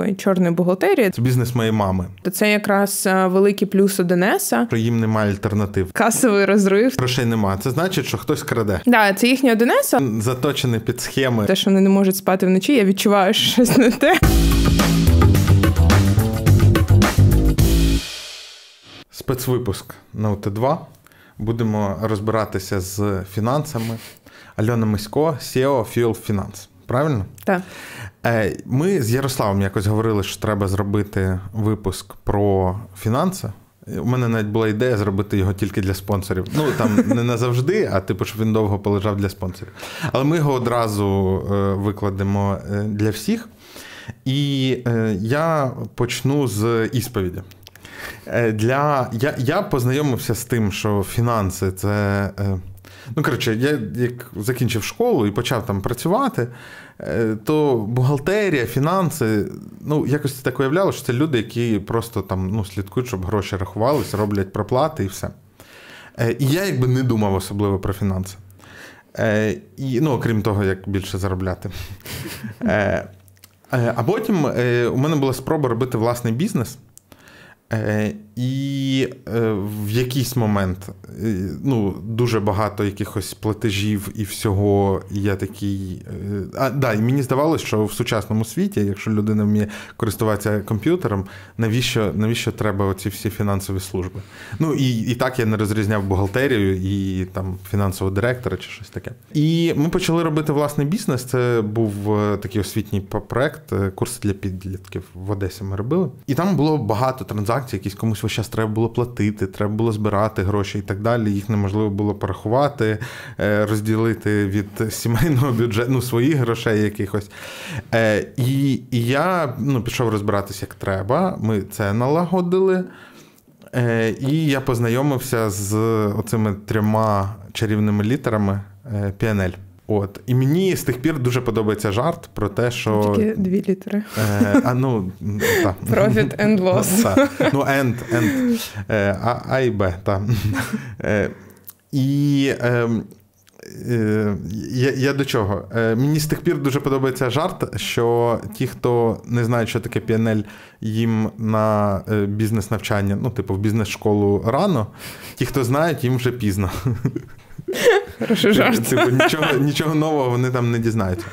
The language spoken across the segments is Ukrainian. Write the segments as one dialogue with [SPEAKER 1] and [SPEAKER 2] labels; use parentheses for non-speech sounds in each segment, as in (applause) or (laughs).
[SPEAKER 1] такої чорної бухгалтерії.
[SPEAKER 2] Це бізнес моєї мами.
[SPEAKER 1] То це якраз е, великий плюс Одинеса.
[SPEAKER 2] Що їм немає альтернатив.
[SPEAKER 1] Касовий розрив.
[SPEAKER 2] Грошей нема. Це значить, що хтось краде.
[SPEAKER 1] Да, це їхня Одинеса.
[SPEAKER 2] Заточений під схеми.
[SPEAKER 1] Те, що вони не можуть спати вночі, я відчуваю, що щось не те.
[SPEAKER 2] Спецвипуск на УТ2. Будемо розбиратися з фінансами. Альона Мисько, SEO Fuel Finance. Правильно?
[SPEAKER 1] Так.
[SPEAKER 2] Е, ми з Ярославом якось говорили, що треба зробити випуск про фінанси. У мене навіть була ідея зробити його тільки для спонсорів. Ну там (laughs) не назавжди, а типу, щоб він довго полежав для спонсорів. Але ми його одразу е, викладемо е, для всіх. І я почну з ісповіді. Для... Я я познайомився з тим, що фінанси це Ну, коротше, я як закінчив школу і почав там працювати, е, то бухгалтерія, фінанси, ну, якось так уявляло, що це люди, які просто там ну, слідкують, щоб гроші рахувалися, роблять проплати і все. Е, і я якби не думав особливо про фінанси. Е, і, Ну, окрім того, як більше заробляти. А потім у мене була спроба робити власний бізнес. Е, і е, в якийсь момент е, ну, дуже багато якихось платежів і всього. Я такий. А, да, і мені здавалося, що в сучасному світі, якщо людина вміє користуватися комп'ютером, навіщо навіщо треба оці всі фінансові служби? Ну і і так я не розрізняв бухгалтерію і там фінансового директора чи щось таке. І ми почали робити власний бізнес. Це був такий освітній проект, курс для підлітків в Одесі. Ми робили. І там було багато транзакцій акції, якісь комусь весь час треба було платити, треба було збирати гроші і так далі. Їх неможливо було порахувати, е, розділити від сімейного бюджету ну, своїх грошей якихось. Е, і я ну, пішов розбиратися як треба. Ми це налагодили. Е, і я познайомився з оцими трьома чарівними літерами PNL. От і мені з тих пір дуже подобається жарт про те, що
[SPEAKER 1] Тільки дві літери.
[SPEAKER 2] Е, а, ну, та.
[SPEAKER 1] Profit and loss.
[SPEAKER 2] Та. Ну, and, and. Е, а, а і Б, так. Е, і е, е, я я до чого? Е, мені з тих пір дуже подобається жарт, що ті, хто не знають, що таке PNL, їм на е, бізнес-навчання, ну, типу, в бізнес-школу рано, ті, хто знають, їм вже пізно.
[SPEAKER 1] Хороший жарт.
[SPEAKER 2] Типу, нічого нічого нового вони там не дізнаються.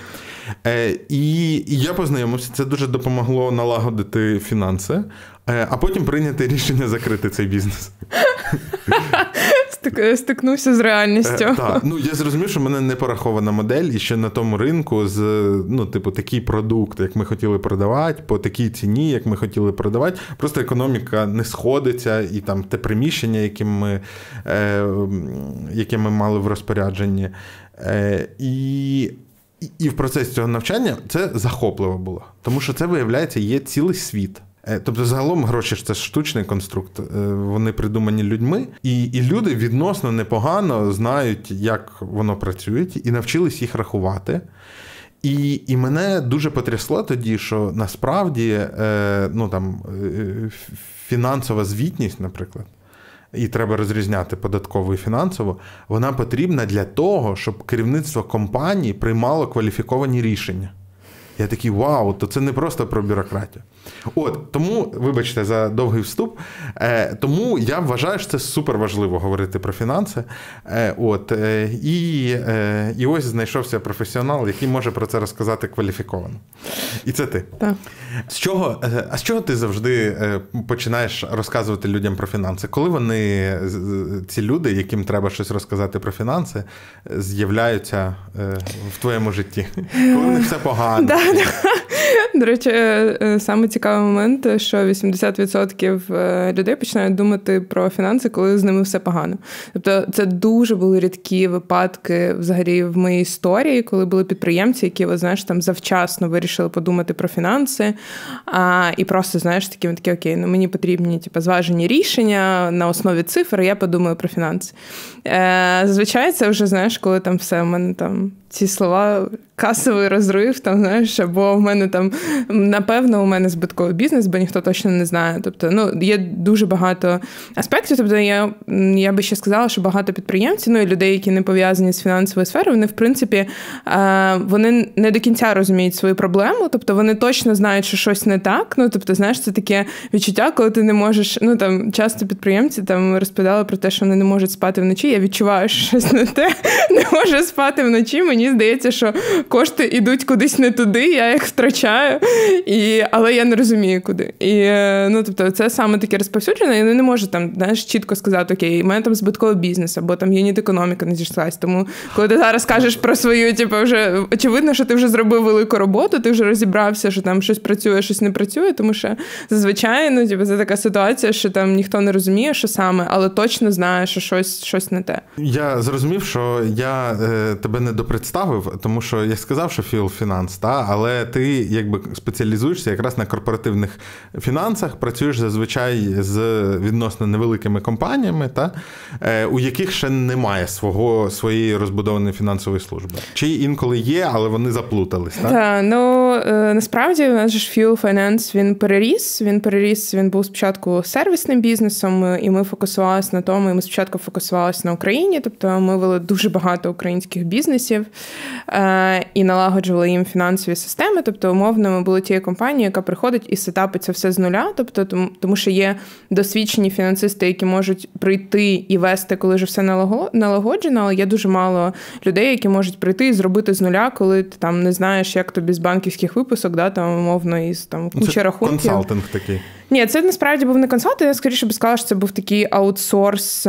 [SPEAKER 2] Е, І і я познайомився, це дуже допомогло налагодити фінанси, е, а потім прийняти рішення закрити цей бізнес. (laughs)
[SPEAKER 1] Стикнувся з реальністю. Е,
[SPEAKER 2] так, ну я зрозумів, що в мене не порахована модель, і ще на тому ринку з ну, типу, такий продукт, як ми хотіли продавати, по такій ціні, як ми хотіли продавати. Просто економіка не сходиться, і там те приміщення, яке ми, е, яке ми мали в розпорядженні. Е, І. І в процесі цього навчання це захопливо було, тому що це виявляється є цілий світ. Е, тобто, загалом гроші ж це штучний конструкт, е, вони придумані людьми, і і люди відносно непогано знають, як воно працює, і навчились їх рахувати. І і мене дуже потрясло тоді, що насправді е, ну, там, фінансова звітність, наприклад, і треба розрізняти податкову і фінансову, вона потрібна для того, щоб керівництво компанії приймало кваліфіковані рішення. Я такий вау, то це не просто про бюрократію. От тому, вибачте, за довгий вступ. Е, Тому я вважаю, що це супер важливо говорити про фінанси. Е, От е, і е, і ось знайшовся професіонал, який може про це розказати кваліфіковано. І це ти.
[SPEAKER 1] Так.
[SPEAKER 2] З чого, е, А з чого ти завжди е, починаєш розказувати людям про фінанси? Коли вони, ці люди, яким треба щось розказати про фінанси, з'являються е, в твоєму житті? Коли них все погано?
[SPEAKER 1] До речі, саме цікавий момент, що 80% людей починають думати про фінанси, коли з ними все погано. Тобто, це дуже були рідкі випадки взагалі в моїй історії, коли були підприємці, які знаєш, там завчасно вирішили подумати про фінанси. А, І просто, знаєш, такі такі окей, ну мені потрібні типу, зважені рішення на основі цифр, я подумаю про фінанси. Е, Зазвичай це вже знаєш, коли там все у мене там ці слова касовий розрив, там знаєш, або в мене там напевно у мене збитковий бізнес, бо ніхто точно не знає. Тобто, ну є дуже багато аспектів. Тобто, я я би ще сказала, що багато підприємців, ну і людей, які не пов'язані з фінансовою сферою, вони в принципі вони не до кінця розуміють свою проблему, тобто вони точно знають, що щось не так. Ну тобто, знаєш, це таке відчуття, коли ти не можеш. Ну там часто підприємці там розповідали про те, що вони не можуть спати вночі. Я відчуваю, що щось не те, (laughs) не можу спати вночі. Мені здається, що кошти йдуть кудись не туди, я їх втрачаю, і, але я не розумію, куди. І е, ну, тобто, це саме таке розповсюджене, і не можу там знаєш, чітко сказати, окей, у мене там збитковий бізнес, або там юніт економіка не зійшлась. Тому коли ти зараз кажеш про свою, типу, вже очевидно, що ти вже зробив велику роботу, ти вже розібрався, що там щось працює, щось не працює, тому що зазвичай ну, типу, це така ситуація, що там ніхто не розуміє, що саме, але точно знає, що щось щось не те.
[SPEAKER 2] Я зрозумів, що я е, тебе не допредставив, тому що я сказав, що Філ фінанс, та, але ти якби спеціалізуєшся якраз на корпоративних фінансах, працюєш зазвичай з відносно невеликими компаніями, та, е, у яких ще немає свого, своєї розбудованої фінансової служби. Чи інколи є, але вони заплутались. Так,
[SPEAKER 1] Так, ну е, насправді у нас ж Fuel Finance він переріс. Він переріс, він був спочатку сервісним бізнесом, і ми фокусувалися на тому, і ми спочатку фокусувалися на Україні, тобто ми вели дуже багато українських бізнесів. Е, і налагоджували їм фінансові системи. Тобто, умовно, ми були тією компанією, яка приходить і сетапиться все з нуля. Тобто, тому, тому що є досвідчені фінансисти, які можуть прийти і вести, коли вже все налагоджено, але є дуже мало людей, які можуть прийти і зробити з нуля, коли ти там не знаєш, як тобі з банківських випусок, да, там умовно із там
[SPEAKER 2] куча Це рахунків. Консалтинг такий.
[SPEAKER 1] Ні, це насправді був не консалтинг, я скоріше би сказала, що це був такий аутсорс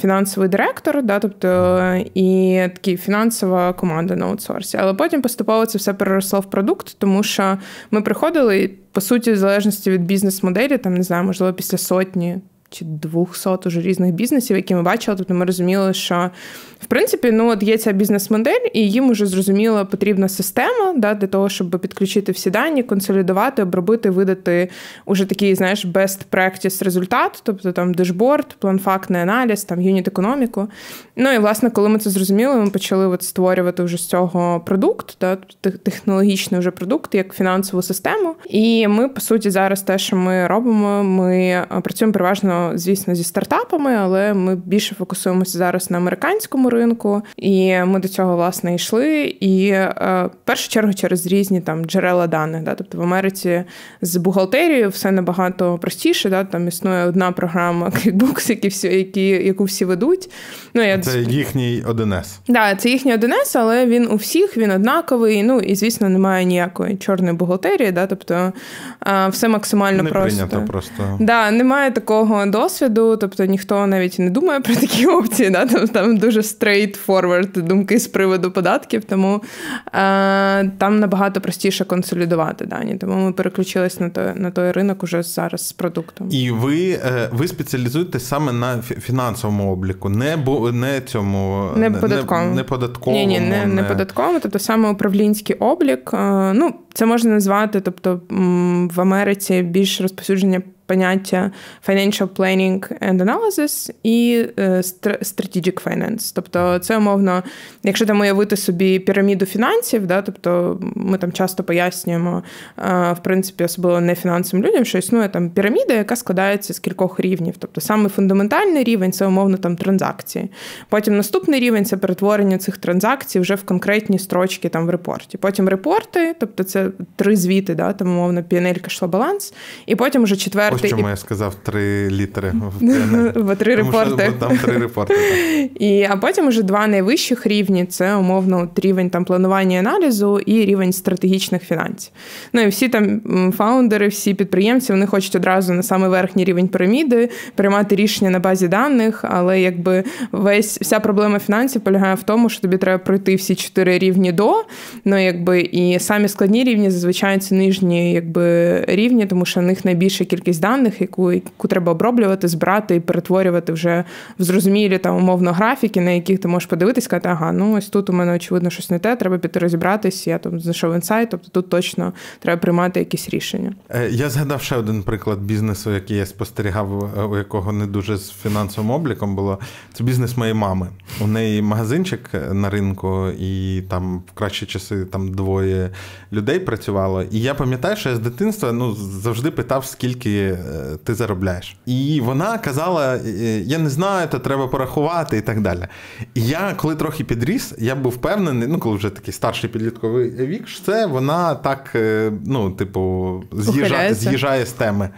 [SPEAKER 1] фінансовий директор, да, тобто і такий фінансова команда на аутсорсі. Але потім поступово це все переросло в продукт, тому що ми приходили, по суті, в залежності від бізнес-моделі, там не знаю, можливо, після сотні чи 200 уже різних бізнесів, які ми бачили. Тобто ми розуміли, що в принципі ну от є ця бізнес-модель, і їм уже зрозуміла потрібна система да, для того, щоб підключити всі дані, консолідувати, обробити, видати уже такий, знаєш, best practice результат, тобто там дешборд, план фактний аналіз, там юніт економіку. Ну і власне, коли ми це зрозуміли, ми почали от створювати вже з цього продукт, да, технологічний вже продукт, як фінансову систему. І ми, по суті, зараз те, що ми робимо, ми працюємо переважно звісно, зі стартапами, але ми більше фокусуємося зараз на американському ринку, і ми до цього власне йшли. І е, в першу чергу через різні там джерела даних. Да? Тобто в Америці з бухгалтерією все набагато простіше. Да? Там існує одна програма (laughs) QuickBooks, які всі, які, яку всі ведуть.
[SPEAKER 2] Ну, я... Це їхній 1С.
[SPEAKER 1] Да, це їхній 1С, але він у всіх, він однаковий. Ну і звісно, немає ніякої чорної бухгалтерії. Да? Тобто все максимально
[SPEAKER 2] Не
[SPEAKER 1] просто.
[SPEAKER 2] прийнято просто.
[SPEAKER 1] Да, Немає такого досвіду, тобто ніхто навіть не думає про такі (laughs) опції. Да? Там, там дуже straightforward думки з приводу податків, тому е, там набагато простіше консолідувати дані. Тому ми переключились на той на той ринок уже зараз з продуктом.
[SPEAKER 2] І ви е, ви спеціалізуєтесь саме на фінансовому обліку, не бо не цьому
[SPEAKER 1] не податковому.
[SPEAKER 2] Не, не податковому.
[SPEAKER 1] Ні, ні, не, не податковому, тобто саме управлінський облік. Е, ну, це можна назвати, тобто в Америці більш розповсюдження поняття Financial Planning and Analysis і е, Strategic Finance. Тобто, це умовно, якщо там уявити собі піраміду фінансів, да, тобто ми там часто пояснюємо, е, в принципі, особливо не фінансовим людям, що існує там піраміда, яка складається з кількох рівнів. Тобто, саме фундаментальний рівень це умовно там транзакції. Потім наступний рівень це перетворення цих транзакцій вже в конкретні строчки там в репорті. Потім репорти, тобто це три звіти, да, там умовно піанелька йшла баланс, і потім вже четвертий.
[SPEAKER 2] Ось чому і... я сказав три літери
[SPEAKER 1] в (laughs) три репорти.
[SPEAKER 2] Там три репорти.
[SPEAKER 1] І, А потім вже два найвищих рівні це умовно рівень там планування і аналізу і рівень стратегічних фінансів. Ну і всі там фаундери, всі підприємці вони хочуть одразу на самий верхній рівень піраміди приймати рішення на базі даних, але якби весь вся проблема фінансів полягає в тому, що тобі треба пройти всі чотири рівні до. Ну якби і самі складні рівні зазвичай це нижні якби рівні, тому що в них найбільша кількість даних, яку яку треба оброблювати, збирати і перетворювати вже в зрозумілі там умовно графіки, на яких ти можеш подивитись, сказати, ага, ну ось тут у мене очевидно щось не те, треба піти розібратись. Я там знайшов інсайт, тобто тут точно треба приймати якісь рішення.
[SPEAKER 2] Е, я згадав ще один приклад бізнесу, який я спостерігав, е, у якого не дуже з фінансовим обліком було. Це бізнес моєї мами. У неї магазинчик на ринку, і там в кращі часи там двоє людей працювало. І я пам'ятаю, що я з дитинства ну, завжди питав, скільки е, ти заробляєш. І вона казала: я не знаю, то треба порахувати і так далі. І я, коли трохи підріс, я був впевнений, ну коли вже такий старший підлітковий вік, що це вона так, ну, типу, з'їжджає, з'їжджає з теми.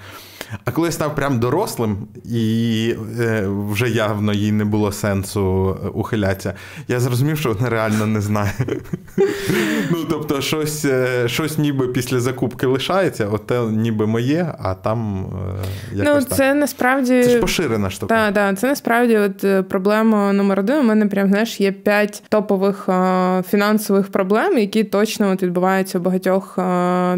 [SPEAKER 2] А коли я став прям дорослим, і е, вже явно їй не було сенсу е, ухилятися, я зрозумів, що вона реально не знає. (laughs) Ну, тобто, щось е, щось ніби після закупки лишається, оте ніби моє, а там якось Ну,
[SPEAKER 1] це насправді.
[SPEAKER 2] Це ж поширена штука.
[SPEAKER 1] Так, так, це насправді от проблема номер один. У мене прям знаєш, є п'ять топових фінансових проблем, які точно от відбуваються у багатьох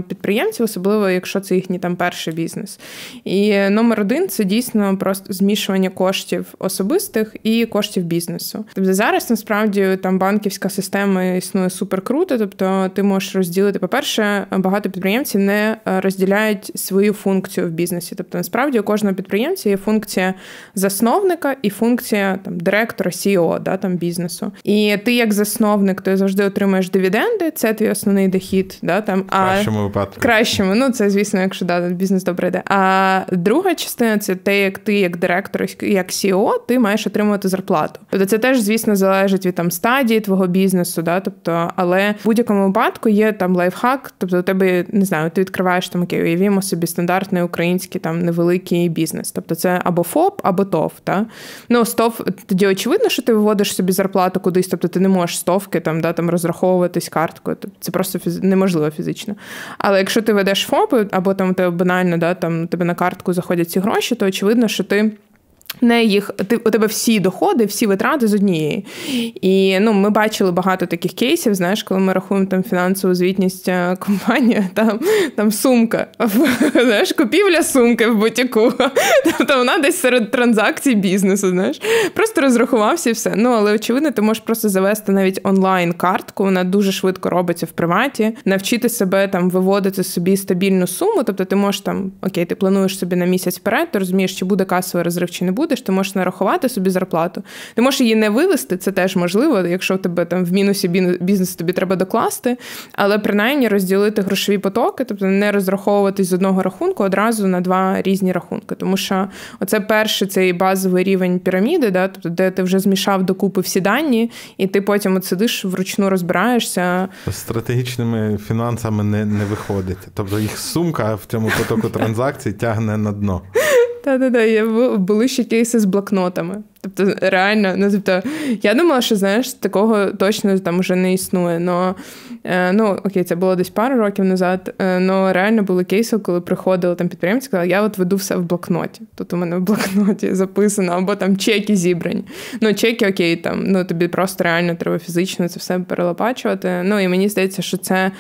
[SPEAKER 1] підприємців, особливо якщо це їхній там перший бізнес. І номер один це дійсно просто змішування коштів особистих і коштів бізнесу. Тобто зараз насправді там банківська система існує супер круто. Тобто, ти можеш розділити. По перше, багато підприємців не розділяють свою функцію в бізнесі. Тобто, насправді у кожного підприємця є функція засновника і функція там директора, CEO, да, там бізнесу. І ти, як засновник, ти завжди отримаєш дивіденди. Це твій основний дохід. Да, там
[SPEAKER 2] а кращому випадку.
[SPEAKER 1] Кращому, ну це звісно, якщо да, бізнес добре йде. А друга частина це те, як ти, як директор, як CEO, ти маєш отримувати зарплату. Тобто це теж, звісно, залежить від там стадії твого бізнесу, да, тобто, але в будь-якому випадку є там лайфхак, тобто у тебе не знаю, ти відкриваєш там окей, уявімо собі стандартний український там невеликий бізнес. Тобто це або ФОП, або ТОВ. Та? Ну, СТОВ, тоді очевидно, що ти виводиш собі зарплату кудись, тобто ти не можеш стовки там, да, там розраховуватись карткою. Тобто це просто фіз... неможливо фізично. Але якщо ти ведеш ФОП, або там тебе банально, да, там тебе на картку заходять ці гроші, то очевидно, що ти не їх ти у тебе всі доходи, всі витрати з однієї. І ну, ми бачили багато таких кейсів. Знаєш, коли ми рахуємо там фінансову звітність е, (laughs) компанії, там там сумка, (laughs) знаєш, купівля сумки в бутіку. (laughs) Тобто вона десь серед транзакцій бізнесу. знаєш, Просто розрахувався і все. Ну але очевидно, ти можеш просто завести навіть онлайн-картку. Вона дуже швидко робиться в приваті, навчити себе там виводити собі стабільну суму. Тобто, ти можеш там окей, ти плануєш собі на місяць вперед, ти розумієш, чи буде касовий розрив, чи не будеш, ти можеш нарахувати собі зарплату. Ти можеш її не вивести, це теж можливо, якщо тебе там в мінусі бізнес тобі треба докласти, але принаймні розділити грошові потоки, тобто не розраховуватись з одного рахунку одразу на два різні рахунки. Тому що оце перший цей базовий рівень піраміди, да, тобто де ти вже змішав докупи всі дані, і ти потім от сидиш вручну розбираєшся.
[SPEAKER 2] Стратегічними фінансами не, не виходить. Тобто їх сумка в цьому потоку транзакцій тягне на дно.
[SPEAKER 1] Та-та-та, були ще кейси з блокнотами. Тобто, реально, ну тобто, я думала, що знаєш, такого точно там вже не існує. Но, е, ну, окей, це було десь пару років назад. але реально були кейси, коли приходили там підприємці, сказали, я от веду все в блокноті. Тут у мене в блокноті записано, або там чеки зібрані. Ну, чеки, окей, там, ну тобі просто реально треба фізично це все перелопачувати. Ну і мені здається, що це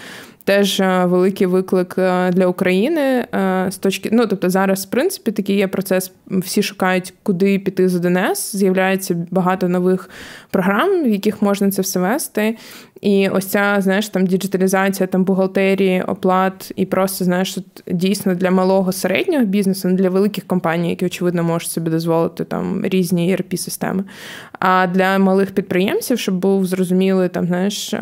[SPEAKER 1] теж е, великий виклик е, для України е, з точки. Ну тобто, зараз, в принципі, такий є процес. Всі шукають, куди піти з 1С. З'являється багато нових програм, в яких можна це все вести. І ось ця, знаєш, там діджиталізація там бухгалтерії, оплат, і просто знаєш, дійсно для малого середнього бізнесу, для великих компаній, які очевидно можуть собі дозволити там різні erp системи А для малих підприємців, щоб був зрозумілий там, знаєш,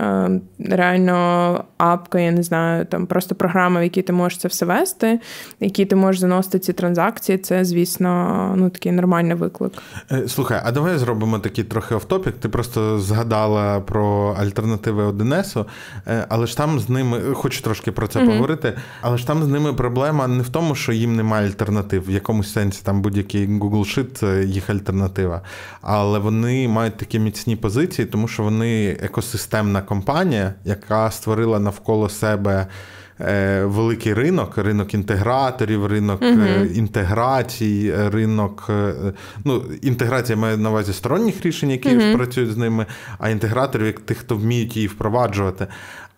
[SPEAKER 1] реально апка, не знаю, там просто програма, в якій ти можеш це все вести, в якій ти можеш заносити ці транзакції, це, звісно, ну такий нормальний виклик.
[SPEAKER 2] Е, слухай, а давай зробимо такий трохи офтопік. Ти просто згадала про альтернативи 1С, е, але ж там з ними, хочу трошки про це mm поговорити, але ж там з ними проблема не в тому, що їм немає альтернатив. В якомусь сенсі там будь-який Google Sheet – це їх альтернатива. Але вони мають такі міцні позиції, тому що вони екосистемна компанія, яка створила навколо себе. Е, великий ринок, ринок інтеграторів, ринок uh інтеграцій, ринок. Ну, інтеграція має на увазі сторонніх рішень, які uh працюють з ними, а інтеграторів як тих, хто вміють її впроваджувати.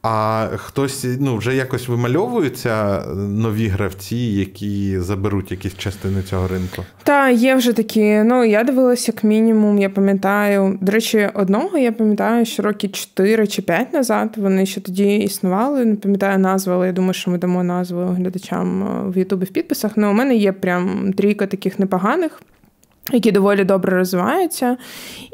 [SPEAKER 2] А хтось ну, вже якось вимальовуються нові гравці, які заберуть якісь частини цього ринку?
[SPEAKER 1] Та, є вже такі. Ну, я дивилася, як мінімум, я пам'ятаю. До речі, одного я пам'ятаю, що роки 4 чи 5 назад вони ще тоді існували. Не пам'ятаю назву, але я думаю, що ми дамо назву глядачам е, в Ютубі в підписах. Ну, у мене є прям трійка таких непоганих які доволі добре розвиваються,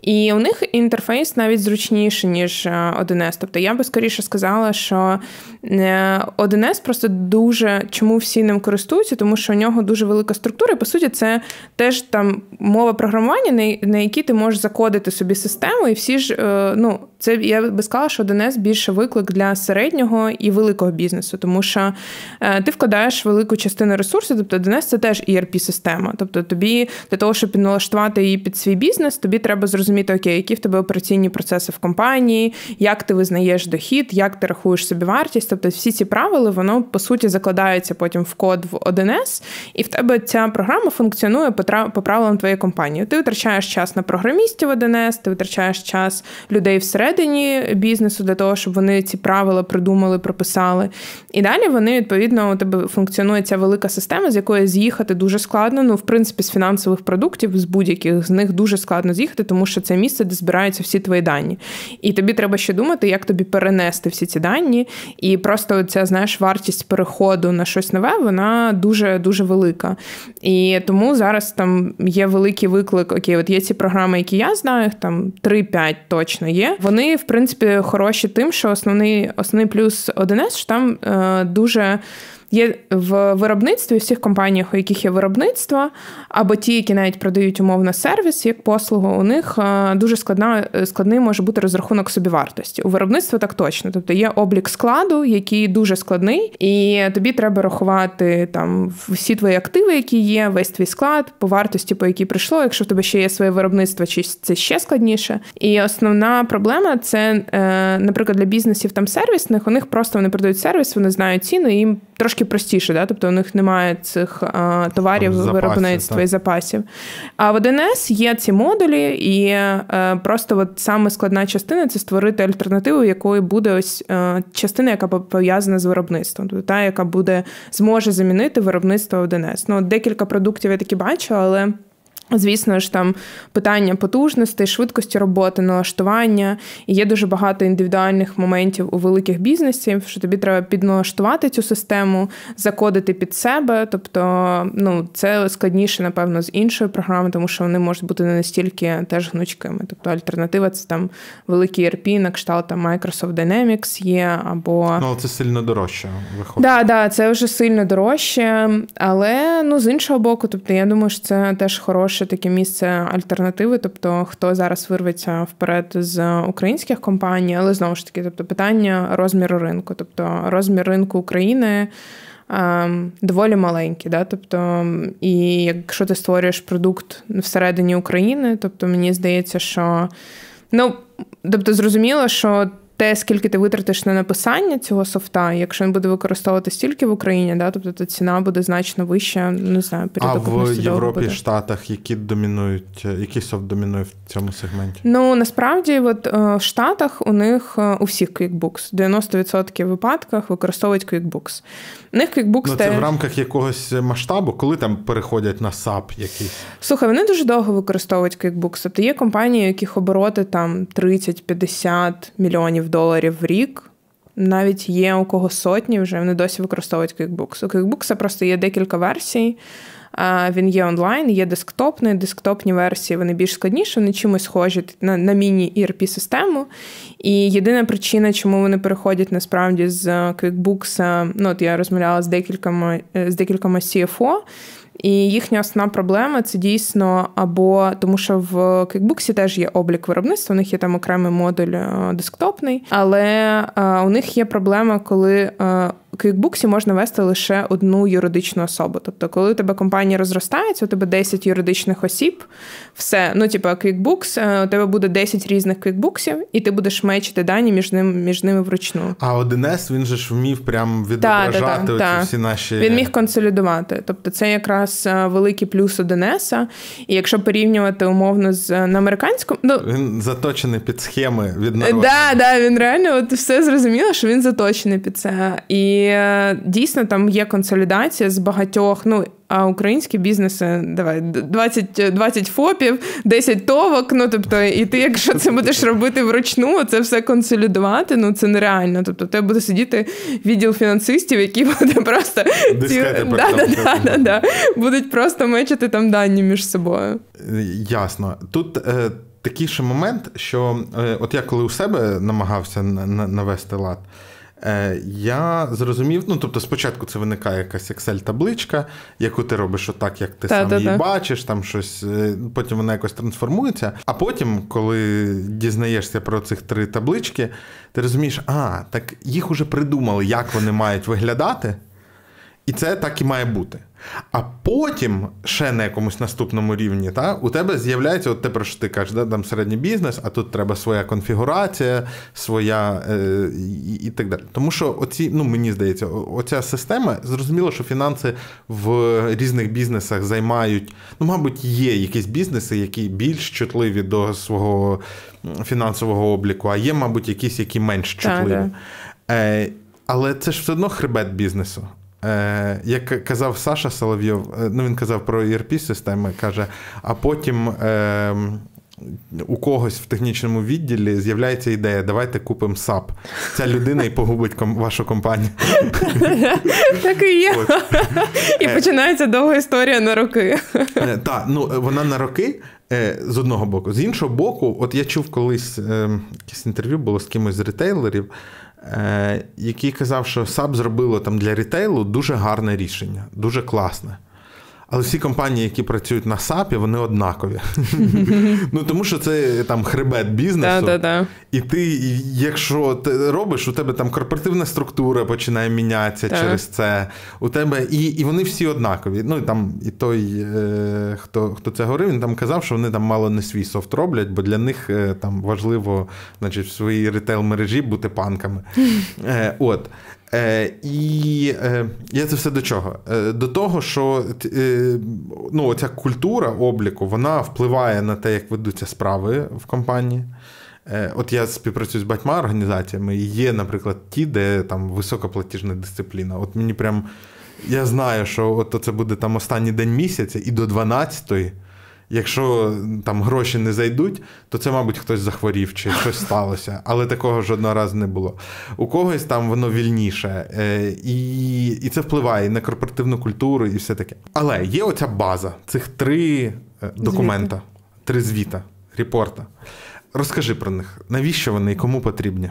[SPEAKER 1] і у них інтерфейс навіть зручніший, ніж 1С. Е, тобто я би скоріше сказала, що 1С е, просто дуже чому всі ним користуються, тому що у нього дуже велика структура. І, по суті, це теж там мова програмування, на якій ти можеш закодити собі систему, і всі ж е, ну. Це я би сказала, що 1С більше виклик для середнього і великого бізнесу, тому що ти вкладаєш велику частину ресурсів, тобто 1С – це теж erp система Тобто тобі для того, щоб налаштувати її під свій бізнес, тобі треба зрозуміти, окей, які в тебе операційні процеси в компанії, як ти визнаєш дохід, як ти рахуєш собі вартість. Тобто всі ці правила, воно по суті закладається потім в код в 1С, і в тебе ця програма функціонує по правилам твоєї компанії. Ти витрачаєш час на програмістів 1С, ти витрачаєш час людей всередині бізнесу для того, щоб вони ці правила придумали, прописали. І далі вони відповідно у тебе функціонує ця велика система, з якої з'їхати дуже складно. Ну, в принципі, з фінансових продуктів з будь-яких з них дуже складно з'їхати, тому що це місце, де збираються всі твої дані. І тобі треба ще думати, як тобі перенести всі ці дані. І просто ця знаєш вартість переходу на щось нове, вона дуже дуже велика. І тому зараз там є великий виклик. Окей, от є ці програми, які я знаю, там 3-5 точно є. Вони, в принципі, хороші тим, що основний основний плюс 1С, що там е, дуже. Є в виробництві всіх компаніях, у яких є виробництво, або ті, які навіть продають умовно сервіс як послугу, у них е, дуже складна складний може бути розрахунок собівартості. У виробництва так точно. Тобто є облік складу, який дуже складний, і тобі треба рахувати там всі твої активи, які є, весь твій склад, по вартості, по якій прийшло. Якщо в тебе ще є своє виробництво, чи це ще складніше. І основна проблема це, е, наприклад, для бізнесів там сервісних, у них просто вони продають сервіс, вони знають ціну, і їм трошки простіше, да? тобто у них немає цих а, товарів запасів, виробництва так. і запасів. А в 1С є ці модулі, і а, е, просто от саме складна частина це створити альтернативу, якою буде ось а, е, частина, яка пов'язана з виробництвом, тобто та, яка буде зможе замінити виробництво 1С. Ну, декілька продуктів я такі бачу, але. Звісно ж, там питання потужностей, швидкості роботи, налаштування. І є дуже багато індивідуальних моментів у великих бізнесів, що тобі треба підналаштувати цю систему, закодити під себе. Тобто, ну це складніше, напевно, з іншої програми, тому що вони можуть бути не настільки теж гнучкими. Тобто альтернатива це там великі ERP, на кшталт там Microsoft Dynamics є, або
[SPEAKER 2] ну це сильно дорожче. виходить.
[SPEAKER 1] Да, да, це вже сильно дорожче, але ну з іншого боку, тобто я думаю, що це теж хороше хороше таке місце альтернативи, тобто хто зараз вирветься вперед з українських компаній, але знову ж таки, тобто питання розміру ринку, тобто розмір ринку України. Ем, доволі маленький, да? тобто, і якщо ти створюєш продукт всередині України, тобто мені здається, що ну тобто зрозуміло, що те, скільки ти витратиш на написання цього софта, якщо він буде використовувати стільки в Україні, да, тобто то ціна буде значно вища. Не знаю,
[SPEAKER 2] А в Європі буде. Штатах, які домінують, який софт домінує в цьому сегменті?
[SPEAKER 1] Ну насправді, от е, в Штатах у них е, у всіх QuickBooks 90% випадках використовують QuickBooks. У них QuickBooks
[SPEAKER 2] ну, це теж... в рамках якогось масштабу, коли там переходять на SAP якийсь?
[SPEAKER 1] Слухай, вони дуже довго використовують QuickBooks. Тобто є компанії, яких обороти там 30-50 мільйонів доларів в рік. Навіть є у кого сотні вже вони досі використовують QuickBooks. У QuickBooks просто є декілька версій. Він є онлайн, є десктопний, десктопні версії, вони більш складніші, вони чимось схожі на на міні-ERP-систему. І єдина причина, чому вони переходять насправді з QuickBooks, ну от я розмовляла з декількома з декількома CFO, і їхня основна проблема це дійсно або тому, що в QuickBooks теж є облік виробництва, у них є там окремий модуль е, десктопний, але е, у них є проблема, коли е, QuickBooks можна вести лише одну юридичну особу. Тобто, коли у тебе компанія розростається, у тебе 10 юридичних осіб, все, ну типу, QuickBooks, у тебе буде 10 різних QuickBooksів, і ти будеш мечити дані між ними між ними вручну.
[SPEAKER 2] А 1С він же ж вмів прям відображати та, та, та, всі наші.
[SPEAKER 1] Він міг консолідувати. Тобто, це якраз нас е, великий плюс у. І якщо порівнювати умовно з на американському, ну
[SPEAKER 2] він заточений під схеми від народу.
[SPEAKER 1] Да, да, він реально от все зрозуміло, що він заточений під це. І е, дійсно там є консолідація з багатьох. ну, а українські бізнеси, давай 20 20 ФОПів, 10 товок. Ну тобто, і ти, якщо це будеш робити вручну, це все консолідувати. Ну це нереально. Тобто, тебе буде сидіти відділ фінансистів, які (laughs) буде просто
[SPEAKER 2] ці... да,
[SPEAKER 1] да, да, да, будуть просто мечити там дані між собою.
[SPEAKER 2] Ясно. Тут. Е... Такий ще момент, що е, от я коли у себе намагався навести лад, Е, я зрозумів, ну тобто, спочатку це виникає якась Excel-табличка, яку ти робиш отак, як ти та, сам та, її та. бачиш, там щось, е, потім вона якось трансформується. А потім, коли дізнаєшся про цих три таблички, ти розумієш, а, так їх уже придумали, як вони мають виглядати, і це так і має бути. А потім ще на якомусь наступному рівні, та, у тебе з'являється, от те, про що ти кажеш, да, там середній бізнес, а тут треба своя конфігурація, своя е, і, і так далі. Тому що оці, ну мені здається, оця система, зрозуміло, що фінанси в різних бізнесах займають. Ну, мабуть, є якісь бізнеси, які більш чутливі до свого фінансового обліку, а є, мабуть, якісь, які менш чутливі. Е, але це ж все одно хребет бізнесу. Е, Як казав Саша Соловйов, е, ну він казав про erp системи каже, а потім е, у когось в технічному відділі з'являється ідея, давайте купимо САП. Ця людина і погубить ком- вашу компанію.
[SPEAKER 1] Так і є. І е. починається довга історія на роки.
[SPEAKER 2] Е, так, ну вона на роки. З одного боку, з іншого боку, от я чув колись якесь інтерв'ю було з кимось з ретейлерів. Е, який казав, що SAP зробило там для рітейлу дуже гарне рішення, дуже класне. Але всі компанії, які працюють на САПі, вони однакові. (laughs) Ну тому що це там хребет бізнесу. І ти, якщо ти робиш, у тебе там корпоративна структура починає мінятися через це. У тебе і і вони всі однакові. Ну і там і той, е, хто хто це говорив, він там казав, що вони там мало не свій софт роблять, бо для них е, там важливо, значить, в своїй ретейл мережі бути панками. (laughs) Е, От. Е, І е, я це все до чого? Е, До того, що е, ну, ця культура обліку вона впливає на те, як ведуться справи в компанії. Е, От я співпрацюю з багатьма організаціями, і є, наприклад, ті, де там високоплатіжна дисципліна. От мені прям я знаю, що от це буде там останній день місяця, і до 12-ї Якщо там гроші не зайдуть, то це, мабуть, хтось захворів чи (laughs) щось сталося. Але такого жодного разу не було. У когось там воно вільніше, е, і і це впливає і на корпоративну культуру, і все таке. Але є оця база цих три е, документа, звіта. три звіта, репорта. Розкажи про них, навіщо вони і кому потрібні?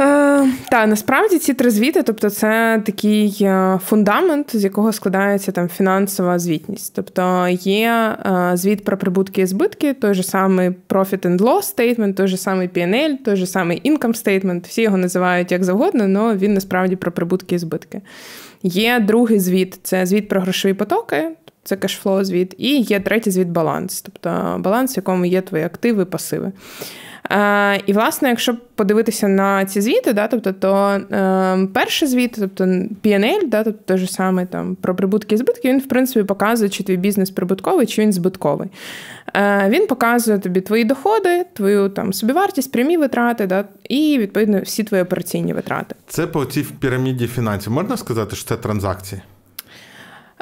[SPEAKER 1] Е, Та насправді ці три звіти, тобто це такий е, фундамент, з якого складається там фінансова звітність. Тобто є е, звіт про прибутки і збитки, той же самий Profit and Loss Statement, той же самий P&L, той же самий Income Statement, всі його називають як завгодно, але він насправді про прибутки і збитки. Є другий звіт це звіт про грошові потоки. Це кешфлоу звіт, і є третій звіт баланс, тобто баланс, в якому є твої активи пасиви. Е, і, власне, якщо подивитися на ці звіти, да, тобто, то е, перший звіт, тобто PNL, да, тобто той же самий там про прибутки і збитки, він, в принципі, показує, чи твій бізнес прибутковий, чи він збитковий. Е, Він показує тобі твої доходи, твою там собівартість, прямі витрати, да, і, відповідно, всі твої операційні витрати.
[SPEAKER 2] Це по цій піраміді фінансів. Можна сказати, що це транзакції?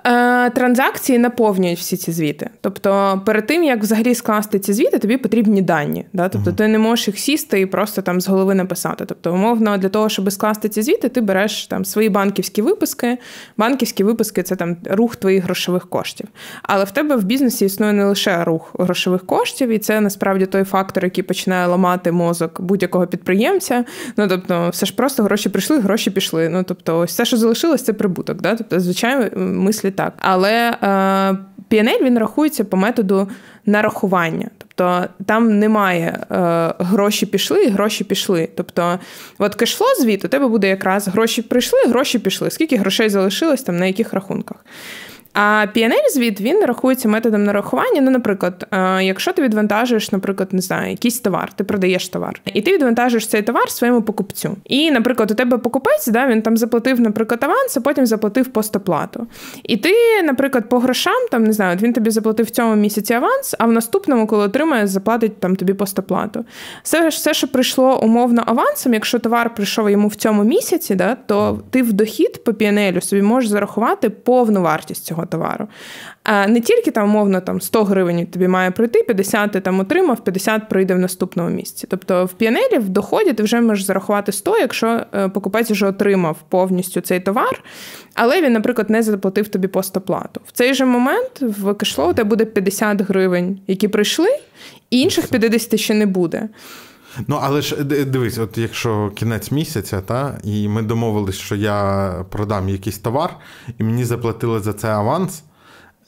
[SPEAKER 1] Е, транзакції наповнюють всі ці звіти. Тобто, перед тим як взагалі скласти ці звіти, тобі потрібні дані. Да? Тобто, uh-huh. ти не можеш їх сісти і просто там з голови написати. Тобто, умовно, для того, щоб скласти ці звіти, ти береш там свої банківські виписки. Банківські виписки це там рух твоїх грошових коштів. Але в тебе в бізнесі існує не лише рух грошових коштів, і це насправді той фактор, який починає ламати мозок будь-якого підприємця. Ну тобто, все ж просто гроші прийшли, гроші пішли. Ну тобто, ось все, що залишилось, це прибуток. Да? Тобто, звичайно, мислі так. Але е, PNL, він рахується по методу нарахування. Тобто там немає е, гроші пішли, і гроші пішли. Тобто, от кешфло звіт у тебе буде якраз гроші прийшли, гроші пішли. Скільки грошей залишилось там на яких рахунках? А pnl звіт він рахується методом нарахування. Ну, наприклад, е, якщо ти відвантажуєш, наприклад, не знаю, якийсь товар, ти продаєш товар, і ти відвантажуєш цей товар своєму покупцю. І, наприклад, у тебе покупець, да, він там заплатив, наприклад, аванс, а потім заплатив постоплату. І ти, наприклад, по грошам, там не знаю, він тобі заплатив в цьому місяці аванс, а в наступному, коли отримає, заплатить там тобі постоплату. Все, все, що прийшло умовно авансом, якщо товар прийшов йому в цьому місяці, да, то ти в дохід по піанелю собі можеш зарахувати повну вартість цього товару. А не тільки там, умовно, там 100 гривень тобі має пройти, 50 ти там отримав, 50 пройде в наступному місці. Тобто в піанелі в доході ти вже можеш зарахувати 100, якщо е, покупець вже отримав повністю цей товар, але він, наприклад, не заплатив тобі постоплату. В цей же момент в кешлоу у тебе буде 50 гривень, які прийшли, і інших 50 ще не буде.
[SPEAKER 2] Ну, але ж дивись, от якщо кінець місяця, та, і ми домовились, що я продам якийсь товар, і мені заплатили за це аванс.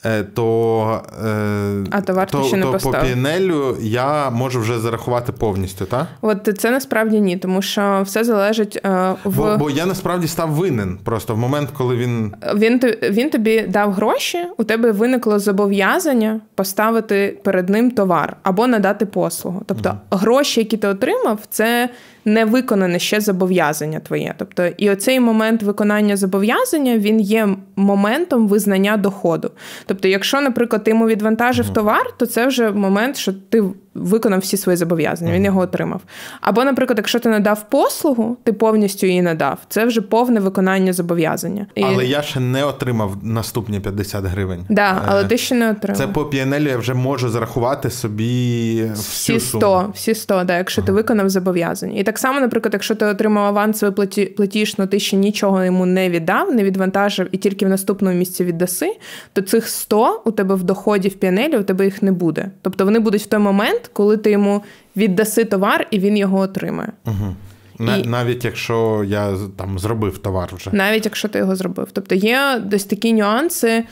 [SPEAKER 2] Е, то
[SPEAKER 1] е, а товар
[SPEAKER 2] то,
[SPEAKER 1] ще не
[SPEAKER 2] то по пінелю я можу вже зарахувати повністю, так?
[SPEAKER 1] От це насправді ні, тому що все залежить е, в
[SPEAKER 2] бо, бо я насправді став винен. Просто в момент, коли він
[SPEAKER 1] Він він тобі дав гроші, у тебе виникло зобов'язання поставити перед ним товар або надати послугу. Тобто mm. гроші, які ти отримав, це не виконане ще зобов'язання твоє. Тобто, і оцей момент виконання зобов'язання він є моментом визнання доходу. Тобто, якщо, наприклад, ти йому відвантажив товар, то це вже момент, що ти виконав всі свої зобов'язання, він його отримав. Або, наприклад, якщо ти надав послугу, ти повністю її надав. Це вже повне виконання зобов'язання.
[SPEAKER 2] Але я ще не отримав наступні 50 гривень.
[SPEAKER 1] Да, але е, ти ще не отримав.
[SPEAKER 2] Це по піанелі я вже можу зарахувати собі всю
[SPEAKER 1] всі 100, суму. всі 100, да, якщо ага. ти виконав зобов'язання. І так само, наприклад, якщо ти отримав авансовий платіж, але ти ще нічого йому не віддав, не відвантажив і тільки в наступному місці віддаси, то цих 100 у тебе в доході в піанелі у тебе їх не буде. Тобто вони будуть в той момент коли ти йому віддаси товар і він його отримає.
[SPEAKER 2] Угу. І... Навіть якщо я там зробив товар вже.
[SPEAKER 1] Навіть якщо ти його зробив. Тобто є десь такі нюанси.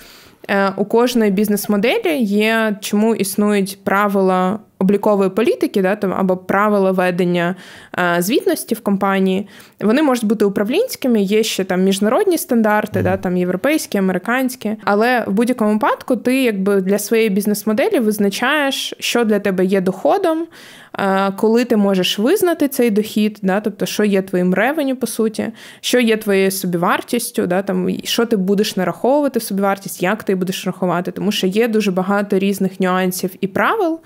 [SPEAKER 1] Е, у кожної бізнес-моделі є, чому існують правила облікової політики, да, там або правила ведення а, е, звітності в компанії, вони можуть бути управлінськими, є ще там міжнародні стандарти, mm. да, там європейські, американські. Але в будь-якому випадку ти якби для своєї бізнес-моделі визначаєш, що для тебе є доходом, а, е, коли ти можеш визнати цей дохід, да, тобто, що є твоїм ревеню, по суті, що є твоєю собівартістю, да, там, що ти будеш нараховувати в собівартість, як ти будеш рахувати, тому що є дуже багато різних нюансів і правил.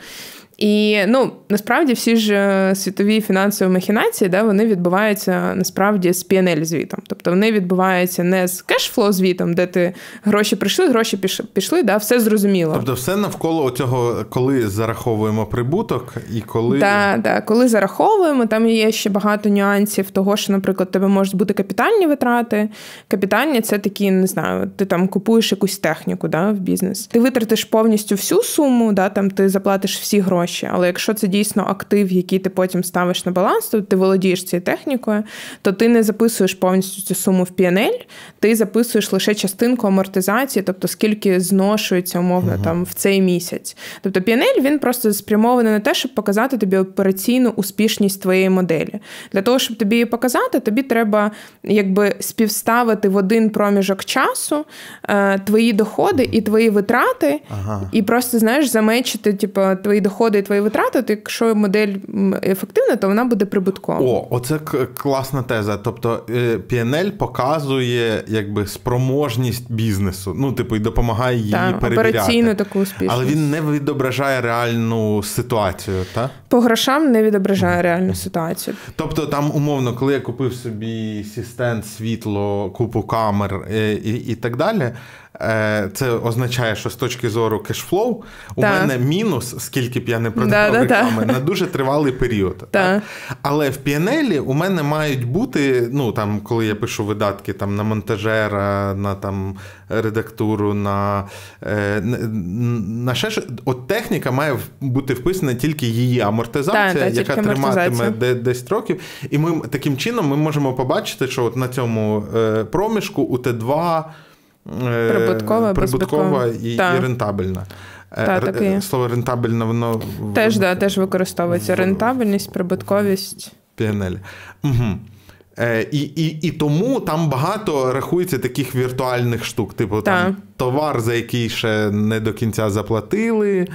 [SPEAKER 1] І ну насправді всі ж е, світові фінансові махінації, да, вони відбуваються насправді з pnl звітом. Тобто вони відбуваються не з кешфлоу звітом, де ти гроші прийшли, гроші пішли, да, все зрозуміло.
[SPEAKER 2] Тобто, все навколо цього, коли зараховуємо прибуток і коли
[SPEAKER 1] Так, да, коли зараховуємо, там є ще багато нюансів того, що, наприклад, тебе можуть бути капітальні витрати. Капітальні це такі, не знаю, ти там купуєш якусь техніку да, в бізнес. Ти витратиш повністю всю суму, да, там ти заплатиш всі гроші гроші. Але якщо це дійсно актив, який ти потім ставиш на баланс, то ти володієш цією технікою, то ти не записуєш повністю цю суму в PNL, ти записуєш лише частинку амортизації, тобто скільки зношується умовно uh там в цей місяць. Тобто PNL, він просто спрямований на те, щоб показати тобі операційну успішність твоєї моделі. Для того, щоб тобі її показати, тобі треба якби співставити в один проміжок часу е, твої доходи і твої витрати, ага. і просто знаєш замечити, типу, твої доходи доходи і твої витрати, то якщо модель ефективна, то вона буде прибуткова.
[SPEAKER 2] О, оце класна теза. Тобто PNL е, показує якби спроможність бізнесу. Ну, типу, і допомагає її так, перевіряти.
[SPEAKER 1] операційну таку успішність.
[SPEAKER 2] Але він не відображає реальну ситуацію, так?
[SPEAKER 1] По грошам не відображає реальну ситуацію.
[SPEAKER 2] Тобто, там, умовно, коли я купив собі сістент, світло, купу камер е, і, і так далі. Е, це означає, що з точки зору кешфлоу у так. мене мінус, скільки б я не продавав да, реклами, да, на дуже тривалий період. Так. Але в піанелі у мене мають бути, ну там, коли я пишу видатки там на монтажера, на там редактуру, на е, на ще от техніка має бути вписана тільки її амортизація, яка триматиме 10 років. І ми таким чином ми можемо побачити, що от на цьому е, проміжку у Т2
[SPEAKER 1] Прибуткова,
[SPEAKER 2] прибуткова і, і рентабельна.
[SPEAKER 1] Та, е, так
[SPEAKER 2] Слово рентабельна, воно
[SPEAKER 1] теж да, теж використовується. В... Рентабельність, прибутковість.
[SPEAKER 2] Угу. Е, І і, і тому там багато рахується таких віртуальних штук, типу там товар, за який ще не до кінця заплатили,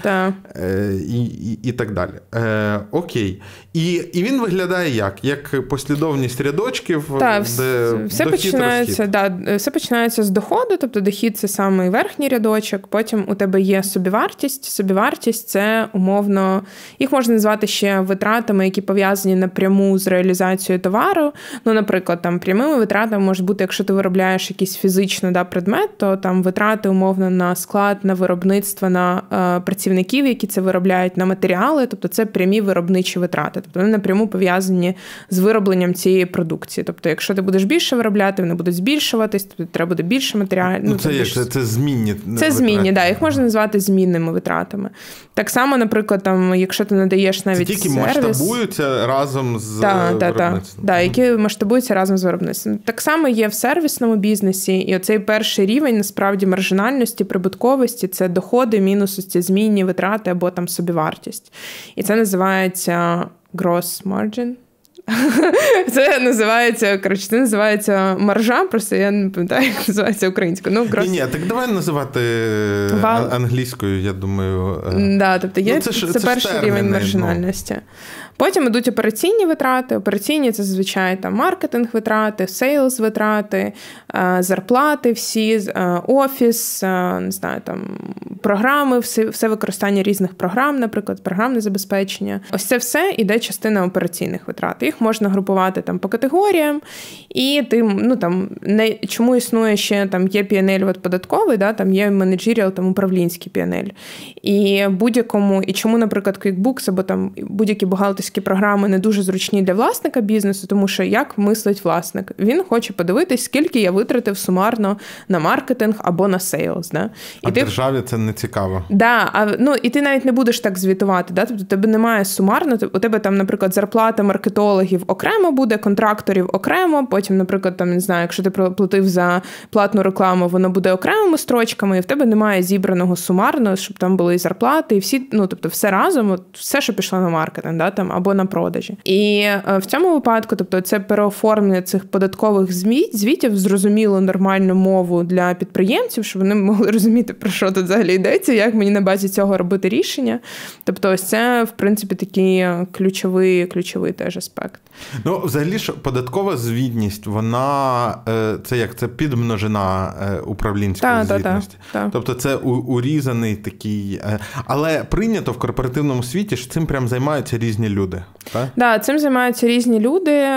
[SPEAKER 1] е,
[SPEAKER 2] і і, і так далі. Е, Окей. І і він виглядає як? Як послідовність рядочків,
[SPEAKER 1] так, де все починається да, все починається з доходу, тобто дохід це самий верхній рядочок, потім у тебе є собівартість. Собівартість це умовно, їх можна назвати ще витратами, які пов'язані напряму з реалізацією товару. Ну, наприклад, там прямими витратами може бути, якщо ти виробляєш якийсь фізично да, предмет, то там витрати умовно на склад, на виробництво, на е, працівників, які це виробляють, на матеріали, тобто це прямі виробничі витрати, тобто вони напряму пов'язані з виробленням цієї продукції. Тобто, якщо ти будеш більше виробляти, вони будуть збільшуватись, тобто треба буде більше матеріалів.
[SPEAKER 2] Ну, це
[SPEAKER 1] тобто,
[SPEAKER 2] як це, це змінні.
[SPEAKER 1] Це змінні, да, їх можна назвати змінними витратами. Так само, наприклад, там, якщо ти надаєш навіть
[SPEAKER 2] це тільки
[SPEAKER 1] сервіс,
[SPEAKER 2] масштабуються разом з
[SPEAKER 1] та,
[SPEAKER 2] виробництвом.
[SPEAKER 1] Да, які масштабуються разом з виробництвом. Так само є в сервісному бізнесі, і оцей перший рівень насправді маржинальності, прибутковості це доходи, мінус ці змінні витрати або там собівартість. І це називається gross margin. (laughs) Це називається коротше, це називається маржа, просто я не пам'ятаю, як називається українською. Ну.
[SPEAKER 2] Ні, ні, так давай називати Вал... англійською, я думаю.
[SPEAKER 1] Да, тобто є, ну, це, це, це перший рівень ну. маржинальності. Ну. Потім йдуть операційні витрати. Операційні це зазвичай там маркетинг витрати, sales витрати, е, зарплати, всі, е, офіс, е, не знаю, там програми, все, все використання різних програм, наприклад, програмне забезпечення. Ось це все іде частина операційних витрат. Їх можна групувати там по категоріям, і ти, ну там нічому існує ще там є PNL от податковий, да, там є managerial, там управлінський PNL. І будь-якому, і чому, наприклад, QuickBooks або там будь-які бухгалтерські бухгалтерські програми не дуже зручні для власника бізнесу, тому що як мислить власник? Він хоче подивитись, скільки я витратив сумарно на маркетинг або на sales. Да?
[SPEAKER 2] І а ти... державі це не цікаво.
[SPEAKER 1] Да, а, ну, І ти навіть не будеш так звітувати. Да? Тобто тебе немає сумарно, у тебе там, наприклад, зарплата маркетологів окремо буде, контракторів окремо. Потім, наприклад, там не знаю, якщо ти платив за платну рекламу, воно буде окремими строчками, і в тебе немає зібраного сумарно, щоб там були і зарплати, і всі, ну тобто, все разом, от, все, що пішло на маркетинг, да, там або на продажі. І е, в цьому випадку, тобто, це переоформлення цих податкових звіт, звітів зрозуміло нормальну мову для підприємців, щоб вони (laughs) могли розуміти, про що тут взагалі йдеться, як мені на базі цього робити рішення. Тобто, ось це, в принципі, такий ключовий ключовий теж аспект.
[SPEAKER 2] Ну, взагалі ж податкова звітність, вона е, це як це підмножена е, управлінської та, звітності. Та, та, тобто це урізаний такий. Але прийнято в корпоративному світі, що цим прям займаються різні люди. Так,
[SPEAKER 1] да, цим займаються різні люди.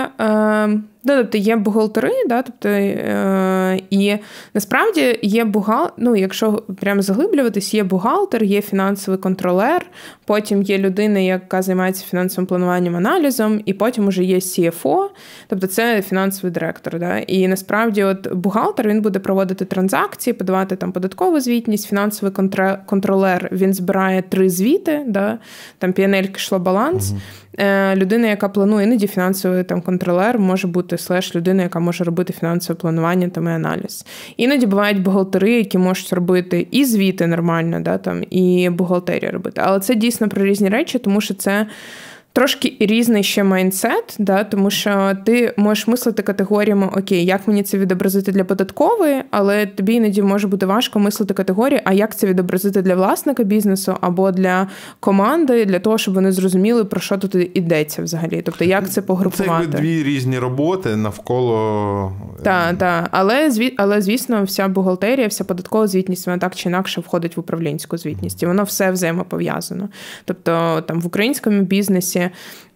[SPEAKER 1] Да, тобто є бухгалтери, да, тобто, е, і насправді є бухгалтер, ну, якщо прямо заглиблюватись, є бухгалтер, є фінансовий контролер, потім є людина, яка займається фінансовим плануванням аналізом, і потім вже є CFO, тобто це фінансовий директор. Да. І насправді, от бухгалтер він буде проводити транзакції, подавати там податкову звітність, фінансовий контролер він збирає три звіти, да, там PNL, кишло баланс. Угу. Людина, яка планує, іноді фінансовий там контролер може бути слеш людина, яка може робити фінансове планування там і аналіз. Іноді бувають бухгалтери, які можуть робити і звіти нормально, да, там, і бухгалтерія робити. Але це дійсно про різні речі, тому що це. Трошки різний ще майндсет, да, тому що ти можеш мислити категоріями Окей, як мені це відобразити для податкової, але тобі іноді може бути важко мислити категорії, а як це відобразити для власника бізнесу або для команди, для того, щоб вони зрозуміли, про що тут йдеться взагалі. Тобто, як це погрупувати.
[SPEAKER 2] Це дві різні роботи навколо.
[SPEAKER 1] Так, так. Але але, звісно, вся бухгалтерія, вся податкова звітність, вона так чи інакше входить в управлінську звітність. І воно все взаємопов'язано. Тобто, там в українському бізнесі.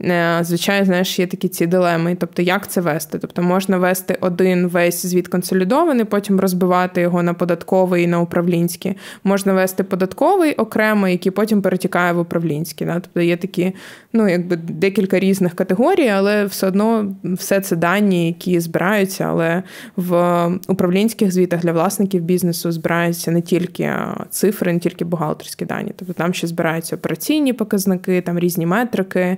[SPEAKER 1] Е, звичайно, знаєш, є такі ці дилеми. Тобто, як це вести? Тобто, можна вести один весь звіт консолідований, потім розбивати його на податковий і на управлінський. Можна вести податковий окремо, який потім перетікає в управлінський. Да? Тобто є такі, ну, якби декілька різних категорій, але все одно все це дані, які збираються, але в управлінських звітах для власників бізнесу збираються не тільки цифри, не тільки бухгалтерські дані. Тобто там ще збираються операційні показники, там різні метрики,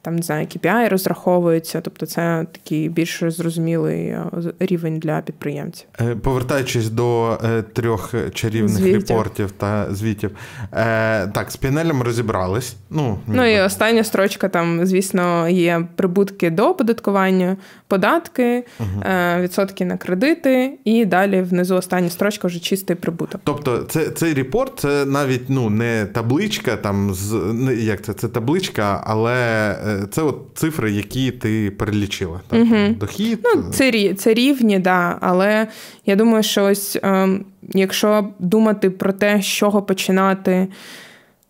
[SPEAKER 1] там не знаю, KPI розраховуються. Тобто, це такий більш зрозумілий е, рівень для підприємців.
[SPEAKER 2] Е, повертаючись до е, трьох чарівних звітів. репортів та звітів, так з пінелем розібрались. Ну
[SPEAKER 1] ну і остання строчка там, звісно, є прибутки до оподаткування, податки, угу. відсотки на кредити, і далі внизу остання строчка вже чистий прибуток.
[SPEAKER 2] Тобто, це цей репорт це навіть ну не табличка, там з як це це табличка, але це от цифри, які ти перелічила. Так? Угу. Дохід.
[SPEAKER 1] Ну, Це це рівні, да, але я думаю, що ось ем, якщо думати про те, з чого починати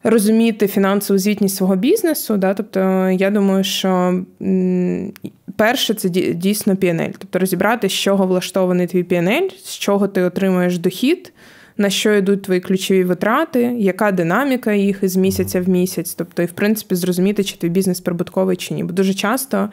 [SPEAKER 1] розуміти фінансову звітність свого бізнесу. Да? Тобто, я думаю, що перше це дійсно PNL. тобто розібрати, з чого влаштований твій PNL, з чого ти отримуєш дохід. На що йдуть твої ключові витрати, яка динаміка їх із місяця в місяць, тобто, і в принципі зрозуміти, чи твій бізнес прибутковий чи ні. Бо дуже часто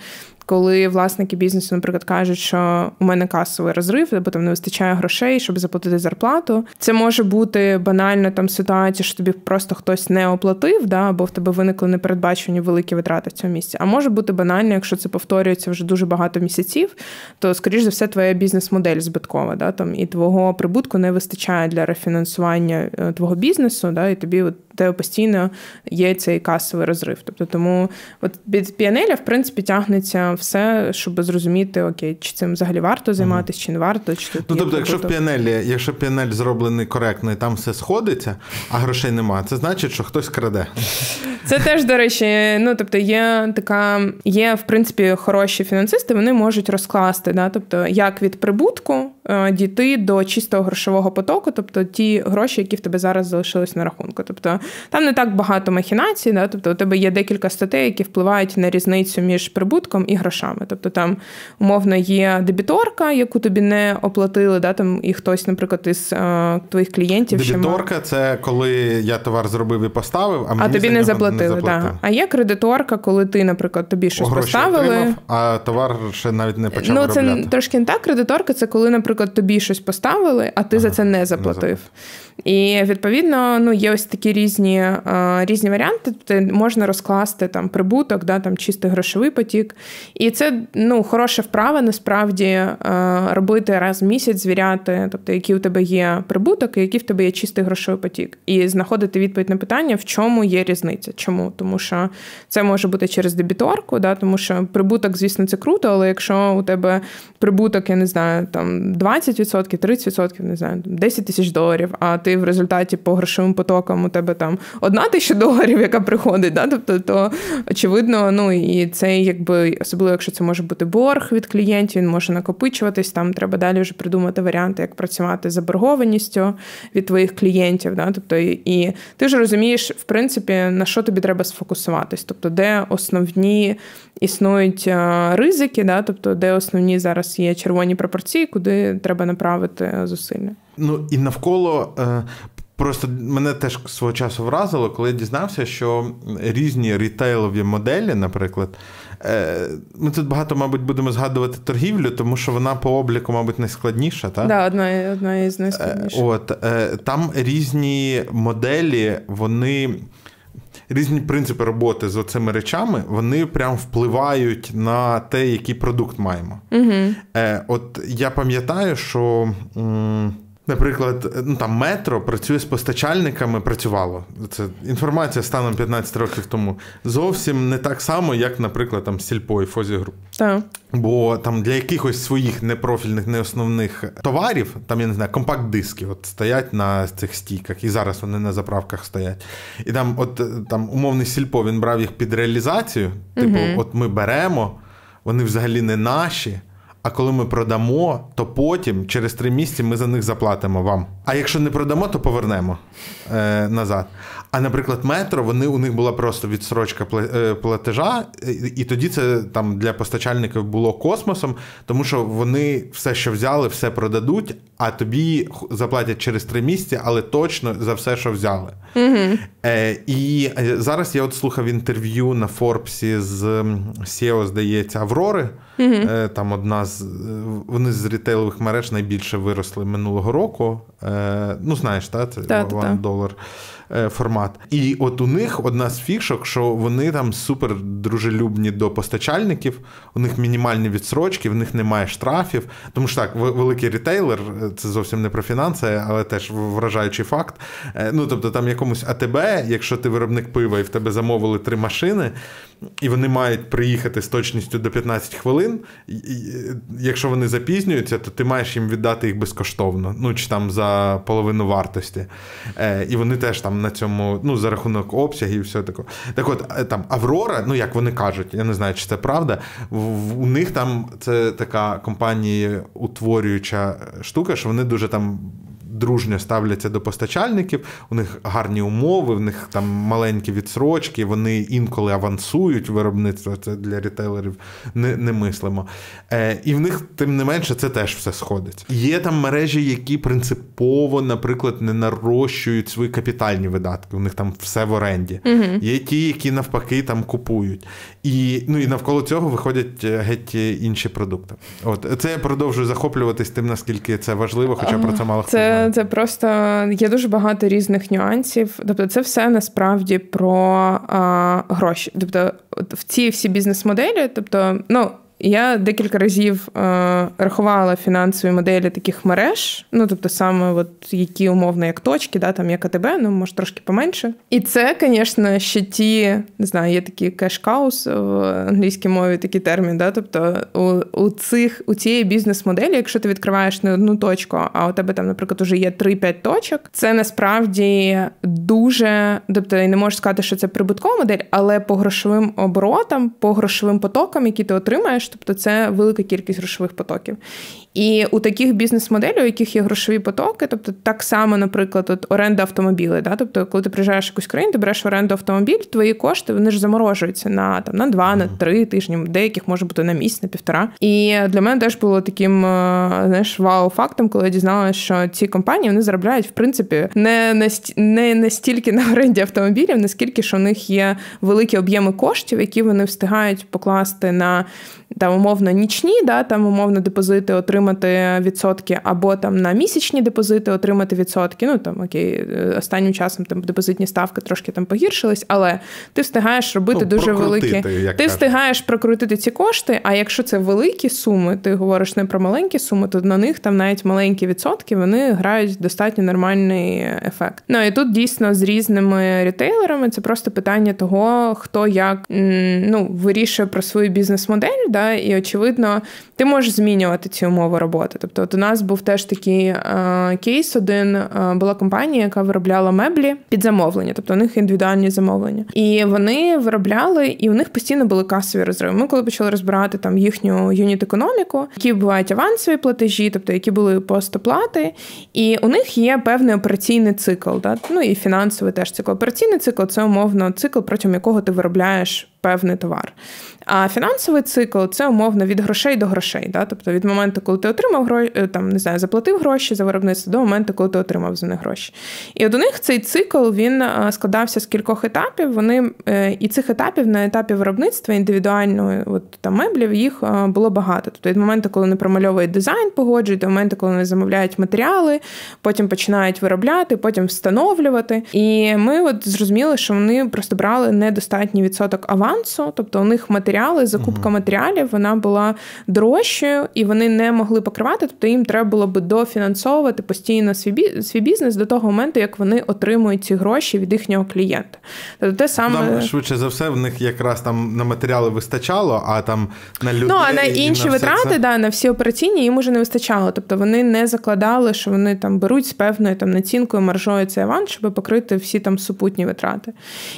[SPEAKER 1] коли власники бізнесу, наприклад, кажуть, що у мене касовий розрив, або там не вистачає грошей, щоб заплатити зарплату. Це може бути банальна там ситуація, що тобі просто хтось не оплатив, да, або в тебе виникли непередбачені великі витрати в цьому місці. А може бути банально, якщо це повторюється вже дуже багато місяців, то скоріш за все твоя бізнес-модель збиткова, да, там і твого прибутку не вистачає для рефінансування е, твого бізнесу, да, і тобі от тебе постійно є цей касовий розрив. Тобто тому от від піанеля, в принципі, тягнеться все, щоб зрозуміти, окей, чи цим взагалі варто займатися, чи не варто. Чи тут
[SPEAKER 2] Ну тобто, якщо в піанелі, якщо піанель зроблений коректно і там все сходиться, а грошей нема, це значить, що хтось краде.
[SPEAKER 1] Це теж, до речі, ну тобто є така, є в принципі хороші фінансисти, вони можуть розкласти, да, тобто як від прибутку дійти до чистого грошового потоку, тобто ті гроші, які в тебе зараз залишились на рахунку. Тобто там не так багато махінацій, да, тобто у тебе є декілька статей, які впливають на різницю між прибутком і грошами. Тобто там умовно є дебіторка, яку тобі не оплатили, да, там і хтось, наприклад, із а, е, твоїх клієнтів.
[SPEAKER 2] Дебіторка ще... це коли я товар зробив і поставив, а мені
[SPEAKER 1] а тобі не заплатили. Не да. А є кредиторка, коли ти, наприклад, тобі щось Гроші поставили. Отримав,
[SPEAKER 2] а товар ще навіть не почав.
[SPEAKER 1] Ну,
[SPEAKER 2] виробляти.
[SPEAKER 1] це трошки не так. Кредиторка це коли, наприклад, тобі щось поставили, а ти ага, за це не заплатив. Не і відповідно ну, є ось такі різні різні варіанти. Тобто можна розкласти там прибуток, да, там чистий грошовий потік. І це ну, хороша вправа насправді робити раз в місяць, звіряти, тобто, який у тебе є прибуток, і який в тебе є чистий грошовий потік. І знаходити відповідь на питання, в чому є різниця. Чому? Тому що це може бути через дебіторку, да, тому що прибуток, звісно, це круто, але якщо у тебе прибуток, я не знаю, там 20%, 30%, не знаю, 10 тисяч доларів, а ти в результаті по грошовим потокам у тебе там одна тисяча доларів, яка приходить, да, тобто, то очевидно, ну і це якби особливо, якщо це може бути борг від клієнтів, він може накопичуватись. Там треба далі вже придумати варіанти, як працювати з заборгованістю від твоїх клієнтів. Да, тобто, і ти вже розумієш, в принципі, на що тобі треба сфокусуватись, тобто, де основні існують е, ризики, да, тобто, де основні зараз є червоні пропорції, куди треба направити зусилля.
[SPEAKER 2] Ну і навколо е, Просто мене теж свого часу вразило, коли я дізнався, що різні рітейлові моделі, наприклад, е, ми тут багато, мабуть, будемо згадувати торгівлю, тому що вона по обліку, мабуть, найскладніша. так?
[SPEAKER 1] Да, одна одна із найскладніших.
[SPEAKER 2] От, е, Там різні моделі, вони. Різні принципи роботи з оцими речами, вони прям впливають на те, який продукт маємо. Угу. От я пам'ятаю, що. Наприклад, ну там метро працює з постачальниками, працювало. Це інформація станом 15 років тому. Зовсім не так само, як, наприклад, там Сільпо і Фозі Груп.
[SPEAKER 1] Так.
[SPEAKER 2] Бо там для якихось своїх непрофільних, неосновних товарів, там я не знаю, компакт-диски от стоять на цих стійках, і зараз вони на заправках стоять. І там, от там умовний Сільпо він брав їх під реалізацію. Типу, угу. от ми беремо, вони взагалі не наші. А коли ми продамо, то потім, через три місяці, ми за них заплатимо вам. А якщо не продамо, то повернемо е, назад. А, наприклад, метро, вони у них була просто відсрочка е, платежа, і тоді це там для постачальників було космосом, тому що вони все, що взяли, все продадуть, а тобі заплатять через три місяці, але точно за все, що взяли. Угу. Е, І е, зараз я от слухав інтерв'ю на Форбсі з SEO, здається, Аврори. Угу. Е, Там одна з вони з рітейлових мереж найбільше виросли минулого року. Е, ну, знаєш, та, це One Dollar Е, формат. І от у них одна з фішок, що вони там супер дружелюбні до постачальників, у них мінімальні відсрочки, в них немає штрафів. Тому що так, великий рітейлер, е, це зовсім не про фінанси, але теж вражаючий факт. Е, ну тобто, там якомусь АТБ, якщо ти виробник пива і в тебе замовили три машини, і вони мають приїхати з точністю до 15 хвилин. Якщо вони запізнюються, то ти маєш їм віддати їх безкоштовно, ну чи там за половину вартості. І вони теж там на цьому, ну, за рахунок обсягів і все таке. Так от е, там Аврора, ну як вони кажуть, я не знаю, чи це правда. У них там це така компанія утворююча штука, що вони дуже там дружньо ставляться до постачальників, у них гарні умови, в них там маленькі відсрочки, вони інколи авансують виробництво. Це для рітейлерів не, не мислимо. Е, І в них, тим не менше, це теж все сходить. Є там мережі, які принципово, наприклад, не нарощують свої капітальні видатки. У них там все в оренді. Угу. Є ті, які навпаки там купують. І ну, і навколо цього виходять е, геть інші продукти. От це я продовжую захоплюватись тим, наскільки це важливо, хоча про це мало хто
[SPEAKER 1] знає це просто є дуже багато різних нюансів. Тобто, це все насправді про а, гроші. Тобто, в ці всі бізнес-моделі, тобто, ну. Я декілька разів е, рахувала фінансові моделі таких мереж, ну тобто саме от які умовно як точки, да, там як АТБ, ну може трошки поменше. І це, звісно, ще ті, не знаю, є такі cash cows в англійській мові такий термін. Да, Тобто у у, цих у цієї бізнес-моделі, якщо ти відкриваєш не одну точку, а у тебе там, наприклад, уже є 3-5 точок, це насправді дуже, тобто не можу сказати, що це прибуткова модель, але по грошовим оборотам, по грошовим потокам, які ти отримаєш тобто це велика кількість грошових потоків. І у таких бізнес-моделей, у яких є грошові потоки, тобто так само, наприклад, от оренда автомобілів. Да? Тобто, коли ти приїжджаєш в якусь країну, ти береш оренду автомобіль, твої кошти вони ж заморожуються на там на два, на три тижні, деяких може бути на місяць, на півтора. І для мене теж було таким е, знаєш, вау-фактом, коли я дізналася, що ці компанії вони заробляють в принципі не насті... не настільки на оренді автомобілів, наскільки що у них є великі об'єми коштів, які вони встигають покласти на там умовно нічні, да, там умовно депозити отримати відсотки, або там на місячні депозити отримати відсотки. Ну там окей, е, останнім часом там депозитні ставки трошки там погіршились, але ти встигаєш робити ну, дуже великі. Як ти кажуть. встигаєш прокрутити ці кошти. А якщо це великі суми, ти говориш не про маленькі суми, то на них там навіть маленькі відсотки вони грають достатньо нормальний ефект. Ну і тут дійсно з різними рітейлерами це просто питання того, хто як ну вирішує про свою бізнес-модель. Да, і очевидно, ти можеш змінювати ці умови роботи. Тобто, от у нас був теж такий е, кейс. Один е, була компанія, яка виробляла меблі під замовлення, тобто у них індивідуальні замовлення. І вони виробляли, і у них постійно були касові розриви. Ми коли почали розбирати там їхню юніт-економіку, які бувають авансові платежі, тобто які були постоплати, і у них є певний операційний цикл, да? ну і фінансовий теж цикл. Операційний цикл це умовно цикл, протягом якого ти виробляєш певний товар. А фінансовий цикл це умовно від грошей до грошей. Да? Тобто від моменту, коли ти отримав гроші, е, там не знаю, заплатив гроші за виробництво до моменту, коли ти отримав за них гроші. І от у них цей цикл він е, складався з кількох етапів. Вони е, і цих етапів на етапі виробництва індивідуальної от, там, меблів їх було багато. Тобто від моменту, коли вони промальовують дизайн, погоджують, до моменту, коли вони замовляють матеріали, потім починають виробляти, потім встановлювати. І ми от зрозуміли, що вони просто брали недостатній відсоток авансу, тобто у них матеріали, закупка матеріалів вона була дорожчою, і вони не могли покривати, тобто їм треба було би дофінансовувати постійно свій свій бізнес до того моменту, як вони отримують ці гроші від їхнього клієнта. Тобто те саме
[SPEAKER 2] там, швидше за все, в них якраз там на матеріали вистачало, а там на людей...
[SPEAKER 1] Ну, а на інші на витрати, це... да, на всі операційні їм уже не вистачало. Тобто вони не закладали, що вони там беруть з певною там націнкою маржою цей аванс, щоб покрити всі там супутні витрати.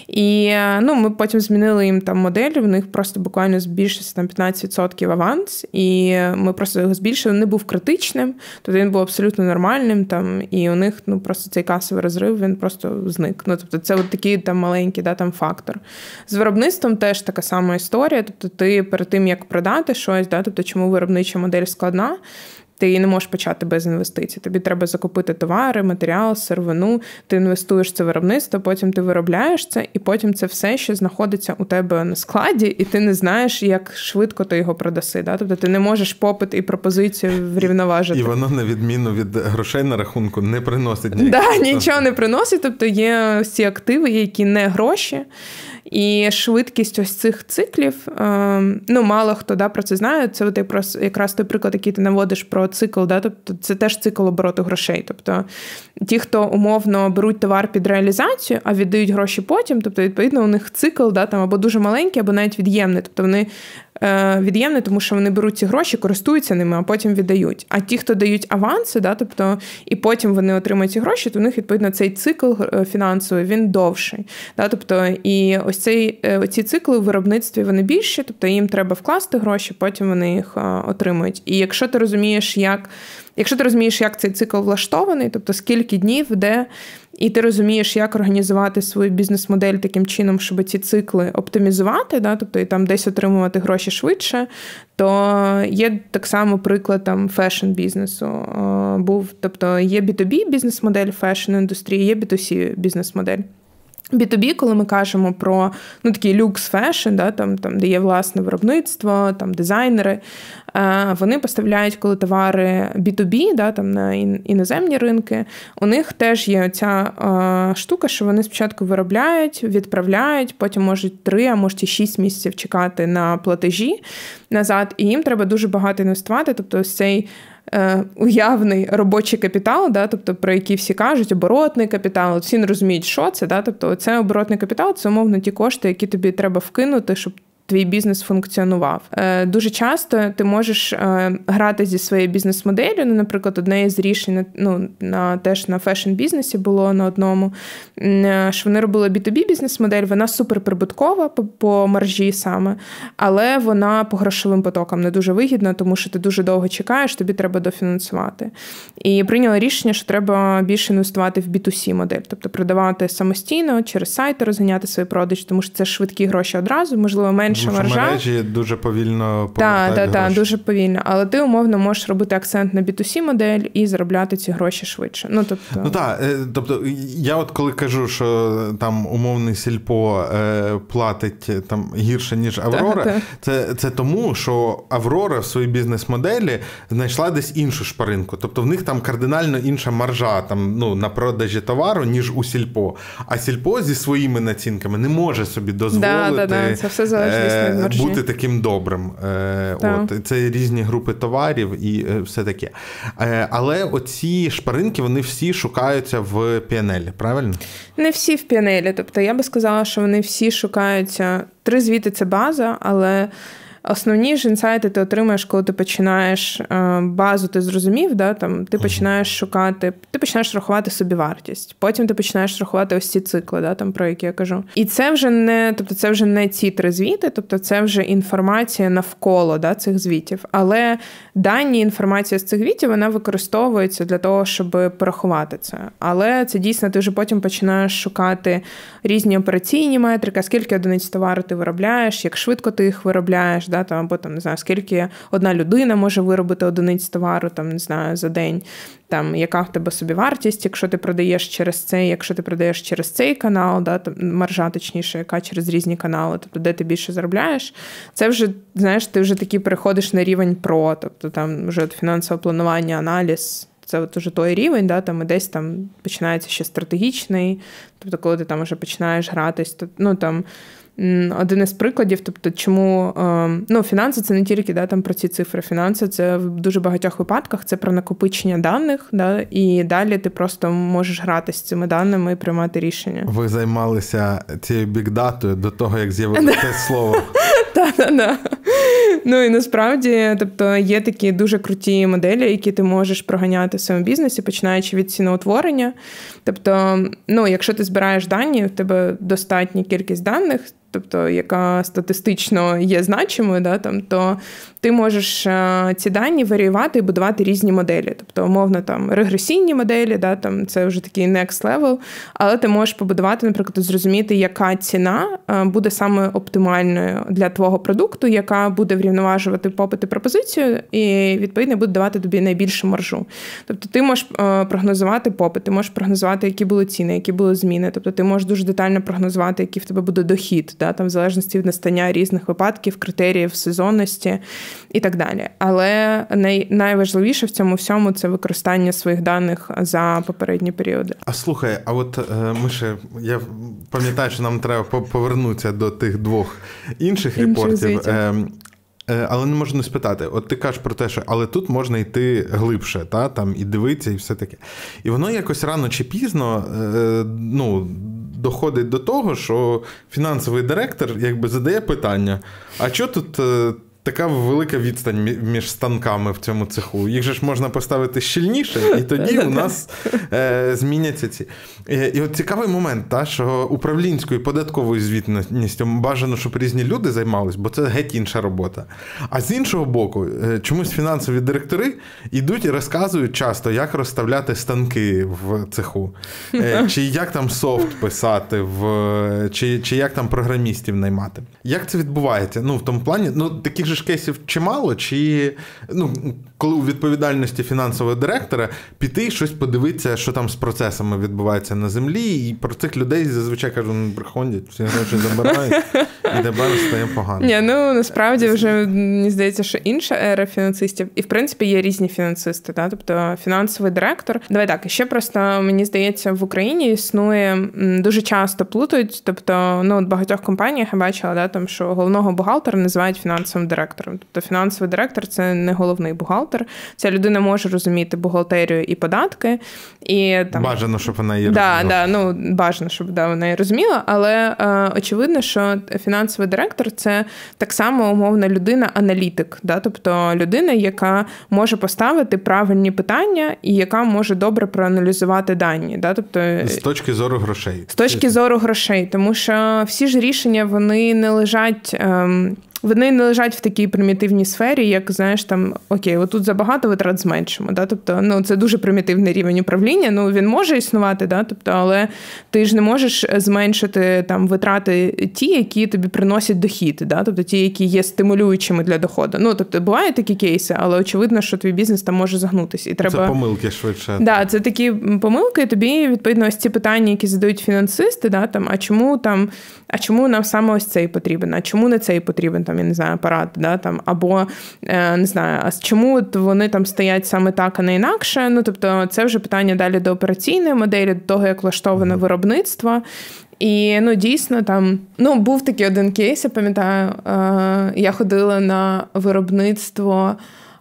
[SPEAKER 1] І ну, ми потім змінили їм там модель, в них просто буквально збільшився там 15% аванс, і ми просто його збільшили. Не був критичним, тобто він був абсолютно нормальним. Там, І у них ну, просто цей касовий розрив він просто зник. Ну, Тобто це от такий там маленький да, там, фактор. З виробництвом теж така сама історія. Тобто, ти перед тим, як продати щось, да, тобто чому виробнича модель складна. Ти її не можеш почати без інвестицій. Тобі треба закупити товари, матеріал, сировину, ти інвестуєш це виробництво, потім ти виробляєш це, і потім це все ще знаходиться у тебе на складі, і ти не знаєш, як швидко ти його продаси. Да? Тобто ти не можеш попит і пропозицію врівноважити.
[SPEAKER 2] І воно, на відміну від грошей на рахунку, не приносить
[SPEAKER 1] Да, нічого не приносить. Тобто є ці активи, які не гроші. І швидкість ось цих циклів, ем, ну мало хто да, про це знає. Це от якраз той приклад, який ти наводиш про цикл, да, тобто це теж цикл обороту грошей. Тобто ті, хто умовно беруть товар під реалізацію, а віддають гроші потім, тобто, відповідно, у них цикл да, там або дуже маленький, або навіть від'ємний. Тобто вони від'ємне, тому що вони беруть ці гроші, користуються ними, а потім віддають. А ті, хто дають аванси, да, тобто і потім вони отримують ці гроші, то у них відповідно цей цикл е, фінансовий він довший. Да, тобто, і ось цей е, ці цикли в виробництві вони більші, тобто їм треба вкласти гроші, потім вони їх отримують. І якщо ти розумієш, як. Якщо ти розумієш, як цей цикл влаштований, тобто скільки днів, де, і ти розумієш, як організувати свою бізнес-модель таким чином, щоб ці цикли оптимізувати, да, тобто і там десь отримувати гроші швидше, то є так само приклад там fashion-бізнесу. Був, тобто є B2B бізнес-модель fashion-індустрії, є B2C бізнес-модель. B2B, коли ми кажемо про ну, такий люкс fashion, да, там, там, де є власне виробництво, там дизайнери, е, вони поставляють, коли товари B2B, да, там на іноземні ринки, у них теж є ця е, штука, що вони спочатку виробляють, відправляють, потім можуть три, а і шість місяців чекати на платежі назад, і їм треба дуже багато інвестувати. Тобто ось цей уявний робочий капітал, да, тобто про який всі кажуть, оборотний капітал, всі не розуміють, що це. Да, тобто це оборотний капітал, це умовно ті кошти, які тобі треба вкинути, щоб твій бізнес функціонував. Е, дуже часто ти можеш е, грати зі своєю бізнес-моделлю. Ну, наприклад, одне із рішень ну, на теж на фешн-бізнесі було на одному, е, що вони робили B2B бізнес-модель, вона суперприбуткова по, по маржі саме, але вона по грошовим потокам не дуже вигідна, тому що ти дуже довго чекаєш, тобі треба дофінансувати. І прийняли рішення, що треба більше інвестувати в B2C модель, тобто продавати самостійно через сайти, розганяти свої продажі, тому що це швидкі гроші одразу, можливо, менше
[SPEAKER 2] Тому що мережі дуже повільно Так,
[SPEAKER 1] так, так, дуже повільно. Але ти умовно можеш робити акцент на B2C модель і заробляти ці гроші швидше. Ну тобто,
[SPEAKER 2] ну так, е, тобто я от коли кажу, що там умовний сільпо е, платить е, там гірше ніж Аврора, так, це це тому, що Аврора в своїй бізнес-моделі знайшла десь іншу шпаринку. Тобто в них там кардинально інша маржа там ну на продажі товару, ніж у сільпо. А сільпо зі своїми націнками не може собі дозволити. Да, да,
[SPEAKER 1] це все залежить
[SPEAKER 2] Е, бути таким добрим. Е, от Це різні групи товарів і е, все таке. Але оці шпаринки вони всі шукаються в піанелі, правильно?
[SPEAKER 1] Не всі в піанелі. Тобто я би сказала, що вони всі шукаються. Три звіти це база, але Основні ж інсайти ти отримаєш, коли ти починаєш е, базу, ти зрозумів, да, там, ти починаєш шукати, ти починаєш рахувати собі вартість. Потім ти починаєш рахувати ось ці цикли, да, там, про які я кажу. І це вже не тобто це вже не ці три звіти, тобто це вже інформація навколо да, цих звітів. Але дані інформація з цих звітів вона використовується для того, щоб порахувати це. Але це дійсно ти вже потім починаєш шукати різні операційні метрики, скільки одиниць товару ти виробляєш, як швидко ти їх виробляєш да, там, або там не знаю, скільки одна людина може виробити одиниць товару, там не знаю, за день, там яка в тебе собі вартість, якщо ти продаєш через цей, якщо ти продаєш через цей канал, да, там маржа точніше, яка через різні канали, тобто де ти більше заробляєш, це вже знаєш, ти вже таки переходиш на рівень про, тобто там вже фінансове планування, аналіз. Це от уже той рівень, да, там і десь там починається ще стратегічний. Тобто, коли ти там вже починаєш гратись, то ну там один із прикладів, тобто, чому ем, ну, фінанси це не тільки да, там про ці цифри. Фінанси це в дуже багатьох випадках це про накопичення даних, да, і далі ти просто можеш грати з цими даними і приймати рішення.
[SPEAKER 2] Ви займалися цією бікдатою до того, як з'явилося це слово. (laughs)
[SPEAKER 1] Так, Ну і насправді, тобто є такі дуже круті моделі, які ти можеш проганяти в своєму бізнесі, починаючи від ціноутворення. Тобто, ну, якщо ти збираєш дані, в тебе достатня кількість даних, тобто яка статистично є значимою, да, там, то ти можеш е, ці дані варіювати і будувати різні моделі. Тобто, умовно, там регресійні моделі, да, там це вже такий next level, але ти можеш побудувати, наприклад, зрозуміти, яка ціна е, буде саме оптимальною для твого продукту, яка буде врівноважувати попит і пропозицію, і відповідно буде давати тобі найбільшу маржу. Тобто, ти можеш е, прогнозувати попит, ти можеш прогнозувати, які були ціни, які були зміни. Тобто, ти можеш дуже детально прогнозувати, який в тебе буде дохід, да, там в залежності від настання різних випадків, критеріїв сезонності і так далі. Але най, найважливіше в цьому всьому це використання своїх даних за попередні періоди.
[SPEAKER 2] А слухай, а от е, ми ще я пам'ятаю, що нам треба повернутися до тих двох інших, інших репортів. Ем, е, але не можу не спитати, от ти кажеш про те, що але тут можна йти глибше, та там і дивитися, і все таке. І воно якось рано чи пізно е, ну, доходить до того, що фінансовий директор якби задає питання: а що тут така велика відстань між станками в цьому цеху. Їх же ж можна поставити щільніше, і тоді у (laughs) нас е, зміняться ці. Е, і от цікавий момент, та, що управлінською податковою звітністю бажано, щоб різні люди займалися, бо це геть інша робота. А з іншого боку, е, чомусь фінансові директори йдуть і розказують часто, як розставляти станки в цеху, е, (laughs) чи як там софт писати, в, чи, чи як там програмістів наймати. Як це відбувається? Ну, в тому плані, ну таких же ж кейсів чимало, чи ну, коли у відповідальності фінансового директора піти і щось подивитися, що там з процесами відбувається на землі, і про цих людей зазвичай кажуть, ну, приходять, всі гроші забирають, і тепер стає погано.
[SPEAKER 1] Ні, ну насправді вже мені здається, що інша ера фінансистів, і в принципі є різні фінансисти. Та? Тобто фінансовий директор. Давай так, ще просто мені здається, в Україні існує дуже часто плутають. Тобто, ну от багатьох компаніях я бачила, да, там що головного бухгалтера називають фінансовим директором. Тобто фінансовий директор це не головний бухгалтер. Ця людина може розуміти бухгалтерію і податки. І там
[SPEAKER 2] бажано, щоб вона її
[SPEAKER 1] да. Да, ну бажано, щоб да, вона її розуміла, але е, очевидно, що фінансовий директор це так само умовна людина-аналітик, да, тобто людина, яка може поставити правильні питання і яка може добре проаналізувати дані. Да, тобто
[SPEAKER 2] з точки зору грошей,
[SPEAKER 1] з точки зору грошей, тому що всі ж рішення вони не лежать. Ем, вони не лежать в такій примітивній сфері, як знаєш, там окей, отут забагато витрат зменшимо. Да? Тобто, ну це дуже примітивний рівень управління. Ну він може існувати, да? тобто, але ти ж не можеш зменшити там витрати ті, які тобі приносять дохід, да? тобто ті, які є стимулюючими для доходу. Ну тобто бувають такі кейси, але очевидно, що твій бізнес там може загнутися. І треба
[SPEAKER 2] це помилки швидше.
[SPEAKER 1] Да, це такі помилки. Тобі відповідно ось ці питання, які задають фінансисти, да там а чому там, а чому нам саме ось цей потрібен? А чому не цей потрібен? Там я не знаю, апарат, да, там, або е, не знаю, а чому вони там стоять саме так, а не інакше. Ну тобто, це вже питання далі до операційної моделі, до того, як влаштоване виробництво. І ну дійсно там ну був такий один кейс, я пам'ятаю, е, я ходила на виробництво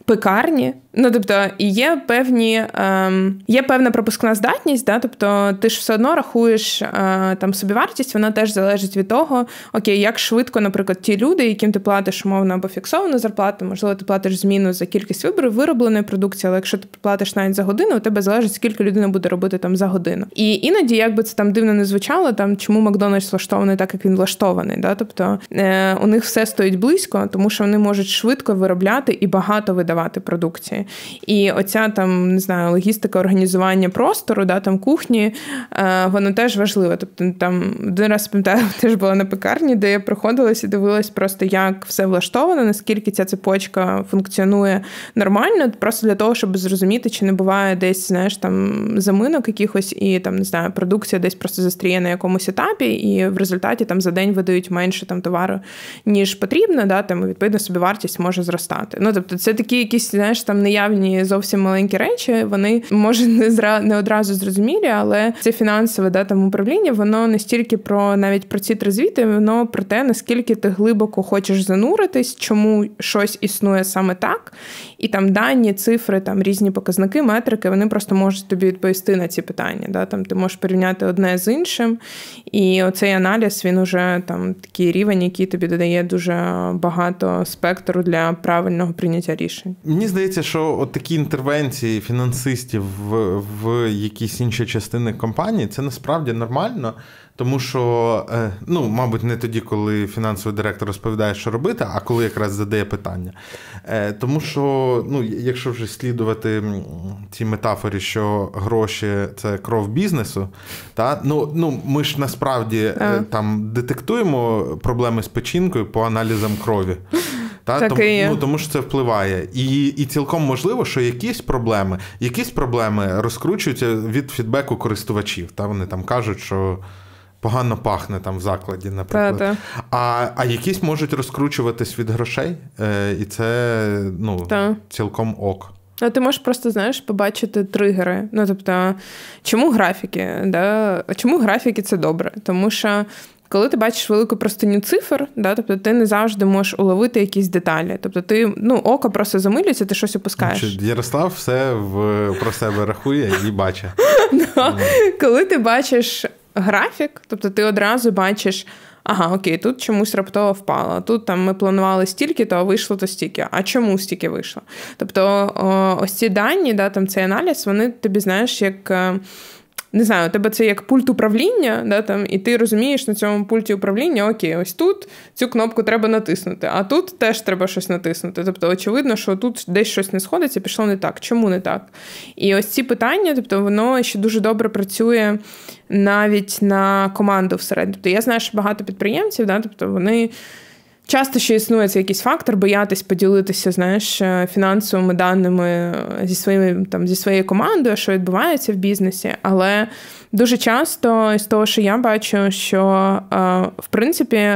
[SPEAKER 1] пекарні. Ну, тобто, є певні, ем, є певна пропускна здатність, да? тобто ти ж все одно рахуєш е, там собівартість, вона теж залежить від того, окей, як швидко, наприклад, ті люди, яким ти платиш умовно або фіксовану зарплату, можливо, ти платиш зміну за кількість виборів виробленої продукції, але якщо ти платиш навіть за годину, у тебе залежить, скільки людина буде робити там за годину. І іноді, як би це там дивно не звучало, там чому Макдональдс влаштований так, як він влаштований. Да? Тобто е, у них все стоїть близько, тому що вони можуть швидко виробляти і багато видавати продукції. І оця там не знаю, логістика організування простору, да, там кухні, е, воно теж важливе. Тобто там один раз пам'ятаю, (laughs) теж була на пекарні, де я приходилась і дивилась просто, як все влаштовано, наскільки ця цепочка функціонує нормально, просто для того, щоб зрозуміти, чи не буває десь, знаєш, там заминок якихось, і там не знаю, продукція десь просто застріє на якомусь етапі, і в результаті там за день видають менше там товару, ніж потрібно, да, там відповідно собі вартість може зростати. Ну тобто, це такі якісь, знаєш, там неявні зовсім маленькі речі, вони може не зра не одразу зрозумілі, але це фінансове да, там управління, воно не стільки про навіть про ці три звіти, воно про те, наскільки ти глибоко хочеш зануритись, чому щось існує саме так, і там дані, цифри, там різні показники, метрики, вони просто можуть тобі відповісти на ці питання. Да? Там Ти можеш порівняти одне з іншим, і оцей аналіз він уже там такий рівень, який тобі додає дуже багато спектру для правильного прийняття рішень.
[SPEAKER 2] Мені здається, що що от такі інтервенції фінансистів в, в якісь інші частини компанії це насправді нормально. Тому що, е, ну, мабуть, не тоді, коли фінансовий директор розповідає, що робити, а коли якраз задає питання. Е, тому що, ну, якщо вже слідувати цій метафорі, що гроші це кров бізнесу, та, ну, ну, ми ж насправді а. Е, там детектуємо проблеми з печінкою по аналізам крові. Та?
[SPEAKER 1] Так тому, і є.
[SPEAKER 2] Ну, тому що це впливає. І і цілком можливо, що якісь проблеми якісь проблеми розкручуються від фідбеку користувачів. Та? Вони там кажуть, що погано пахне там в закладі, наприклад. Та-та. А а якісь можуть розкручуватись від грошей, е, і це ну, Та. цілком ок.
[SPEAKER 1] Ну, ти можеш просто знаєш побачити тригери. Ну тобто, чому графіки? Да? Чому графіки це добре? Тому що. Коли ти бачиш велику простиню цифр, да, тобто ти не завжди можеш уловити якісь деталі. Тобто ти ну, око просто замилюється, ти щось опускаєш.
[SPEAKER 2] Ярослав все в, про себе рахує і бачить. (laughs)
[SPEAKER 1] Коли ти бачиш графік, тобто ти одразу бачиш. Ага, окей, тут чомусь раптово впало. Тут там ми планували стільки, то вийшло то стільки. А чому стільки вийшло? Тобто, о, ось ці дані, да, там цей аналіз, вони тобі знаєш, як е, не знаю, у тебе це як пульт управління, да, там, і ти розумієш на цьому пульті управління, окей, ось тут цю кнопку треба натиснути, а тут теж треба щось натиснути. Тобто, очевидно, що тут десь щось не сходиться, пішло не так. Чому не так? І ось ці питання, тобто, воно ще дуже добре працює навіть на команду всередині. Тобто, я знаю, що багато підприємців, да, тобто вони. Часто ще існує цей якийсь фактор, боятись поділитися, знаєш, е, фінансовими даними е, зі своїми там зі своєю командою, що відбувається в бізнесі, але Дуже часто з того, що я бачу, що е, в принципі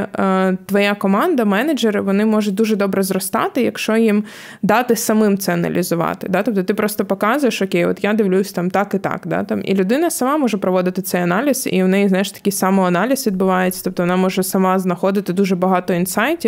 [SPEAKER 1] твоя команда, менеджери, вони можуть дуже добре зростати, якщо їм дати самим це аналізувати. Да? Тобто ти просто показуєш, окей, от я дивлюсь там так і так. Да? Там, І людина сама може проводити цей аналіз, і в неї, знаєш, такий самоаналіз відбувається. Тобто вона може сама знаходити дуже багато інсайтів,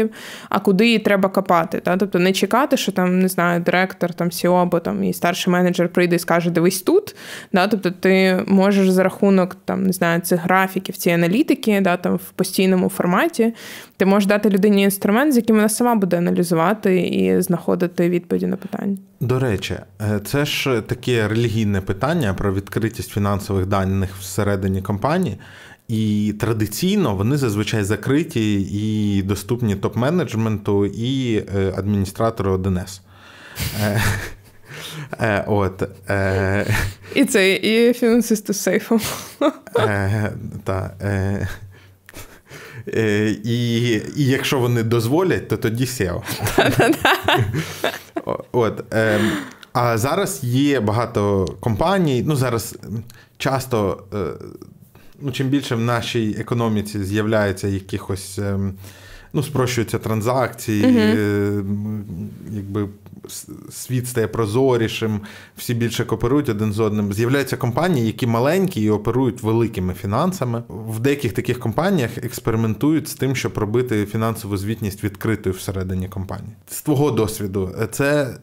[SPEAKER 1] а куди їй треба копати. Да? Тобто не чекати, що там не знаю, директор, там CEO або там і старший менеджер прийде і скаже, дивись тут. Да? Тобто ти можеш за рахунок там не знаю цих графіків, цієї аналітики, да, там в постійному форматі, ти можеш дати людині інструмент, з яким вона сама буде аналізувати і знаходити відповіді на питання.
[SPEAKER 2] До речі, е, це ж таке релігійне питання про відкритість фінансових даних всередині компанії. І традиційно вони зазвичай закриті і доступні топ-менеджменту і е, адміністратору ОДНС. Е, от, е,
[SPEAKER 1] І це і фінансисти з сейфом.
[SPEAKER 2] Та, е, і і якщо вони дозволять, то тоді SEO. От, е, А зараз є багато компаній. Ну, зараз часто, ну, чим більше в нашій економіці з'являється якихось. Ем, ну, спрощуються транзакції, uh якби світ стає прозорішим, всі більше кооперують один з одним. З'являються компанії, які маленькі і оперують великими фінансами. В деяких таких компаніях експериментують з тим, щоб робити фінансову звітність відкритою всередині компанії. З твого досвіду, це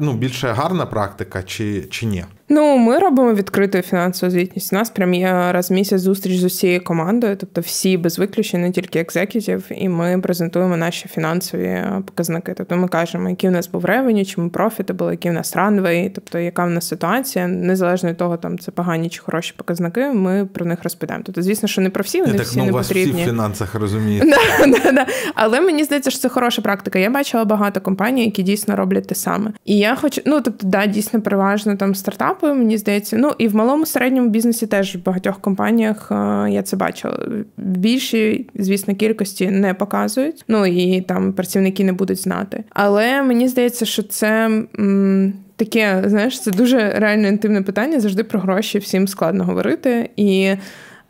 [SPEAKER 2] ну, більше гарна практика чи, чи ні?
[SPEAKER 1] Ну, ми робимо відкриту фінансову звітність. У нас прям є раз в місяць зустріч з усією командою, тобто всі без виключень, не тільки executive, і ми презентуємо наші фінансові показники. Тобто ми кажемо, який у нас був revenue, чи ми profitable були, які в нас runway, тобто яка в нас ситуація, незалежно від того, там це погані чи хороші показники. Ми про них розповідаємо. Тобто, звісно, що не про всі, вони
[SPEAKER 2] я
[SPEAKER 1] всі ну, не потрібні.
[SPEAKER 2] Всі в фінансах розумієте. (laughs)
[SPEAKER 1] Але мені здається, що це хороша практика. Я бачила багато компаній, які дійсно роблять те саме. І я хочу, ну тобто, да, дійсно переважно там стартапи, мені здається. Ну і в малому середньому бізнесі теж в багатьох компаніях е, я це бачила. В більшій, звісно, кількості не показують. Ну і там працівники не будуть знати. Але мені здається, що це. М- Таке, знаєш, це дуже реально інтимне питання. Завжди про гроші всім складно говорити. І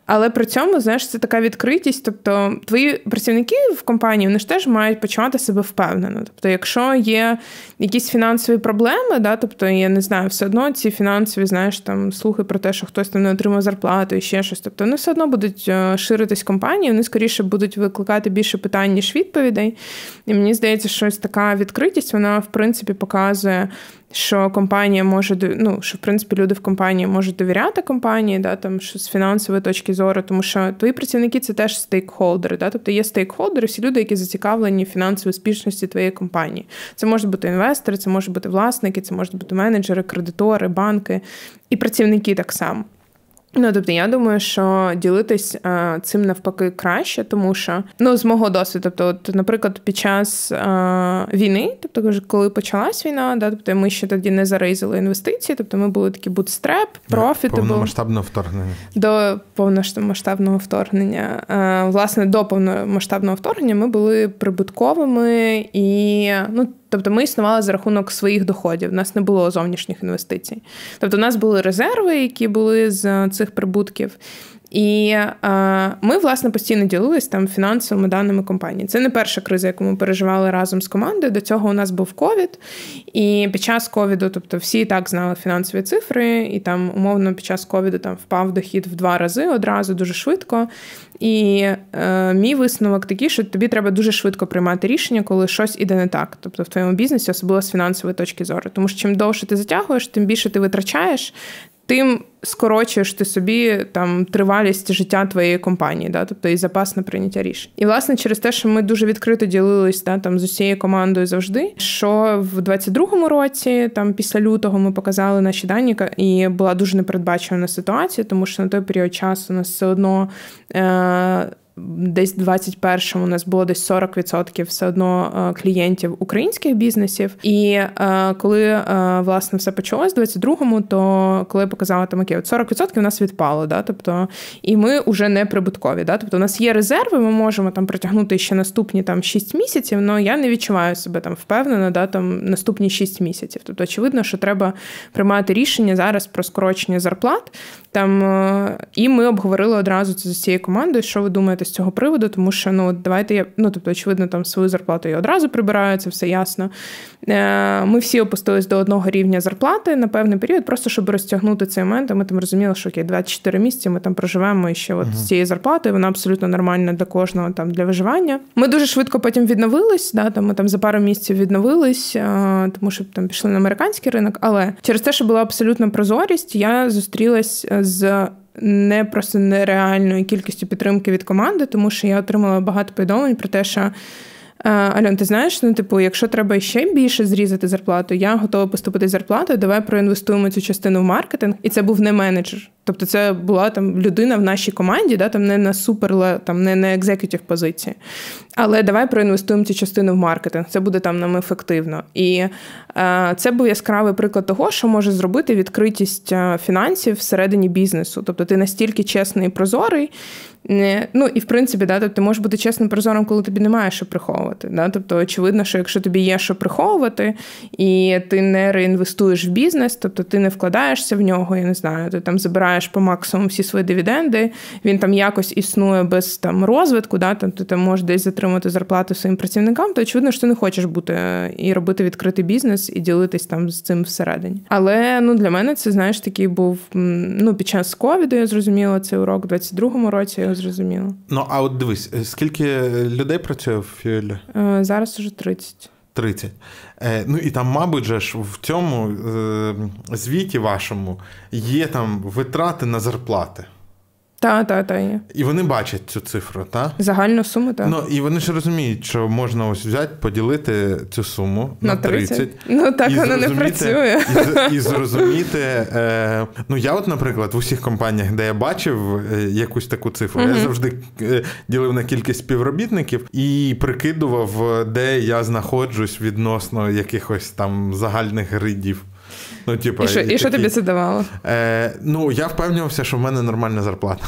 [SPEAKER 1] але при цьому, знаєш, це така відкритість. Тобто, твої працівники в компанії вони ж теж мають почувати себе впевнено. Тобто, якщо є якісь фінансові проблеми, да, тобто я не знаю, все одно ці фінансові, знаєш, там слухи про те, що хтось там не отримав зарплату і ще щось. Тобто вони все одно будуть е, ширитись компанії, вони скоріше будуть викликати більше питань, ніж відповідей. І мені здається, що ось така відкритість, вона в принципі показує що компанія може ну, що в принципі люди в компанії можуть довіряти компанії, да, там що з фінансової точки зору, тому що твої працівники це теж стейкхолдери. Да, тобто є стейкхолдери, всі люди, які зацікавлені в фінансовій успішності твоєї компанії. Це можуть бути інвестори, це можуть бути власники, це можуть бути менеджери, кредитори, банки і працівники так само. Ну, тобто, я думаю, що ділитись а, цим навпаки краще, тому що ну з мого досвіду, тобто, от, наприклад, під час а, війни, тобто, коли почалась війна, да, тобто ми ще тоді не зарейзили інвестиції, тобто ми були такі bootstrap, profitable.
[SPEAKER 2] повномасштабного вторгнення
[SPEAKER 1] до повномасштабного вторгнення. А, власне, до повномасштабного вторгнення ми були прибутковими і ну. Тобто ми існували за рахунок своїх доходів. У нас не було зовнішніх інвестицій. Тобто, у нас були резерви, які були з цих прибутків. І е, ми, власне, постійно ділились там фінансовими даними компанії. Це не перша криза, яку ми переживали разом з командою. До цього у нас був ковід, і під час ковіду, тобто всі так знали фінансові цифри, і там умовно під час ковіду там впав дохід в два рази одразу дуже швидко. І е, мій висновок такий, що тобі треба дуже швидко приймати рішення, коли щось іде не так, тобто в твоєму бізнесі, особливо з фінансової точки зору. Тому що чим довше ти затягуєш, тим більше ти витрачаєш, тим скорочуєш ти собі там тривалість життя твоєї компанії, да, тобто і запас на прийняття рішень. І власне через те, що ми дуже відкрито ділились да, там з усією командою завжди. Що в 22-му році, там після лютого, ми показали наші дані, і була дуже непередбачена ситуація, тому що на той період часу у нас все одно. Е- Десь 21-му у нас було десь 40% все одно е, клієнтів українських бізнесів. І е, коли е, власне все почалось, в 22-му, то коли показала там окей, от 40% у нас відпало, да, тобто і ми вже не прибуткові. Да, тобто у нас є резерви, ми можемо там протягнути ще наступні там 6 місяців, але я не відчуваю себе там впевнено, да, там наступні 6 місяців. Тобто, очевидно, що треба приймати рішення зараз про скорочення зарплат. Там і ми обговорили одразу це з усією командою, що ви думаєте з цього приводу, тому що ну давайте я ну тобто, очевидно, там свою зарплату я одразу прибираю, це все ясно. Е, ми всі опустились до одного рівня зарплати на певний період, просто щоб розтягнути цей момент. Ми там розуміли, що окей, 24 місяці ми там проживемо і ще от uh-huh. з цією зарплатою, вона абсолютно нормальна для кожного там для виживання. Ми дуже швидко потім відновились. Да, там ми там за пару місяців відновились, е, тому що там пішли на американський ринок. Але через те, що була абсолютна прозорість, я зустрілась з не просто нереальною кількістю підтримки від команди, тому що я отримала багато повідомлень про те, що. Е, Альон, ти знаєш, ну типу, якщо треба ще більше зрізати зарплату, я готова опустити зарплату. Давай проінвестуємо цю частину в маркетинг, і це був не менеджер. Тобто, це була там людина в нашій команді, да, там не на супер, там не на executive позиції. Але давай проінвестуємо цю частину в маркетинг. Це буде там нам ефективно. І е, це був яскравий приклад того, що може зробити відкритість е, фінансів всередині бізнесу. Тобто, ти настільки чесний і прозорий. Не, Ну і в принципі, да, тобто ти можеш бути чесним прозором, коли тобі немає що приховувати. Да? Тобто, очевидно, що якщо тобі є що приховувати, і ти не реінвестуєш в бізнес, тобто ти не вкладаєшся в нього, я не знаю, ти там забираєш по максимуму всі свої дивіденди, він там якось існує без там розвитку, да, тобто ти можеш десь затримати зарплату своїм працівникам, то очевидно, що ти не хочеш бути е, і робити відкритий бізнес і ділитись там з цим всередині. Але ну для мене це знаєш такий був ну під час ковіду, я зрозуміла цей урок, у 22-му році зрозуміло.
[SPEAKER 2] Ну, а от дивись, е, скільки людей працює в Фюелі?
[SPEAKER 1] Е, зараз уже 30.
[SPEAKER 2] 30. Е, ну і там, мабуть, же ж в цьому е, звіті вашому є там витрати на зарплати.
[SPEAKER 1] Так, так, так, є.
[SPEAKER 2] І вони бачать цю цифру, так?
[SPEAKER 1] Загальну суму, так.
[SPEAKER 2] Ну, і вони ж розуміють, що можна ось взяти, поділити цю суму на, на 30. 30.
[SPEAKER 1] Ну так воно не працює.
[SPEAKER 2] І, і зрозуміти. Е, Ну, я, от, наприклад, в усіх компаніях, де я бачив е, якусь таку цифру, угу. я завжди е, ділив на кількість співробітників і прикидував, де я знаходжусь відносно якихось там загальних гридів.
[SPEAKER 1] Ну, типу, І що і, і що тобі це давало?
[SPEAKER 2] Е, Ну, я впевнювався, що в мене нормальна зарплата.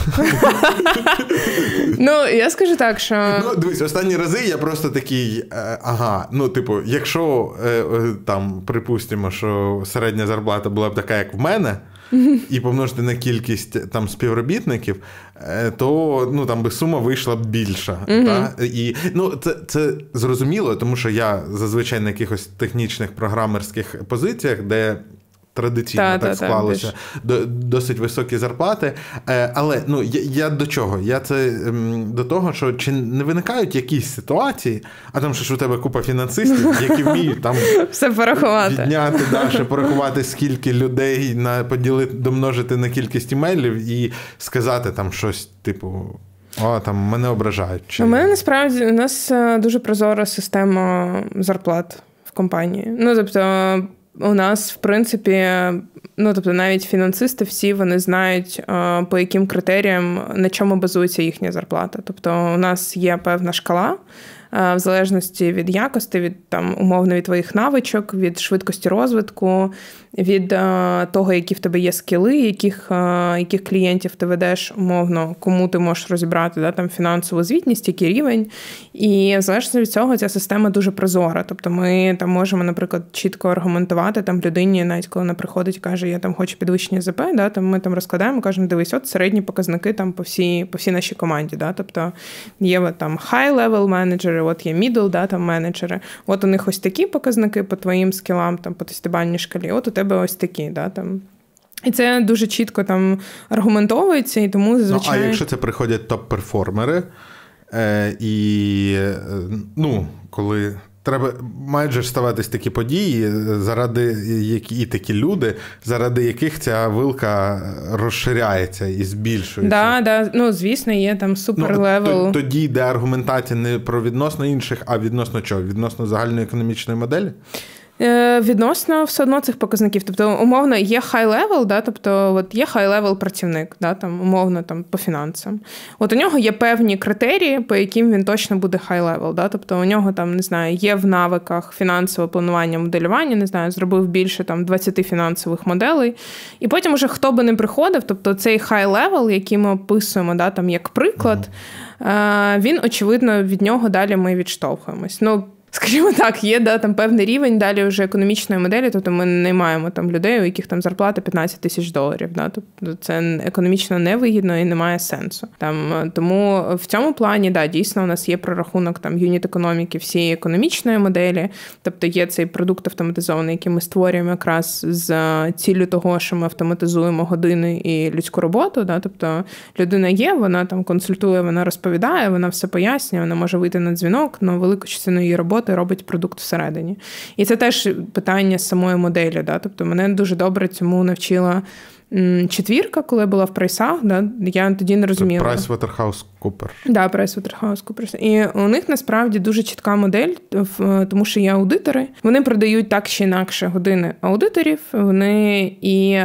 [SPEAKER 1] Ну, я скажу так, що.
[SPEAKER 2] Ну, дивись, останні рази я просто такий. Е, ага, ну, типу, якщо е, е, там припустимо, що середня зарплата була б така, як в мене. І помножити на кількість там співробітників, то ну там би сума вийшла б більша. Mm-hmm. Та? І ну це це зрозуміло, тому що я зазвичай на якихось технічних програмерських позиціях, де традиційно та, так та, склалося та, досить високі зарплати. Е, але ну я, я до чого? Я це ем, до того, що чи не виникають якісь ситуації, а там що ж у тебе купа фінансистів, які вміють там (laughs)
[SPEAKER 1] все порахувати.
[SPEAKER 2] підняти, да, ще порахувати, скільки людей на поділити, домножити на кількість імейлів і сказати там щось, типу. О, там мене ображають. Чи...
[SPEAKER 1] У мене насправді у нас е, дуже прозора система зарплат в компанії. Ну, тобто, у нас, в принципі, ну тобто, навіть фінансисти всі вони знають, е, по яким критеріям на чому базується їхня зарплата. Тобто, у нас є певна шкала. Е, в залежності від якості, від там умовно від твоїх навичок, від швидкості розвитку, від е, того, які в тебе є скіли, яких е, яких клієнтів ти ведеш умовно, кому ти можеш розібрати да, там фінансову звітність, який рівень. І в залежності від цього ця система дуже прозора. Тобто ми там можемо, наприклад, чітко аргументувати там людині, навіть коли вона приходить і каже, я там хочу підвищення ЗП, да, там ми там розкладаємо, кажемо, дивись, от середні показники там по всій по всій нашій команді. Да, Тобто є там high-level менеджери, от є middle, да, там менеджери. От у них ось такі показники по твоїм скілам, там по тестибальній шкалі. От у тебе ось такі. Да, там. І це дуже чітко там аргументовується, і тому зазвичай...
[SPEAKER 2] Ну, А якщо це приходять top-performer и, е, і е, ну, коли треба майже ставатись такі події, заради які і такі люди, заради яких ця вилка розширяється і збільшується.
[SPEAKER 1] Да, да. Ну, звісно, є там super level.
[SPEAKER 2] Ну, тоді йде аргументація не про відносно інших, а відносно чого? Відносно загальної економічної моделі.
[SPEAKER 1] Е, відносно все одно цих показників. Тобто, умовно, є high-level, да, тобто от є high-level працівник, да, там, умовно там, по фінансам. От у нього є певні критерії, по яким він точно буде high-level. Да, тобто у нього там, не знаю, є в навиках фінансове планування, моделювання, не знаю, зробив більше там 20 фінансових моделей. І потім, уже хто би не приходив, тобто цей high-level, який ми описуємо, да, там, як приклад, mm-hmm. він, очевидно, від нього далі ми відштовхуємось. Ну, Скажімо так, є да, там певний рівень далі вже економічної моделі, тобто ми не маємо там людей, у яких там зарплата 15 тисяч доларів. Да, Тобто це економічно невигідно і немає сенсу. Там Тому в цьому плані да, дійсно у нас є прорахунок там юніт економіки всієї економічної моделі, тобто є цей продукт автоматизований, який ми створюємо якраз з ціллю того, що ми автоматизуємо години і людську роботу. Да, Тобто людина є, вона там консультує, вона розповідає, вона все пояснює, вона може вийти на дзвінок, але велику частину її роботи роботи робить продукт всередині. І це теж питання самої моделі. Да? Тобто мене дуже добре цьому навчила четвірка, коли я була в прайсах, да, я тоді не розуміла.
[SPEAKER 2] Прайс Waterhouse Cooper.
[SPEAKER 1] Да, Прайс Cooper. І у них насправді дуже чітка модель, тому що є аудитори. Вони продають так чи інакше години аудиторів. Вони і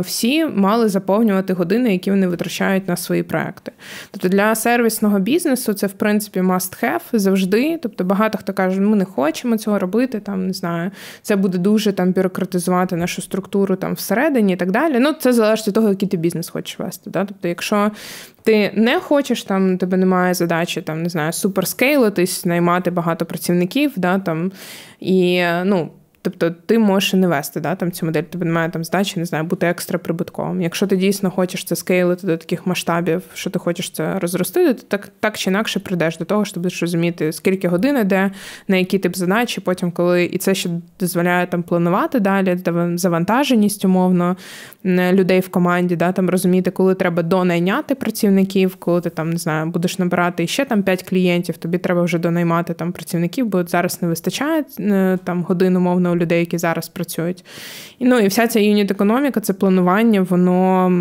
[SPEAKER 1] всі мали заповнювати години, які вони витрачають на свої проекти. Тобто для сервісного бізнесу це в принципі must have завжди. Тобто багато хто каже, ми не хочемо цього робити. Там не знаю, це буде дуже там бюрократизувати нашу структуру там всередині і так далі. Ну це залежить від того, який ти бізнес хочеш вести. Да? Тобто, якщо ти не хочеш, там тебе немає задачі там, не знаю, суперскейлитись, наймати багато працівників, да, там, і ну, Тобто ти можеш і не вести да, там, цю модель, тобі немає там здачі, не знаю, бути екстра прибутковим. Якщо ти дійсно хочеш це скейлити до таких масштабів, що ти хочеш це розростити, то так так чи інакше прийдеш до того, щоб будеш розуміти, скільки годин іде, на які тип задачі, потім, коли і це ще дозволяє там планувати далі, завантаженість умовно людей в команді, да, там розуміти, коли треба донайняти працівників, коли ти там не знаю, будеш набирати ще там 5 клієнтів, тобі треба вже донаймати там працівників, бо зараз не вистачає е, там годин умовно людей, які зараз працюють. І, Ну і вся ця юніт економіка, це планування, воно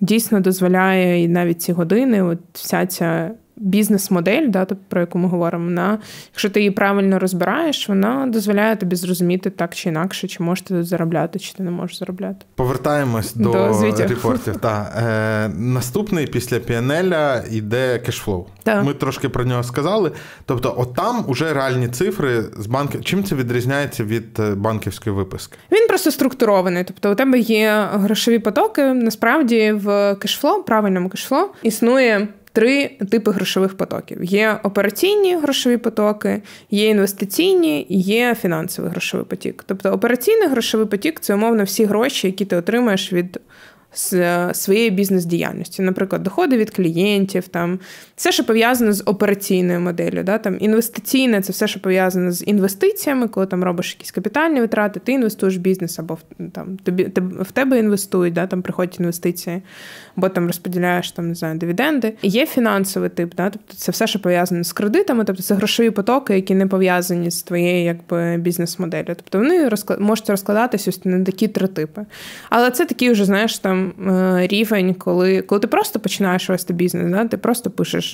[SPEAKER 1] дійсно дозволяє і навіть ці години, от вся ця бізнес-модель, да, про яку ми говоримо, вона, якщо ти її правильно розбираєш, вона дозволяє тобі зрозуміти так чи інакше, чи можеш ти заробляти, чи ти не можеш заробляти.
[SPEAKER 2] Повертаємось до, до репортів. Та. Е, Наступний після Піанеля йде кешфлоу. Так. Ми трошки про нього сказали. Тобто, от там уже реальні цифри з банки. Чим це відрізняється від е, банківської виписки?
[SPEAKER 1] Він просто структурований. Тобто, у тебе є грошові потоки. Насправді в кешфлоу, правильному кешфлоу, існує три типи грошових потоків: є операційні грошові потоки, є інвестиційні і є фінансовий грошовий потік. Тобто операційний грошовий потік це умовно всі гроші, які ти отримаєш від з своєї бізнес-діяльності, наприклад, доходи від клієнтів, там все, що пов'язане з операційною моделлю. Да? Там Інвестиційне це все, що пов'язане з інвестиціями, коли там робиш якісь капітальні витрати, ти інвестуєш в бізнес, або там тобі в тебе інвестують, да? там приходять інвестиції, або там розподіляєш там, не знаю, дивіденди. Є фінансовий тип, да? тобто це все, що пов'язане з кредитами, тобто це грошові потоки, які не пов'язані з твоєю якби бізнес-моделлю. Тобто вони розклад... можуть розкладатися на такі три типи. Але це такий вже, знаєш, там е, рівень, коли коли ти просто починаєш вести бізнес, да? ти просто пишеш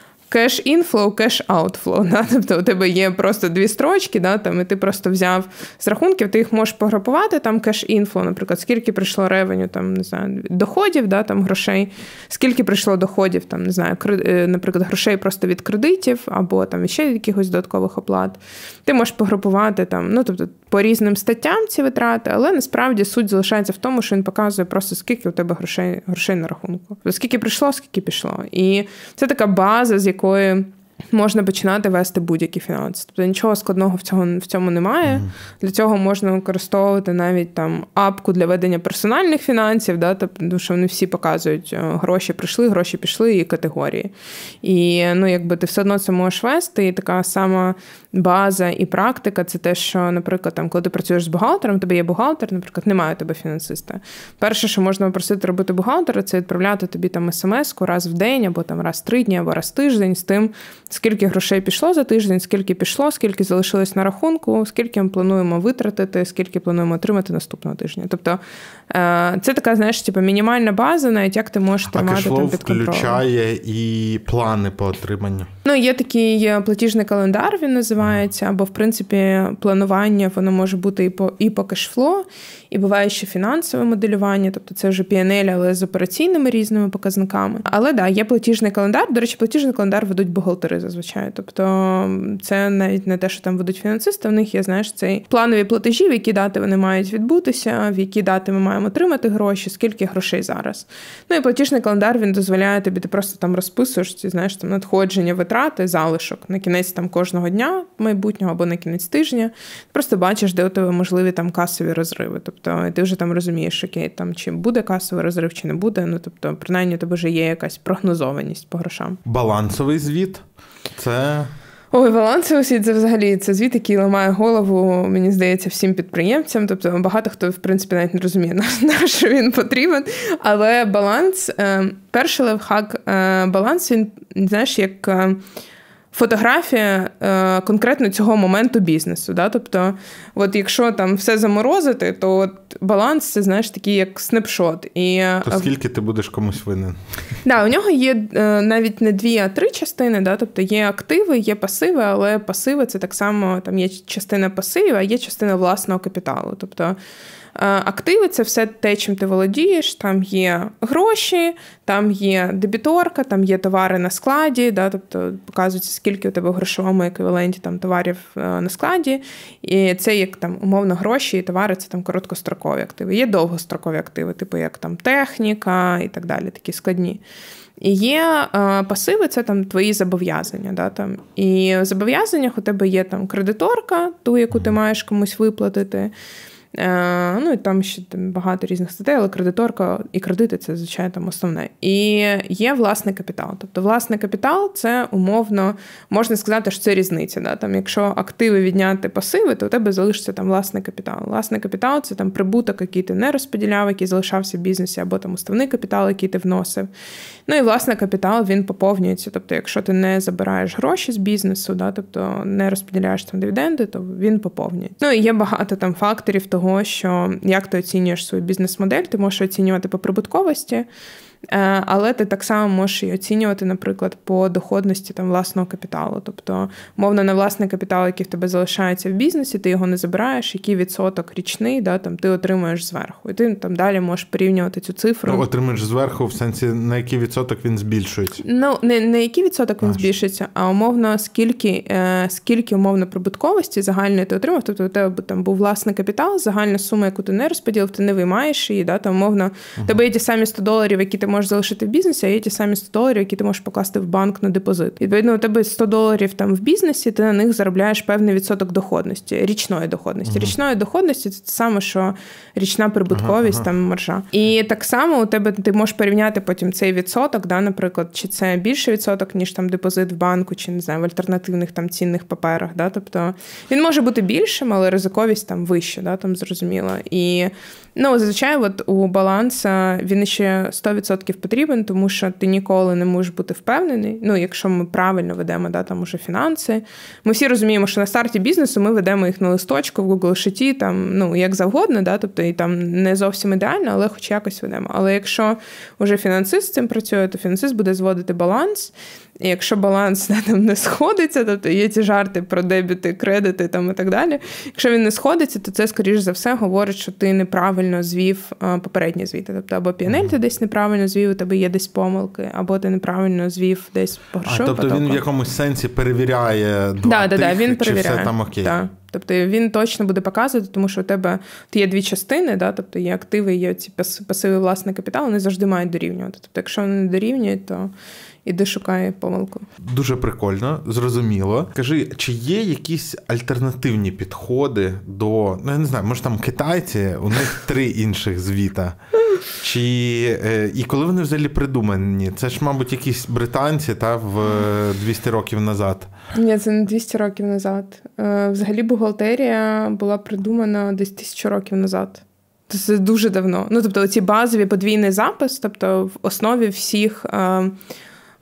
[SPEAKER 1] cash inflow, cash outflow. (laughs) Тобто у тебе є просто дві строчки, да? там, і ти просто взяв з рахунків, ти їх можеш погрупувати, там cash inflow, наприклад, скільки прийшло revenue, там, не знаю, доходів, да, там, грошей, скільки прийшло доходів, там, не знаю, е, наприклад, грошей просто від кредитів, або там ще якихось додаткових оплат. Ти можеш погрупувати там, ну, тобто, по різним статтям ці витрати, але насправді суть залишається в тому, що він показує просто скільки у тебе грошей грошей на рахунку. Скільки прийшло, скільки пішло. І це така база, з якої можна починати вести будь-які фінанси. Тобто нічого складного в цьому в цьому немає. Mm-hmm. Для цього можна використовувати навіть там апку для ведення персональних фінансів, да, тобто, тому що вони всі показують, е, гроші прийшли, гроші пішли і категорії. І ну, якби ти все одно це можеш вести, і така сама база і практика це те, що, наприклад, там, коли ти працюєш з бухгалтером, тебе є бухгалтер, наприклад, немає у тебе фінансиста. Перше, що можна попросити робити бухгалтера, це відправляти тобі там смс-ку раз в день, або там раз в три дні, або раз в тиждень з тим, скільки грошей пішло за тиждень, скільки пішло, скільки залишилось на рахунку, скільки ми плануємо витратити, скільки плануємо отримати наступного тижня. Тобто це така, знаєш, типу, мінімальна база, навіть як ти можеш тримати
[SPEAKER 2] там під контролем. включає і плани по отриманню.
[SPEAKER 1] Ну, є такий платіжний календар, він називається, або в принципі планування воно може бути і по і по кешфло, і буває ще фінансове моделювання, тобто це вже PNL, але з операційними різними показниками. Але да, є платіжний календар. До речі, платіжний календар ведуть бухгалтери зазвичай. Тобто це навіть не те, що там ведуть фінансисти. В них є знаєш цей планові платежі, в які дати вони мають відбутися, в які дати ми маємо отримати гроші, скільки грошей зараз. Ну і платіжний календар він дозволяє тобі, ти просто там розписуєш ці знаєш там надходження витрати, залишок на кінець там кожного дня майбутнього або на кінець тижня. Просто бачиш, де у тебе можливі там касові розриви. Тобто ти вже там розумієш, окей, там чи буде касовий розрив, чи не буде. Ну тобто, принаймні, у тебе вже є якась прогнозованість по грошам.
[SPEAKER 2] Балансовий звіт це.
[SPEAKER 1] Ой, балансовий звіт це взагалі це звіт, який ламає голову, мені здається, всім підприємцям. Тобто багато хто, в принципі, навіть не розуміє, (laughs) на що він потрібен. Але баланс, е, перший левхак, е, баланс, він, знаєш, як. Фотографія е, конкретно цього моменту бізнесу. Да? Тобто, от якщо там все заморозити, то от баланс це знаєш такий як снапшот. І,
[SPEAKER 2] е, То скільки ти будеш комусь винен?
[SPEAKER 1] Да, у нього є е, навіть не дві, а три частини. Да? Тобто є активи, є пасиви, але пасиви це так само там є частина пасивів, а є частина власного капіталу. Тобто активи це все те, чим ти володієш. Там є гроші, там є дебіторка, там є товари на складі, да, тобто показується, скільки у тебе в грошовому еквіваленті там товарів е, на складі. І це як там умовно гроші і товари це там короткострокові активи. Є довгострокові активи, типу як там техніка і так далі, такі складні. І є е, пасиви, це там твої зобов'язання. Да, там. І в зобов'язаннях у тебе є там кредиторка, ту, яку ти маєш комусь виплатити. Е, ну і там ще там багато різних статей, але кредиторка і кредити це, звичайно, там основне. І є власний капітал. Тобто, власний капітал це умовно можна сказати, що це різниця. Да? Там, Якщо активи відняти пасиви, то у тебе залишиться там власний капітал. Власний капітал це там прибуток, який ти не розподіляв, який залишався в бізнесі, або там уставний капітал, який ти вносив. Ну і власний капітал він поповнюється. Тобто, якщо ти не забираєш гроші з бізнесу, да, тобто не розподіляєш там дивіденди, то він поповнюється. Ну і є багато там факторів того, що як ти оцінюєш свою бізнес-модель, ти можеш оцінювати по прибутковості. Е, але ти так само можеш і оцінювати, наприклад, по доходності там власного капіталу. Тобто, мовно, на власний капітал, який в тебе залишається в бізнесі, ти його не забираєш, який відсоток річний, да, там ти отримуєш зверху. І ти там далі можеш порівнювати цю цифру.
[SPEAKER 2] Ну, отримуєш зверху, в сенсі на який відсоток він збільшується?
[SPEAKER 1] Ну, не не який відсоток він а, збільшується, а умовно, скільки е, скільки умовно прибутковості загальної ти отримав. Тобто у тебе там був власний капітал, загальна сума, яку ти не розподілив, ти не виймаєш її, да, там умовно, uh тебе є ті самі 100 доларів, які ти можеш залишити в бізнесі, а є ті самі 100 доларів, які ти можеш покласти в банк на депозит. Відповідно, у тебе 100 доларів там в бізнесі, ти на них заробляєш певний відсоток доходності, річної доходності. Uh-huh. Річної доходності це те саме, що річна прибутковість, uh-huh. там маржа. І так само у тебе ти можеш порівняти потім цей відсоток, да, наприклад, чи це більше відсоток, ніж там депозит в банку, чи не знаю, в альтернативних там цінних паперах. Да? Тобто він може бути більшим, але ризиковість там вища, да, там зрозуміло. І Ну, зазвичай, от у баланса він ще 100% потрібен, тому що ти ніколи не можеш бути впевнений. Ну, якщо ми правильно ведемо да, там уже фінанси. Ми всі розуміємо, що на старті бізнесу ми ведемо їх на листочку в Google Sheet, там, ну, як завгодно, да, тобто і там не зовсім ідеально, але хоч якось ведемо. Але якщо вже фінансист з цим працює, то фінансист буде зводити баланс. І якщо баланс (laughs) там не сходиться, тобто є ці жарти про дебіти, кредити там і так далі. Якщо він не сходиться, то це, скоріш за все, говорить, що ти неправильно звів попередні звіти. Тобто, або піанель ти десь неправильно звів, у тебе є десь помилки, або ти неправильно звів десь
[SPEAKER 2] грошову Тобто потоку. він в якомусь сенсі перевіряє два да, тих, да, він чи все там окей.
[SPEAKER 1] Да. Тобто він точно буде показувати, тому що у тебе є дві частини, да, тобто є активи, є ці пасиви власне капіталу, вони завжди мають дорівнювати. Тобто, якщо вони не дорівнюють, то іди шукає помилку.
[SPEAKER 2] Дуже прикольно, зрозуміло. Кажи, чи є якісь альтернативні підходи до ну я не знаю, може там китайці, у них (laughs) три інших звіта. Чи е, І коли вони взагалі придумані? Це ж, мабуть, якісь британці та в 200 років назад.
[SPEAKER 1] Ні, це не 200 років назад. Е, взагалі бухгалтерія була придумана десь тисячу років назад. Це дуже давно. Ну, тобто, ці базові подвійний запис, тобто в основі всіх.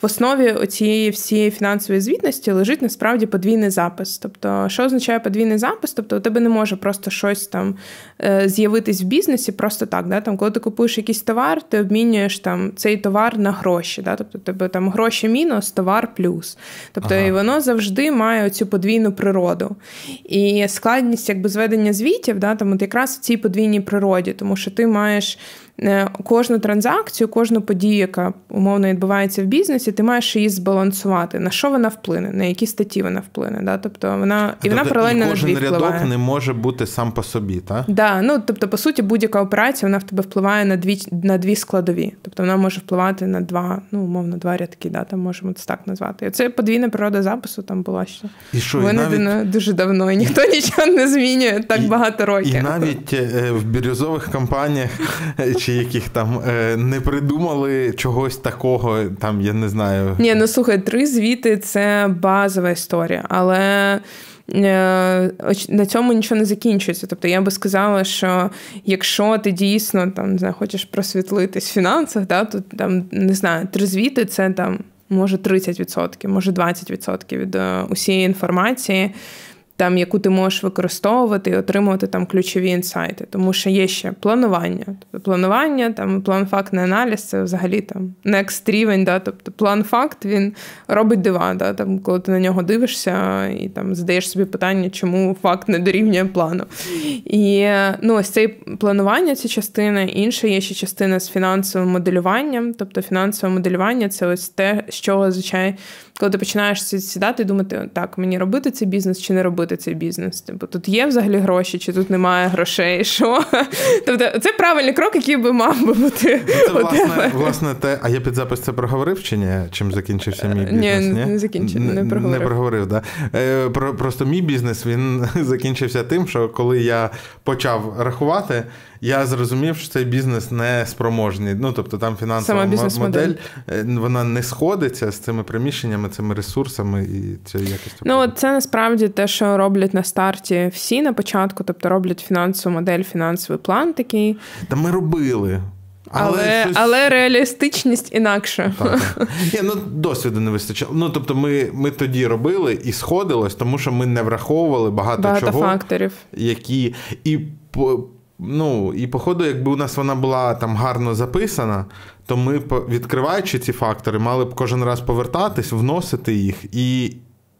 [SPEAKER 1] В основі цієї всієї фінансової звітності лежить насправді подвійний запис. Тобто, що означає подвійний запис? Тобто, у тебе не може просто щось там е, з'явитись в бізнесі просто так. Да? Там, Коли ти купуєш якийсь товар, ти обмінюєш там цей товар на гроші. Да? Тобто, тебе там гроші мінус, товар плюс. Тобто, ага. і воно завжди має цю подвійну природу. І складність якби зведення звітів, да, там от якраз в цій подвійній природі, тому що ти маєш. Е, кожну транзакцію, кожну подію, яка умовно відбувається в бізнесі, ти маєш її збалансувати. На що вона вплине, на які статті вона вплине. Да? Тобто вона і вона тобто, паралельно
[SPEAKER 2] і кожен
[SPEAKER 1] на рядок
[SPEAKER 2] впливає. не може бути сам по собі, так?
[SPEAKER 1] Да, ну тобто, по суті, будь-яка операція вона в тебе впливає на дві на дві складові. Тобто вона може впливати на два, ну умовно, два рядки, да, там можемо це так назвати. І це подвійна природа запису там була ще. І що, Винайдена навіть... дуже давно, і ніхто нічого не змінює так і, багато років.
[SPEAKER 2] І навіть е, в бірюзових компаніях чи яких там е, не придумали чогось такого, там я не знаю.
[SPEAKER 1] Ні, ну слухай, три звіти це базова історія, але. Е, на цьому нічого не закінчується. Тобто я би сказала, що якщо ти дійсно там не знаю, хочеш просвітлитись в фінансах, да, то там не знаю, три звіти це там може 30%, може 20% від е, усієї інформації там, яку ти можеш використовувати і отримувати там ключові інсайти. Тому що є ще планування. Тобто планування, там план-фактний аналіз це взагалі там next рівень. Да? Тобто план-факт він робить дива. Да? Там, Коли ти на нього дивишся і там задаєш собі питання, чому факт не дорівнює плану. І ну, ось це планування, ця частина, інша є ще частина з фінансовим моделюванням. Тобто фінансове моделювання це ось те, з чого звичайно коли ти починаєш сідати і думати, так, мені робити цей бізнес чи не робити цей бізнес. Типу, тут є взагалі гроші, чи тут немає грошей. (laughs) що? Тобто, це правильний крок, який би мав би бути.
[SPEAKER 2] Це власне, власне те, а я під запис це проговорив чи ні? Чим закінчився мій бізнес?
[SPEAKER 1] Ні, не закінчив, не проговорив.
[SPEAKER 2] Не проговорив, да. Е, просто мій бізнес він (laughs) закінчився тим, що коли я почав рахувати я зрозумів, що цей бізнес не спроможний. Ну тобто там фінансова модель е, вона не сходиться з цими приміщеннями, цими ресурсами і цією якістю.
[SPEAKER 1] Ну це насправді те, що роблять на старті всі на початку, тобто роблять фінансову модель, фінансовий план такий.
[SPEAKER 2] Та ми робили.
[SPEAKER 1] Але але, щось... але реалістичність інакше.
[SPEAKER 2] Так, Ні, ну Досвіду не вистачало. Ну, тобто, ми ми тоді робили і сходилось, тому що ми не враховували багато, багато чого,
[SPEAKER 1] факторів.
[SPEAKER 2] які і Ну, і, походу, якби у нас вона була там гарно записана, то ми, відкриваючи ці фактори, мали б кожен раз повертатись, вносити їх і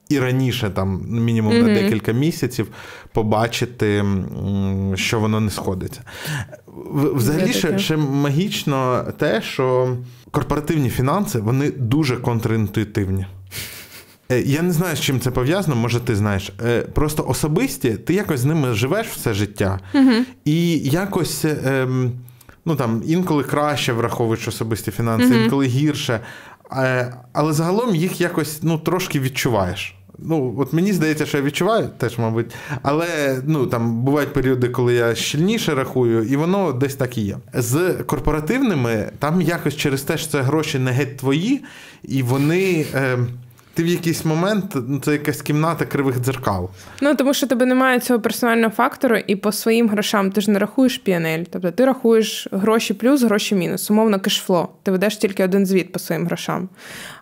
[SPEAKER 2] і раніше, там, мінімум mm-hmm. на декілька місяців, побачити, що воно не сходиться. Взагалі, ще, ще магічно те, що корпоративні фінанси вони дуже контрінтуїтивні. Е, я не знаю, з чим це пов'язано, може, ти знаєш. Е, просто особисті, ти якось з ними живеш все життя, угу. і якось ем, ну там інколи краще враховуєш особисті фінанси, mm-hmm. інколи гірше. Але загалом їх якось ну, трошки відчуваєш. Ну, от мені здається, що я відчуваю теж, мабуть, але ну там бувають періоди, коли я щільніше рахую, і воно десь так і є. З корпоративними там якось через те, що це гроші не геть твої, і вони. Е, ти в якийсь момент ну, це якась кімната кривих дзеркал.
[SPEAKER 1] Ну тому що тебе немає цього персонального фактору, і по своїм грошам ти ж не рахуєш PNL. Тобто ти рахуєш гроші плюс, гроші мінус, умовно кешфло. Ти ведеш тільки один звіт по своїм грошам.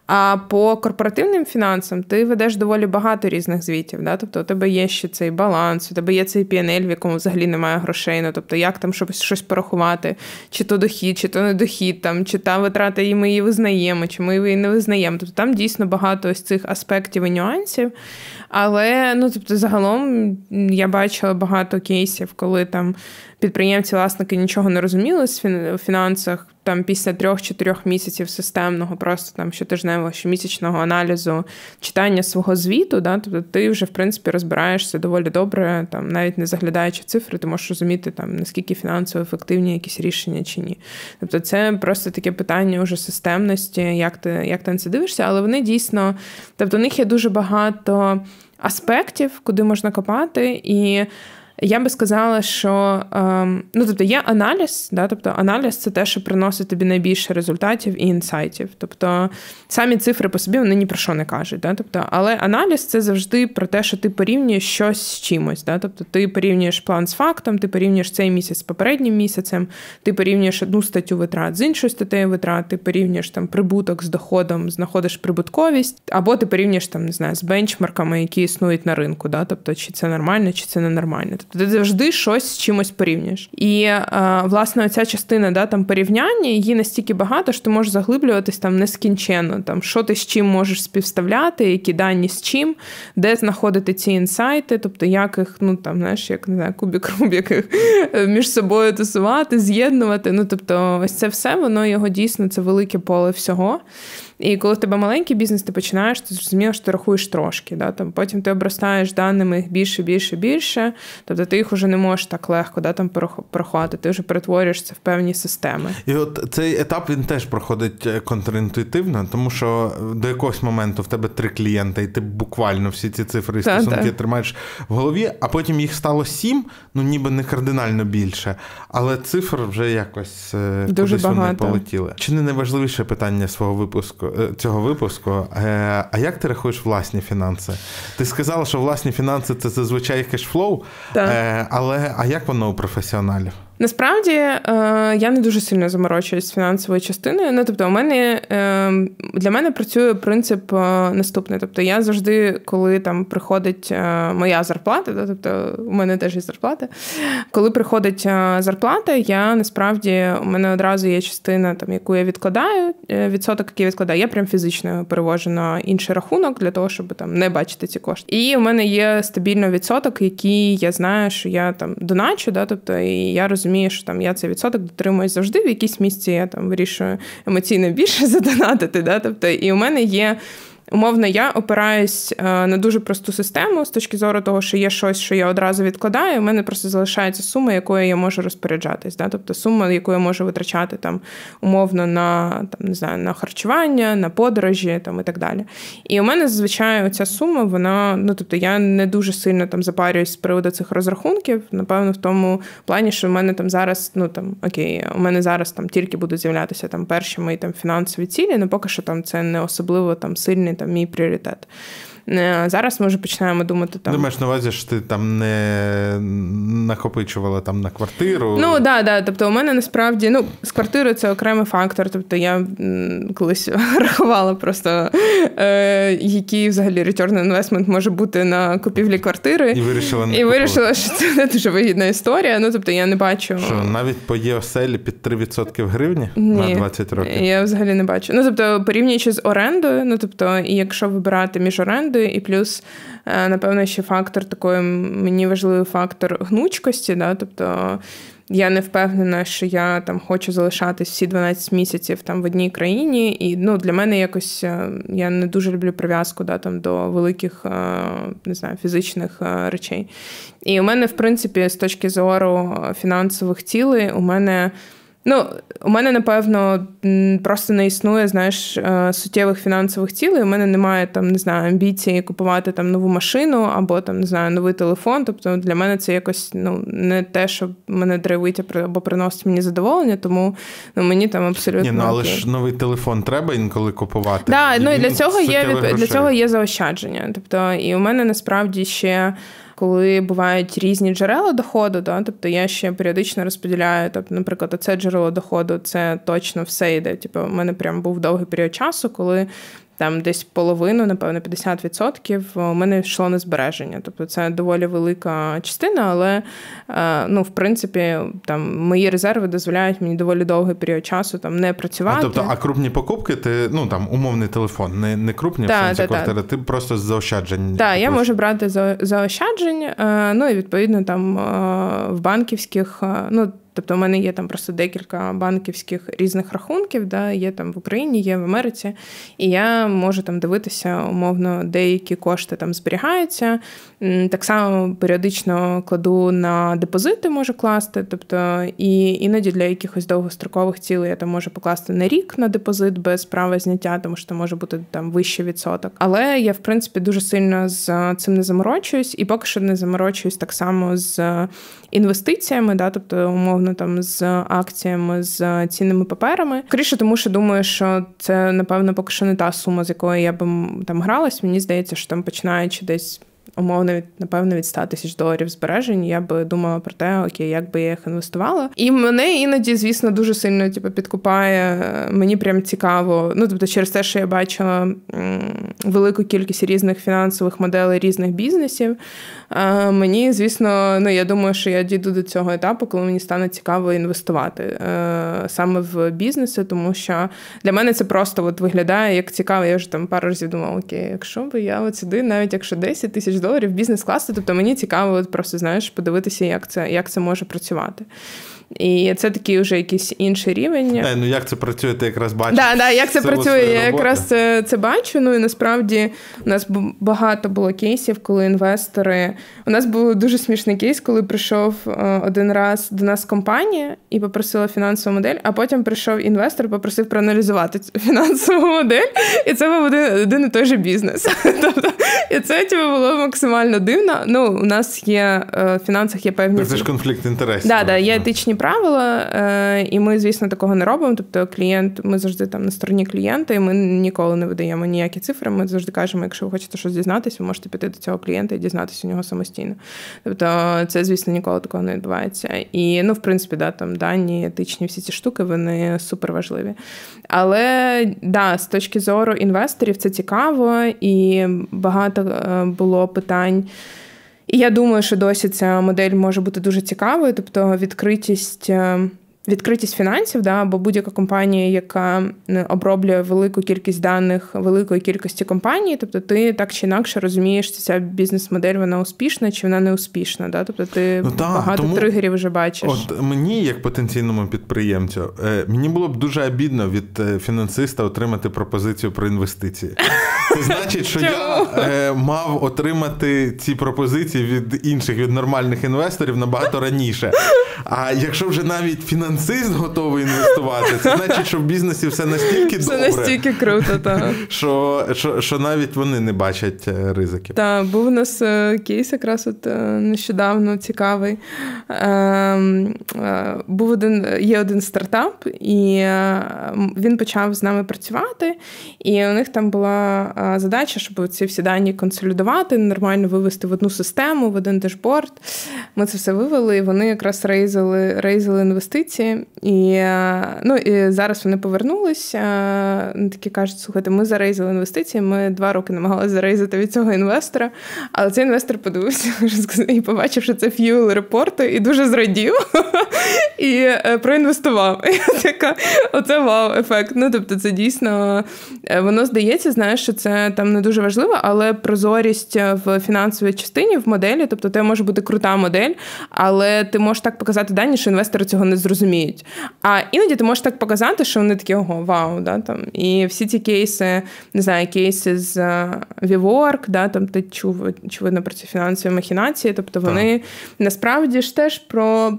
[SPEAKER 1] А по корпоративним фінансам ти ведеш доволі багато різних звітів. Да? Тобто у тебе є ще цей баланс, у тебе є цей PNL, в якому взагалі немає грошей. Ну тобто, як там щось щось порахувати, чи то дохід, чи то не дохід, там, чи та витрата, і ми її визнаємо, чи ми її не визнаємо. Тобто там дійсно багато ось цих аспектів і нюансів. Але ну тобто, загалом я бачила багато кейсів, коли там підприємці-власники нічого не розуміли в фінансах. Там після трьох-чотирьох місяців системного, просто там щотижневого щомісячного аналізу читання свого звіту, да, тобто ти вже в принципі розбираєшся доволі добре, там навіть не заглядаючи цифри, ти можеш розуміти там наскільки фінансово ефективні якісь рішення чи ні. Тобто, це просто таке питання уже системності, як ти як ти на це дивишся, але вони дійсно, тобто у них є дуже багато аспектів, куди можна копати і. Я би сказала, що ем, ну тобто є аналіз, да, тобто аналіз це те, що приносить тобі найбільше результатів і інсайтів. Тобто самі цифри по собі вони ні про що не кажуть. Да, тобто, Але аналіз це завжди про те, що ти порівнюєш щось з чимось. Да, Тобто ти порівнюєш план з фактом, ти порівнюєш цей місяць з попереднім місяцем, ти порівнюєш одну статтю витрат з іншою статтею витрат, ти порівнюєш там прибуток з доходом, знаходиш прибутковість, або ти порівнюєш там, не знаю, з бенчмарками, які існують на ринку. Да, Тобто, чи це нормально, чи це ненормально. Тобто ти завжди щось з чимось порівнюєш. І е, власне ця частина да, там порівняння її настільки багато, що ти можеш заглиблюватись там нескінченно. Там що ти з чим можеш співставляти, які дані з чим, де знаходити ці інсайти, тобто як їх, ну там знаєш, як не знаю, кубік рубік е, між собою тусувати, з'єднувати. Ну тобто, ось це все воно його дійсно це велике поле всього. І коли в тебе маленький бізнес, ти починаєш, ти зрозуміло, що ти рахуєш трошки. Да? Там, Потім ти обростаєш даними більше, більше, більше. Тобто ти їх вже не можеш так легко да, там прохвати, ти вже перетворюєш це в певні системи.
[SPEAKER 2] І от цей етап він теж проходить е, контрінтуїтивно, тому що до якогось моменту в тебе три клієнти, і ти буквально всі ці цифри і стосунки так, тримаєш в голові, а потім їх стало сім, ну ніби не кардинально більше. Але цифр вже якось е, Дуже кудись багато. вони полетіли. Чи не найважливіше питання свого випуску? Е, цього випуску. Е, а як ти рахуєш власні фінанси? Ти сказала, що власні фінанси це зазвичай кешфлоу, але а як воно у професіоналів?
[SPEAKER 1] Насправді е, я не дуже сильно заморочуюсь з фінансовою частиною. Ну тобто, у мене е, для мене працює принцип е, наступний. Тобто, я завжди, коли там приходить моя зарплата, тобто у мене теж є зарплата. Коли приходить зарплата, я насправді у мене одразу є частина, там яку я відкладаю, відсоток, який я відкладаю, я прям фізично перевожу на інший рахунок для того, щоб там не бачити ці кошти. І у мене є стабільний відсоток, який я знаю, що я там доначу, да, тобто і я розумію розумію, що там я цей відсоток дотримуюсь завжди. В якійсь місці я там вирішую емоційно більше (laughs) задонатити. Да? Тобто, і у мене є Умовно, я опираюсь е, на дуже просту систему з точки зору того, що є щось, що я одразу відкладаю. У мене просто залишається сума, якою я можу розпоряджатись. Да? Тобто сума, яку я можу витрачати там умовно на там не знаю, на харчування, на подорожі там і так далі. І у мене зазвичай оця сума, вона ну тобто я не дуже сильно там запарююсь з приводу цих розрахунків. Напевно, в тому плані, що в мене там зараз, ну там окей, у мене зараз там тільки будуть з'являтися там перші мої там фінансові цілі, але поки що там це не особливо там сильний там мій пріоритет. Е, зараз ми вже починаємо думати там.
[SPEAKER 2] Думаєш, на увазі, що ти там не накопичувала там на квартиру?
[SPEAKER 1] Ну, так, да, да. Тобто, у мене насправді ну, з квартирою це окремий фактор. Тобто я колись (laughs) рахувала просто, е, який взагалі return on investment може бути на купівлі квартири.
[SPEAKER 2] І вирішила не
[SPEAKER 1] І вирішила, що це не дуже вигідна історія. Ну, тобто я не бачу.
[SPEAKER 2] Що навіть по ЄОСЕЛі під 3% в гривні Ні, на 20 років.
[SPEAKER 1] Я взагалі не бачу. Ну, тобто, порівнюючи з орендою, ну тобто, і якщо вибирати між орендою командою, і плюс, е, напевно, ще фактор такий мені важливий фактор гнучкості. Да? Тобто я не впевнена, що я там хочу залишатись всі 12 місяців там в одній країні. І ну, для мене якось е, я не дуже люблю прив'язку да, там, до великих е, не знаю, фізичних речей. І у мене, в принципі, з точки зору фінансових цілей, у мене. Ну, у мене, напевно, просто не існує, знаєш, е, суттєвих фінансових цілей. У мене немає там, не знаю, амбіції купувати там нову машину або там, не знаю, новий телефон. Тобто для мене це якось ну, не те, що мене драйвить або приносить мені задоволення, тому ну, мені там абсолютно.
[SPEAKER 2] Ні, ну, але ж новий телефон треба інколи купувати.
[SPEAKER 1] Да,
[SPEAKER 2] і
[SPEAKER 1] ну і для цього є для цього є заощадження. Тобто, і у мене насправді ще. Коли бувають різні джерела доходу, да, тобто я ще періодично розподіляю, тобто, наприклад, це джерело доходу, це точно все йде. Типу, у мене прям був довгий період часу, коли там десь половину, напевно, 50% у мене йшло на збереження. Тобто це доволі велика частина, але е, ну, в принципі, там мої резерви дозволяють мені доволі довгий період часу там не працювати.
[SPEAKER 2] А, тобто, а крупні покупки, ти ну там умовний телефон, не не крупні сенсі
[SPEAKER 1] да,
[SPEAKER 2] квартира, ти просто з заощаджень.
[SPEAKER 1] Так, я можу брати за заощаджень, е, ну і відповідно там е, в банківських, е, ну. Тобто, у мене є там просто декілька банківських різних рахунків, да, є там в Україні, є в Америці, і я можу там дивитися, умовно, деякі кошти там зберігаються. Так само періодично кладу на депозити, можу класти. Тобто, і іноді для якихось довгострокових цілей я там можу покласти на рік на депозит без права зняття, тому що може бути там вищий відсоток. Але я, в принципі, дуже сильно з цим не заморочуюсь, і поки що не заморочуюсь так само з інвестиціями, да, тобто, умовно, там з акціями, з цінними паперами. Скоріше, тому що думаю, що це напевно поки що не та сума, з якої я би там гралась. Мені здається, що там починаючи десь. Умовно, від напевно, від 100 тисяч доларів збережень, я би думала про те, окей, як би я їх інвестувала. І мене іноді, звісно, дуже сильно типу, підкупає. Мені прям цікаво. Ну, тобто, через те, що я бачила велику кількість різних фінансових моделей різних бізнесів. А, мені, звісно, ну я думаю, що я дійду до цього етапу, коли мені стане цікаво інвестувати е, саме в бізнеси, тому що для мене це просто от виглядає як цікаво. Я вже там пару разів думала, окей, якщо би я от сюди, навіть якщо 10 тисяч доларів бізнес класти, тобто мені цікаво просто знаєш подивитися, як це, як це може працювати. І це такий вже якийсь інший рівень.
[SPEAKER 2] Не, ну як це працює, ти якраз бачиш.
[SPEAKER 1] Да, да, як це працює, я якраз це, це бачу. Ну і насправді у нас багато було кейсів, коли інвестори. У нас був дуже смішний кейс, коли прийшов е, один раз до нас компанія і попросила фінансову модель, а потім прийшов інвестор і попросив проаналізувати цю (laughs) фінансову модель. І це був один, один і той же бізнес. (laughs) Тобто, і це типу, було максимально дивно. Ну, у нас є е, в фінансах є певні.
[SPEAKER 2] Це ж конфлікт інтересів.
[SPEAKER 1] Да, да, є етичні правила, е, і ми, звісно, такого не робимо. Тобто, клієнт, ми завжди там на стороні клієнта, і ми ніколи не видаємо ніякі цифри. Ми завжди кажемо, якщо ви хочете щось дізнатися, ви можете піти до цього клієнта і дізнатися у нього самостійно. Тобто, це, звісно, ніколи такого не відбувається. І ну, в принципі, да, там дані, етичні всі ці штуки, вони супер важливі. Але да, з точки зору інвесторів це цікаво, і багато е, було питань. І я думаю, що досі ця модель може бути дуже цікавою, тобто відкритість. Відкритість фінансів, да, або будь-яка компанія, яка е, оброблює велику кількість даних великої кількості компаній, тобто ти так чи інакше розумієш, чи ця бізнес-модель вона успішна чи вона не успішна. Да? Тобто ти
[SPEAKER 2] Ну, та,
[SPEAKER 1] багато
[SPEAKER 2] тому
[SPEAKER 1] тригерів вже бачиш.
[SPEAKER 2] От мені, як потенційному підприємцю, е, мені було б дуже обідно від е, фінансиста отримати пропозицію про інвестиції. Це значить, що я
[SPEAKER 1] Чому?
[SPEAKER 2] е, мав отримати ці пропозиції від інших, від нормальних інвесторів набагато раніше. А якщо вже навіть фінансист готовий інвестувати, це значить, що в бізнесі все настільки добре,
[SPEAKER 1] настільки круто, так.
[SPEAKER 2] що, що, що навіть вони не бачать е, ризиків.
[SPEAKER 1] Так, був у нас е, кейс якраз от е, нещодавно цікавий. Ем, Був один, є один стартап, і він почав з нами працювати. І у них там була задача, щоб ці всі дані консолідувати, нормально вивести в одну систему, в один дешборд. Ми це все вивели, і вони якраз рейзили, рейзили інвестиції. І, е, ну, і зараз вони повернулися. Такі кажуть: слухайте, ми зарейзили інвестиції. Ми два роки намагалися зарейзити від цього інвестора. Але цей інвестор подивився (laughs) і побачив, що це ф'юл репорти, і дуже зрадів (laughs) і е, проінвестував. (laughs) Така, оце вау, ефект. Ну тобто, це дійсно е, воно здається, знаєш, що це там не дуже важливо, але прозорість в фінансовій частині в моделі, тобто, це може бути крута модель, але ти можеш так показати дані, що інвестори цього не зрозуміють. А іноді ти можеш так показати, що вони такі ого, вау, да, там. І всі ці кейси, не знаю, кейси з е, WeWork, да, там ти чув, очевидно, про ці фінансові махінації. Тобто вони насправді ж теж про.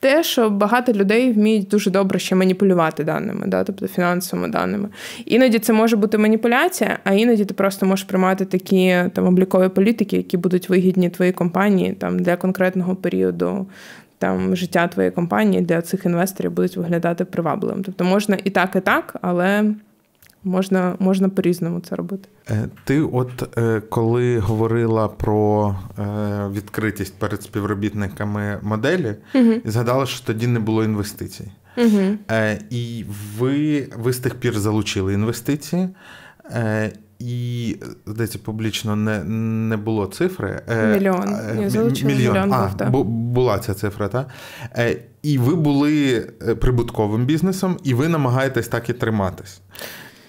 [SPEAKER 1] те, що багато людей вміють дуже добре ще маніпулювати даними, да, тобто фінансовими даними. Іноді це може бути маніпуляція, а іноді ти просто можеш приймати такі там облікові політики, які будуть вигідні твоїй компанії там для конкретного періоду. Там життя твоєї компанії для цих інвесторів будуть виглядати привабливим. Тобто можна і так, і так, але можна можна по-різному це робити.
[SPEAKER 2] Е, ти, от е, коли говорила про е, відкритість перед співробітниками моделі, угу. згадала, що тоді не було інвестицій. Угу. І ви, ви з тих пір залучили інвестиції. І здається, публічно не не було цифри.
[SPEAKER 1] Мільйон. Я мільйон. мільйон
[SPEAKER 2] а, був, так. Була ця цифра, так? І ви були прибутковим бізнесом, і ви намагаєтесь так і триматись.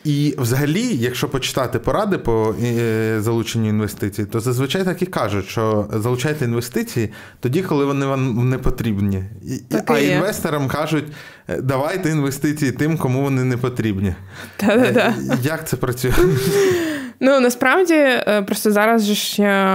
[SPEAKER 2] І взагалі, якщо почитати поради по е, залученню інвестицій, то зазвичай так і кажуть, що залучайте інвестиції тоді, коли вони вам не потрібні. Так а інвесторам кажуть, «Е, давайте інвестиції тим, кому вони не потрібні.
[SPEAKER 1] Та-да-да.
[SPEAKER 2] Як це працює? (laughs)
[SPEAKER 1] Ну насправді е, просто зараз же ще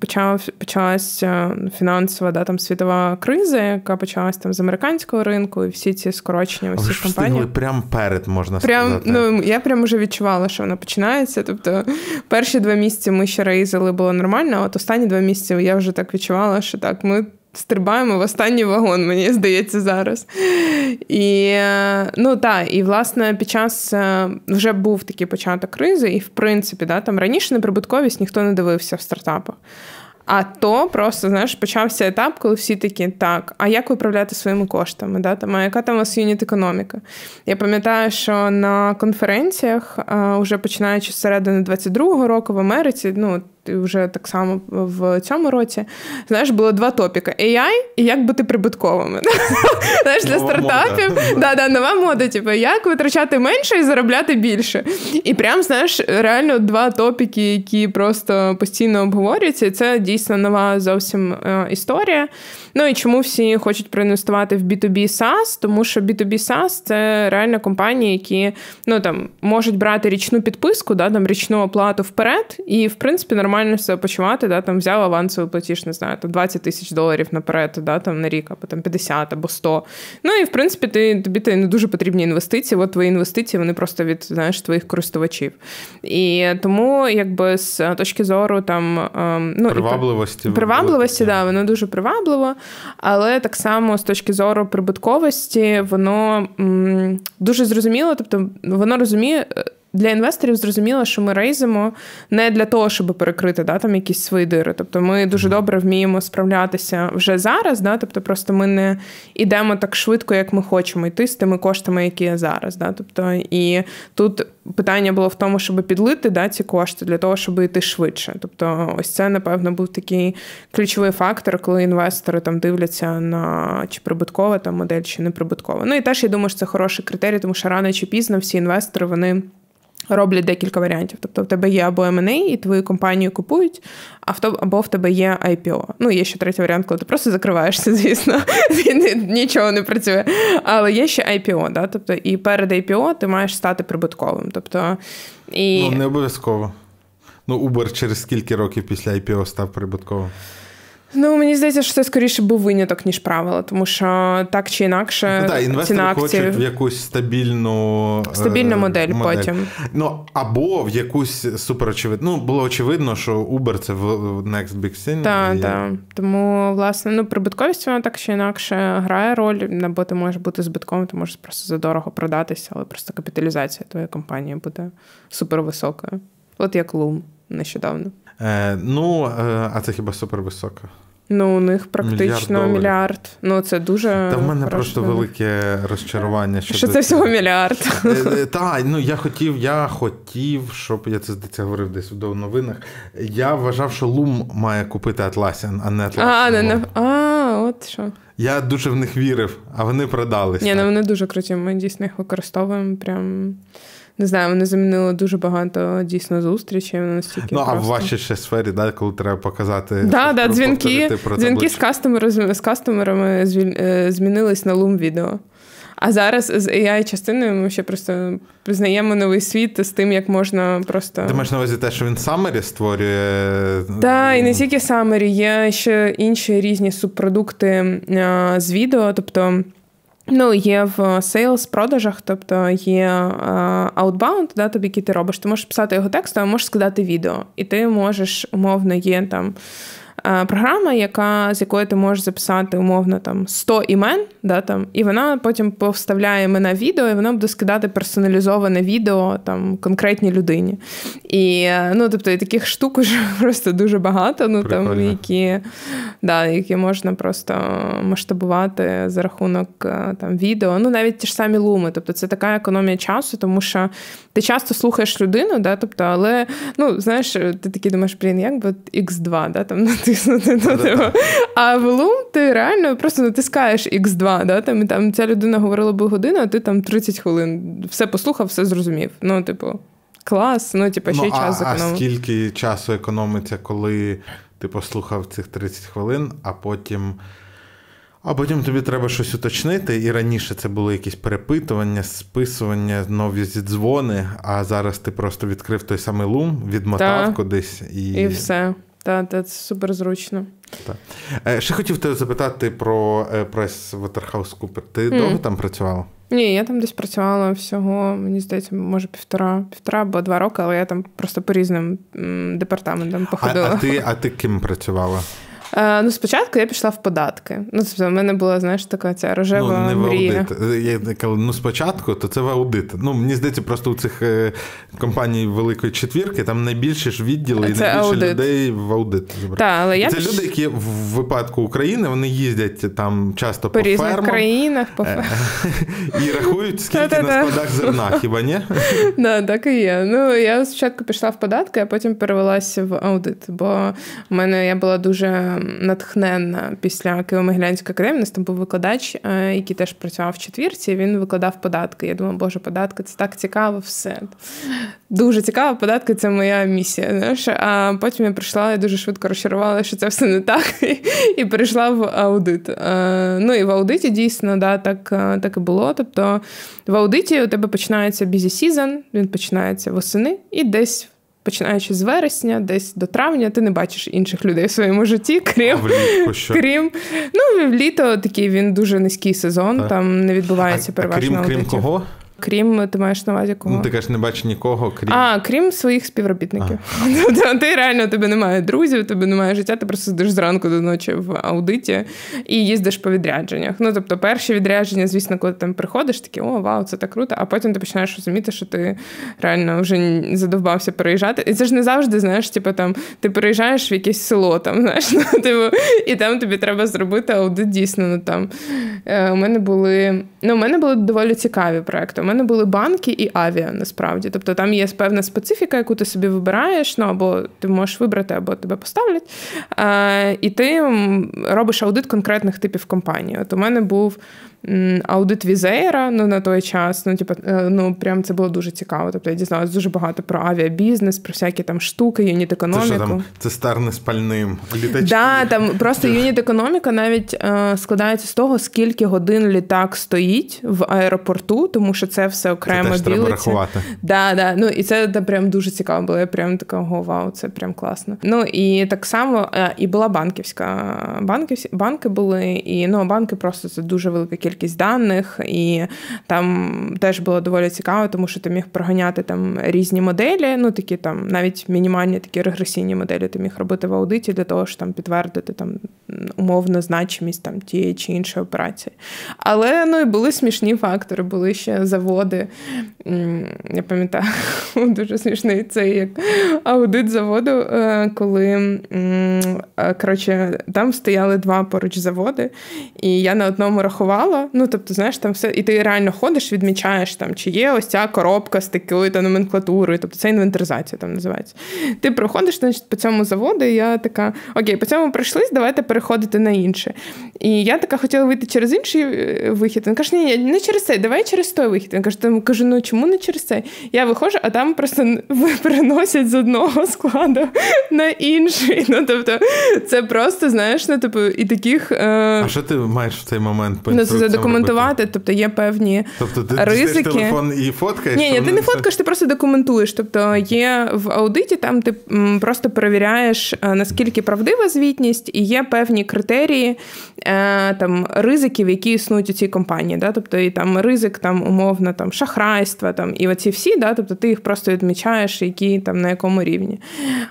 [SPEAKER 1] почав почалася фінансова да, там світова криза, яка почалася там з американського ринку, і всі ці скорочення
[SPEAKER 2] всі
[SPEAKER 1] ж компанії.
[SPEAKER 2] прямо перед можна
[SPEAKER 1] прям,
[SPEAKER 2] сказати.
[SPEAKER 1] Ну я прям уже відчувала, що вона починається. Тобто, перші два місяці ми ще рейзили, було нормально. а От останні два місяці я вже так відчувала, що так ми стрибаємо в останній вагон, мені здається, зараз. І е, ну так, і власне під час е, вже був такий початок кризи, і в принципі, да, там раніше на прибутковість ніхто не дивився в стартапах. А то просто знаєш, почався етап, коли всі такі, так, а як управляти своїми коштами? Да? Там, а яка там у вас юніт економіка? Я пам'ятаю, що на конференціях, а, вже починаючи з середини 22-го року в Америці, ну вже так само в цьому році. Знаєш, було два топіки: AI і як бути прибутковими. (laughs) Знаєш, для стартапів да, да, нова мода, типу, як витрачати менше і заробляти більше. І прям, знаєш, реально два топіки, які просто постійно обговорюються. І це дійсно нова зовсім е, історія. Ну і чому всі хочуть проінвестувати в B2B SaaS? Тому що B2B SaaS – це реально компанії, які ну там можуть брати річну підписку, да, там річну оплату вперед, і в принципі нормально себе почувати. Да, там взяв авансовий платіж, не знаю, там 20 тисяч доларів наперед, да, там на рік, або там 50 або 100. Ну і в принципі, ти тобі ти не дуже потрібні інвестиції. От твої інвестиції вони просто від знаєш твоїх користувачів. І тому, якби з точки зору там ем, ну
[SPEAKER 2] привабливості,
[SPEAKER 1] привабливості, да, воно дуже привабливо. Але так само з точки зору прибутковості, воно м, дуже зрозуміло, тобто воно розуміє. Для інвесторів зрозуміло, що ми рейзимо не для того, щоб перекрити да, там якісь свої дири. Тобто ми дуже добре вміємо справлятися вже зараз. Да, Тобто, просто ми не йдемо так швидко, як ми хочемо йти з тими коштами, які є зараз. Да, Тобто, і тут питання було в тому, щоб підлити да, ці кошти для того, щоб йти швидше. Тобто, ось це, напевно, був такий ключовий фактор, коли інвестори там дивляться на чи прибуткова там модель, чи не прибуткова. Ну і теж я думаю, що це хороший критерій, тому що рано чи пізно всі інвестори вони роблять декілька варіантів. Тобто, в тебе є або M&A, і твою компанію купують, або в тебе є IPO. Ну, є ще третій варіант, коли ти просто закриваєшся, (laughs) звісно, він нічого не працює. Але є ще IPO, да? тобто, і перед IPO ти маєш стати прибутковим. Тобто, і...
[SPEAKER 2] Ну, не обов'язково. Ну, Uber через скільки років після IPO став прибутковим?
[SPEAKER 1] Ну, мені здається, що це скоріше був виняток, ніж правило, тому що так чи інакше.
[SPEAKER 2] Ну, так, інвестори ціна хочуть в якусь стабільну
[SPEAKER 1] стабільну е, модель, модель потім.
[SPEAKER 2] Ну, або в якусь суперочевидну. Ну, було очевидно, що Uber це в Next Big Thing.
[SPEAKER 1] Так, так. Тому, власне, ну, прибутковість вона так чи інакше грає роль, або ти можеш бути збитком, ти можеш просто задорого продатися, але просто капіталізація твоєї компанії буде супервисокою. От як Loom нещодавно.
[SPEAKER 2] Е, Ну, е, а це хіба супервисока?
[SPEAKER 1] Ну, у них практично мільярд. мільярд. Ну, це дуже.
[SPEAKER 2] Та в мене просто велике розчарування.
[SPEAKER 1] Що це всього мільярд.
[SPEAKER 2] Е, е, так, ну я хотів, я хотів, щоб я це здається говорив десь в новинах. Я вважав, що Лум має купити Atlassian, а не Atlassian.
[SPEAKER 1] А, а, от що.
[SPEAKER 2] Я дуже в них вірив, а вони продались.
[SPEAKER 1] Ні, ну вони дуже круті. Ми дійсно їх використовуємо прям. Не знаю, вони замінили дуже багато дійсно зустрічей. настільки
[SPEAKER 2] Ну,
[SPEAKER 1] просто...
[SPEAKER 2] а в вашій ще сфері, да, коли треба показати
[SPEAKER 1] да, да, дзвінки, дзвінки з кастомерами з кастомерами е, змінились на лум відео. А зараз з ai частиною ми ще просто пізнаємо новий світ з тим, як можна просто.
[SPEAKER 2] Ти маєш на увазі те, що він Summary створює.
[SPEAKER 1] Так, і не тільки Summary, є ще інші різні субпродукти з відео. Тобто. Ну, є в сейлс-продажах, тобто є outbound, да, тобі який ти робиш. Ти можеш писати його текстом, а можеш складати відео. І ти можеш, умовно, є там Е, програма, яка, з якої ти можеш записати умовно там 100 імен, да, там, і вона потім повставляє імена відео, і вона буде скидати персоналізоване відео там конкретній людині. І е, ну, тобто, і таких штук уже (laughs) просто дуже багато, ну, там, які да, які можна просто масштабувати за рахунок е, там, відео. Ну, навіть ті ж самі луми. Тобто це така економія часу, тому що ти часто слухаєш людину, да, тобто, але ну, знаєш, ти такий думаєш, блін, як би X2, да, там натиснути на тебе. А в Loom ти реально просто натискаєш X2, да, там, і там ця людина говорила би годину, а ти там 30 хвилин все послухав, все зрозумів. Ну, типу, клас, ну, типу, ще й ну, час
[SPEAKER 2] зекономив. А скільки часу економиться, коли ти послухав цих 30 хвилин, а потім. А потім тобі треба щось уточнити, і раніше це були якісь перепитування, списування, нові зідзвони, а зараз ти просто відкрив той самий лум, відмотав Та. кудись і.
[SPEAKER 1] І все. Так, та, це супер зручно.
[SPEAKER 2] Так. Е, ще хотів тебе запитати про е, прес Waterhouse Cooper. Ти mm. довго там працювала?
[SPEAKER 1] Ні, я там десь працювала всього, мені здається, може півтора півтора або два роки, але я там просто по різним департаментам походила.
[SPEAKER 2] А, а ти а ти ким працювала?
[SPEAKER 1] Е, ну, спочатку я пішла в податки. Ну, тобто, в мене була, знаєш, така ця рожева
[SPEAKER 2] ну, не
[SPEAKER 1] мрія.
[SPEAKER 2] В аудит. Я кажу, ну спочатку, то це в аудит. Ну, мені здається, просто у цих е, компаній Великої четвірки там найбільше ж відділи і найбільше аудит. людей в аудит.
[SPEAKER 1] Та, але я
[SPEAKER 2] Це піш... люди, які в випадку України вони їздять там часто
[SPEAKER 1] по,
[SPEAKER 2] по
[SPEAKER 1] різних фермам, країнах по
[SPEAKER 2] е, (laughs) і рахують, скільки на складах зерна, хіба ні? (laughs)
[SPEAKER 1] Да, так і є. Ну, я спочатку пішла в податки, а потім перевелася в аудит, бо в мене я була дуже натхненна після Києво-Могилянської академії. У нас там був викладач, е, який теж працював в четвірці. Він викладав податки. Я думала, боже, податки це так цікаво, все. Дуже цікаво, податки це моя місія. Знаєш? А потім я прийшла і дуже швидко розчарувала, що це все не так, і перейшла в аудит. Е, ну і в аудиті дійсно да, так е, так і було. Тобто в аудиті у тебе починається season, він починається восени і десь починаючи з вересня, десь до травня, ти не бачиш інших людей в своєму житті, крім
[SPEAKER 2] влітку що?
[SPEAKER 1] крім ну в літо такий він дуже низький сезон. Так. Там не відбувається переважно.
[SPEAKER 2] Крім, крім кого?
[SPEAKER 1] Крім, ти маєш на увазі кого?
[SPEAKER 2] Ну, ти кажеш, не бачиш нікого, крім
[SPEAKER 1] А, крім своїх співробітників. (laughs) Тобто ти реально тебе немає друзів, тебе немає життя, ти просто сидиш зранку до ночі в аудиті і їздиш по відрядженнях. Ну, тобто, перші відрядження, звісно, коли ти там приходиш, такі, о, вау, це так круто, а потім ти починаєш розуміти, що ти реально вже задовбався переїжджати. І це ж не завжди, знаєш, типу там ти переїжджаєш в якесь село, там, (laughs) знаєш, ну, типу, і там тобі треба зробити аудит дійсно. Ну, там. Е, у мене були ну, у мене були доволі цікаві проекти мене були банки і авіа насправді. Тобто там є певна специфіка, яку ти собі вибираєш, ну або ти можеш вибрати, або тебе поставлять. Е, І ти робиш аудит конкретних типів компанії. От у мене був аудит Візеєра ну, на той час. Ну, типу, е, ну, прям це було дуже цікаво. Тобто я дізналася дуже багато про авіабізнес, про всякі там штуки, юніт економіку. Це що там
[SPEAKER 2] цистерни з пальним, літачки.
[SPEAKER 1] Да, там просто юніт економіка навіть е, складається з того, скільки годин літак стоїть в аеропорту, тому що це все окремо
[SPEAKER 2] це теж треба рахувати.
[SPEAKER 1] Да, да. Ну і це да, прям дуже цікаво було. Я прям така, ого, вау, це прям класно. Ну і так само е, і була банківська. Банки, банки були, і ну, банки просто це дуже велика кількість даних, і там теж було доволі цікаво, тому що ти міг проганяти там різні моделі, ну такі там навіть мінімальні такі регресійні моделі ти міг робити в аудиті для того, щоб там підтвердити там умовну значимість там тієї чи іншої операції. Але ну і були смішні фактори, були ще заводи. Я пам'ятаю, (laughs) дуже смішний цей як аудит заводу, е, коли е, коротше, там стояли два поруч заводи, і я на одному рахувала. Ну, тобто, знаєш, там все, і ти реально ходиш, відмічаєш, там, чи є ось ця коробка з такою та номенклатурою, тобто це інвентаризація там називається. Ти проходиш значить, по цьому заводу, і я така: Окей, по цьому пройшлись, давайте переходити на інше. І я така хотіла вийти через інший е, вихід. Він каже, ні, не через цей, давай через той вихід. Він каже, там кажу, ну чому не через це? Я виходжу, а там просто (laughs) переносять з одного складу на інший. Ну тобто, це просто знаєш, ну типу, і таких. Е...
[SPEAKER 2] А що ти маєш в цей момент
[SPEAKER 1] по Ну, це задокументувати? Тобто є певні
[SPEAKER 2] тобто, ти
[SPEAKER 1] ризики.
[SPEAKER 2] телефон і фоткаєш?
[SPEAKER 1] Ні, ні, ти не фоткаєш, ти просто документуєш. Тобто є в аудиті, там ти просто перевіряєш, е, наскільки правдива звітність, і є певні критерії е, там ризиків, які існують у цій компанії. Да? Тобто і там ризик там умовно там шахрайства, там і оці всі, да? тобто ти їх просто відмічаєш, які там на якому рівні.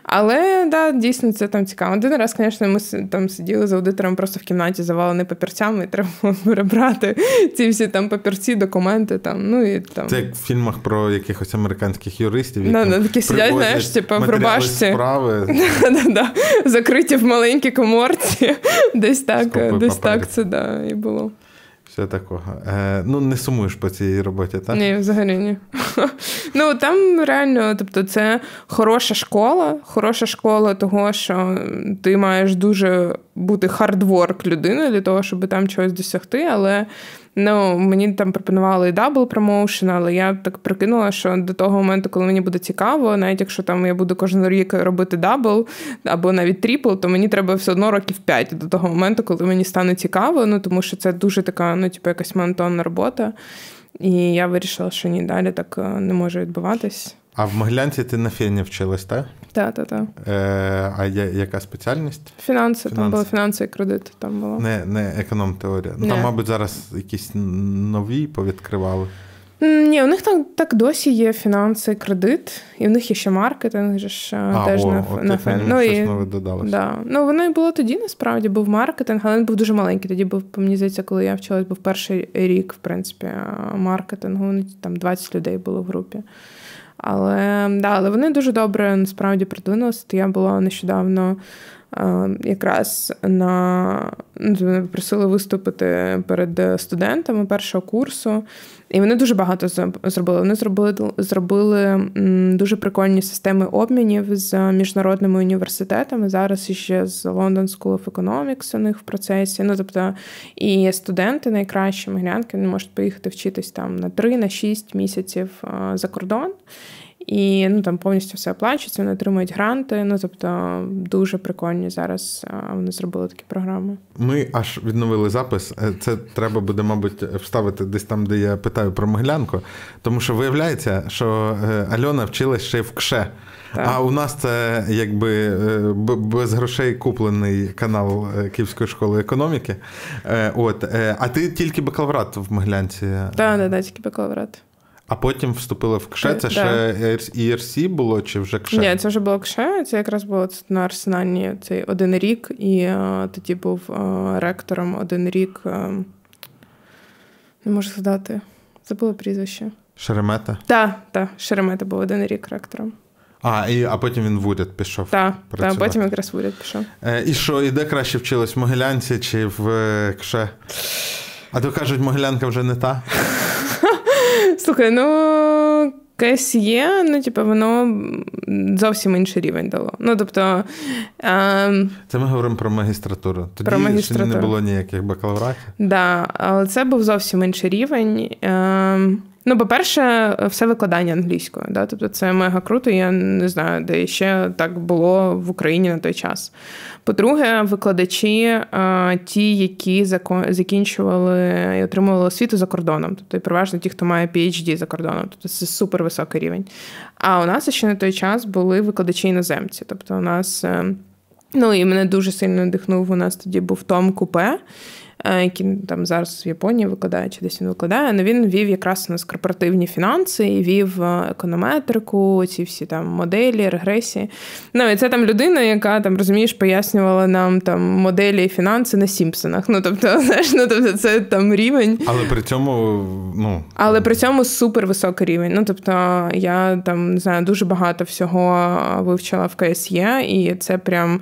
[SPEAKER 1] Але да, дійсно це там цікаво. Один раз, звісно, ми там сиділи з аудитором просто в кімнаті, завалені папірцями, і треба було перебрати ці всі там папірці, документи. Там, ну і там.
[SPEAKER 2] Це як в фільмах про якихось американських юристів,
[SPEAKER 1] які да, такі сидять, знаєш, типу, в рубашці.
[SPEAKER 2] справи. (laughs)
[SPEAKER 1] Закриті в маленькій коморці. (laughs) Десь так, десь так це да, і було.
[SPEAKER 2] Все такого. Е, Ну, не сумуєш по цій роботі, так?
[SPEAKER 1] Ні, взагалі ні. (laughs) Ну там реально, тобто, це хороша школа, хороша школа того, що ти маєш дуже бути hardwork людини для того, щоб там чогось досягти, але Ну, мені там пропонували і double promotion, але я так прикинула, що до того моменту, коли мені буде цікаво, навіть якщо там я буду кожен рік робити double або навіть triple, то мені треба все одно років 5 до того моменту, коли мені стане цікаво. Ну тому що це дуже така, ну типу, якась монотонна робота. І я вирішила, що ні, далі так е, не може відбуватись.
[SPEAKER 2] А в Моглянці ти на фені вчилась, так?
[SPEAKER 1] Так, так, так.
[SPEAKER 2] Е, А яка спеціальність?
[SPEAKER 1] Фінанси, Фінанси. там було фінанси і кредит. Там було.
[SPEAKER 2] Не не економ теорія. Ну, Там, мабуть, зараз якісь нові повідкривали.
[SPEAKER 1] Ні, у них так так досі є фінанси, кредит, і в них є ще маркетинг. ж е, а, теж
[SPEAKER 2] о,
[SPEAKER 1] на
[SPEAKER 2] на фен. Ну, і,
[SPEAKER 1] да. ну, воно і було тоді, насправді, був маркетинг, але він був дуже маленький. Тоді був, мені здається, коли я вчилась, був перший рік, в принципі, маркетингу. Там 20 людей було в групі. Але да, але вони дуже добре насправді продвинулися. Я була нещодавно якраз на ну, просили виступити перед студентами першого курсу. І вони дуже багато зробили. Вони зробили зробили дуже прикольні системи обмінів з міжнародними університетами. Зараз іще з London School of Economics у них в процесі. Ну тобто і студенти найкращі миглянки вони можуть поїхати вчитись там на 3-6 місяців за кордон. І ну там повністю все оплачується, вони отримують гранти. Ну тобто дуже прикольні зараз вони зробили такі програми.
[SPEAKER 2] Ми аж відновили запис. Е, це треба буде, мабуть, вставити десь там, де я питаю про Миглянку. Тому що виявляється, що е, Альона вчилась ще в КШЕ. Так. А у нас це якби е, без грошей куплений канал Київської школи економіки. От, А ти тільки бакалаврат в Миглянці?
[SPEAKER 1] Так, так, так, тільки бакалаврат.
[SPEAKER 2] А потім вступили в КШЕ. Це ще ERC було чи вже КШЕ?
[SPEAKER 1] Ні, це вже було КШЕ. Це якраз було на арсенальні цей один рік, і а, е, тоді був а, е, ректором один рік. А, е, не можу згадати. Забула прізвище.
[SPEAKER 2] Шеремета?
[SPEAKER 1] Так, так, Шеремета був один рік ректором.
[SPEAKER 2] А, і, а потім він в уряд пішов.
[SPEAKER 1] Так, та, потім якраз в уряд пішов.
[SPEAKER 2] Е, І що, і де краще вчилась в Могилянці чи в КШЕ? А то кажуть, Могилянка вже не та.
[SPEAKER 1] Слухай, ну. КСЄ, ну, типу, воно зовсім інший рівень дало. Ну, тобто...
[SPEAKER 2] Е, це ми говоримо про магістратуру. Тоді про магістратуру. не було ніяких бакалавратів. Так,
[SPEAKER 1] да, але це був зовсім інший рівень. Е, Ну, по-перше, все викладання англійською. Да? Тобто це мега круто. Я не знаю, де ще так було в Україні на той час. По-друге, викладачі е, ті, які закінчували і отримували освіту за кордоном, тобто і переважно ті, хто має PhD за кордоном, тобто це супервисокий рівень. А у нас ще на той час були викладачі іноземці. Тобто, у нас, е, ну і мене дуже сильно надихнув. У нас тоді був Том Купе. Е, який там зараз в Японії викладає, чи десь він викладає, але він вів якраз у нас корпоративні фінанси і вів е, економетрику, ці всі там моделі, регресії. Ну, і це там людина, яка там розумієш, пояснювала нам там моделі і фінанси на Сімпсонах. Ну, тобто, (laughs) знаєш, ну тобто, це там рівень.
[SPEAKER 2] Але при цьому, ну
[SPEAKER 1] але при цьому супер високий рівень. Ну, тобто, я там не знаю, дуже багато всього вивчила в КСЄ, і це прям.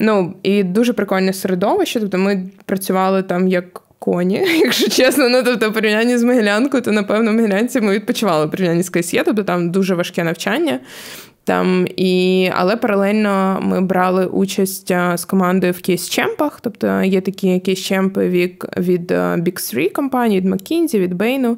[SPEAKER 1] Ну і дуже прикольне середовище. Тобто ми працювали там як коні, (laughs) якщо чесно. Ну тобто, в порівнянні з Могилянкою, то напевно в Могилянці ми відпочивали порівнянні з КСЄ, тобто там дуже важке навчання. Там і але паралельно ми брали участь з командою в кейс-чемпах. Тобто є такі кейс-чемпи від від Big 3 компаній, від McKinsey, від Bain.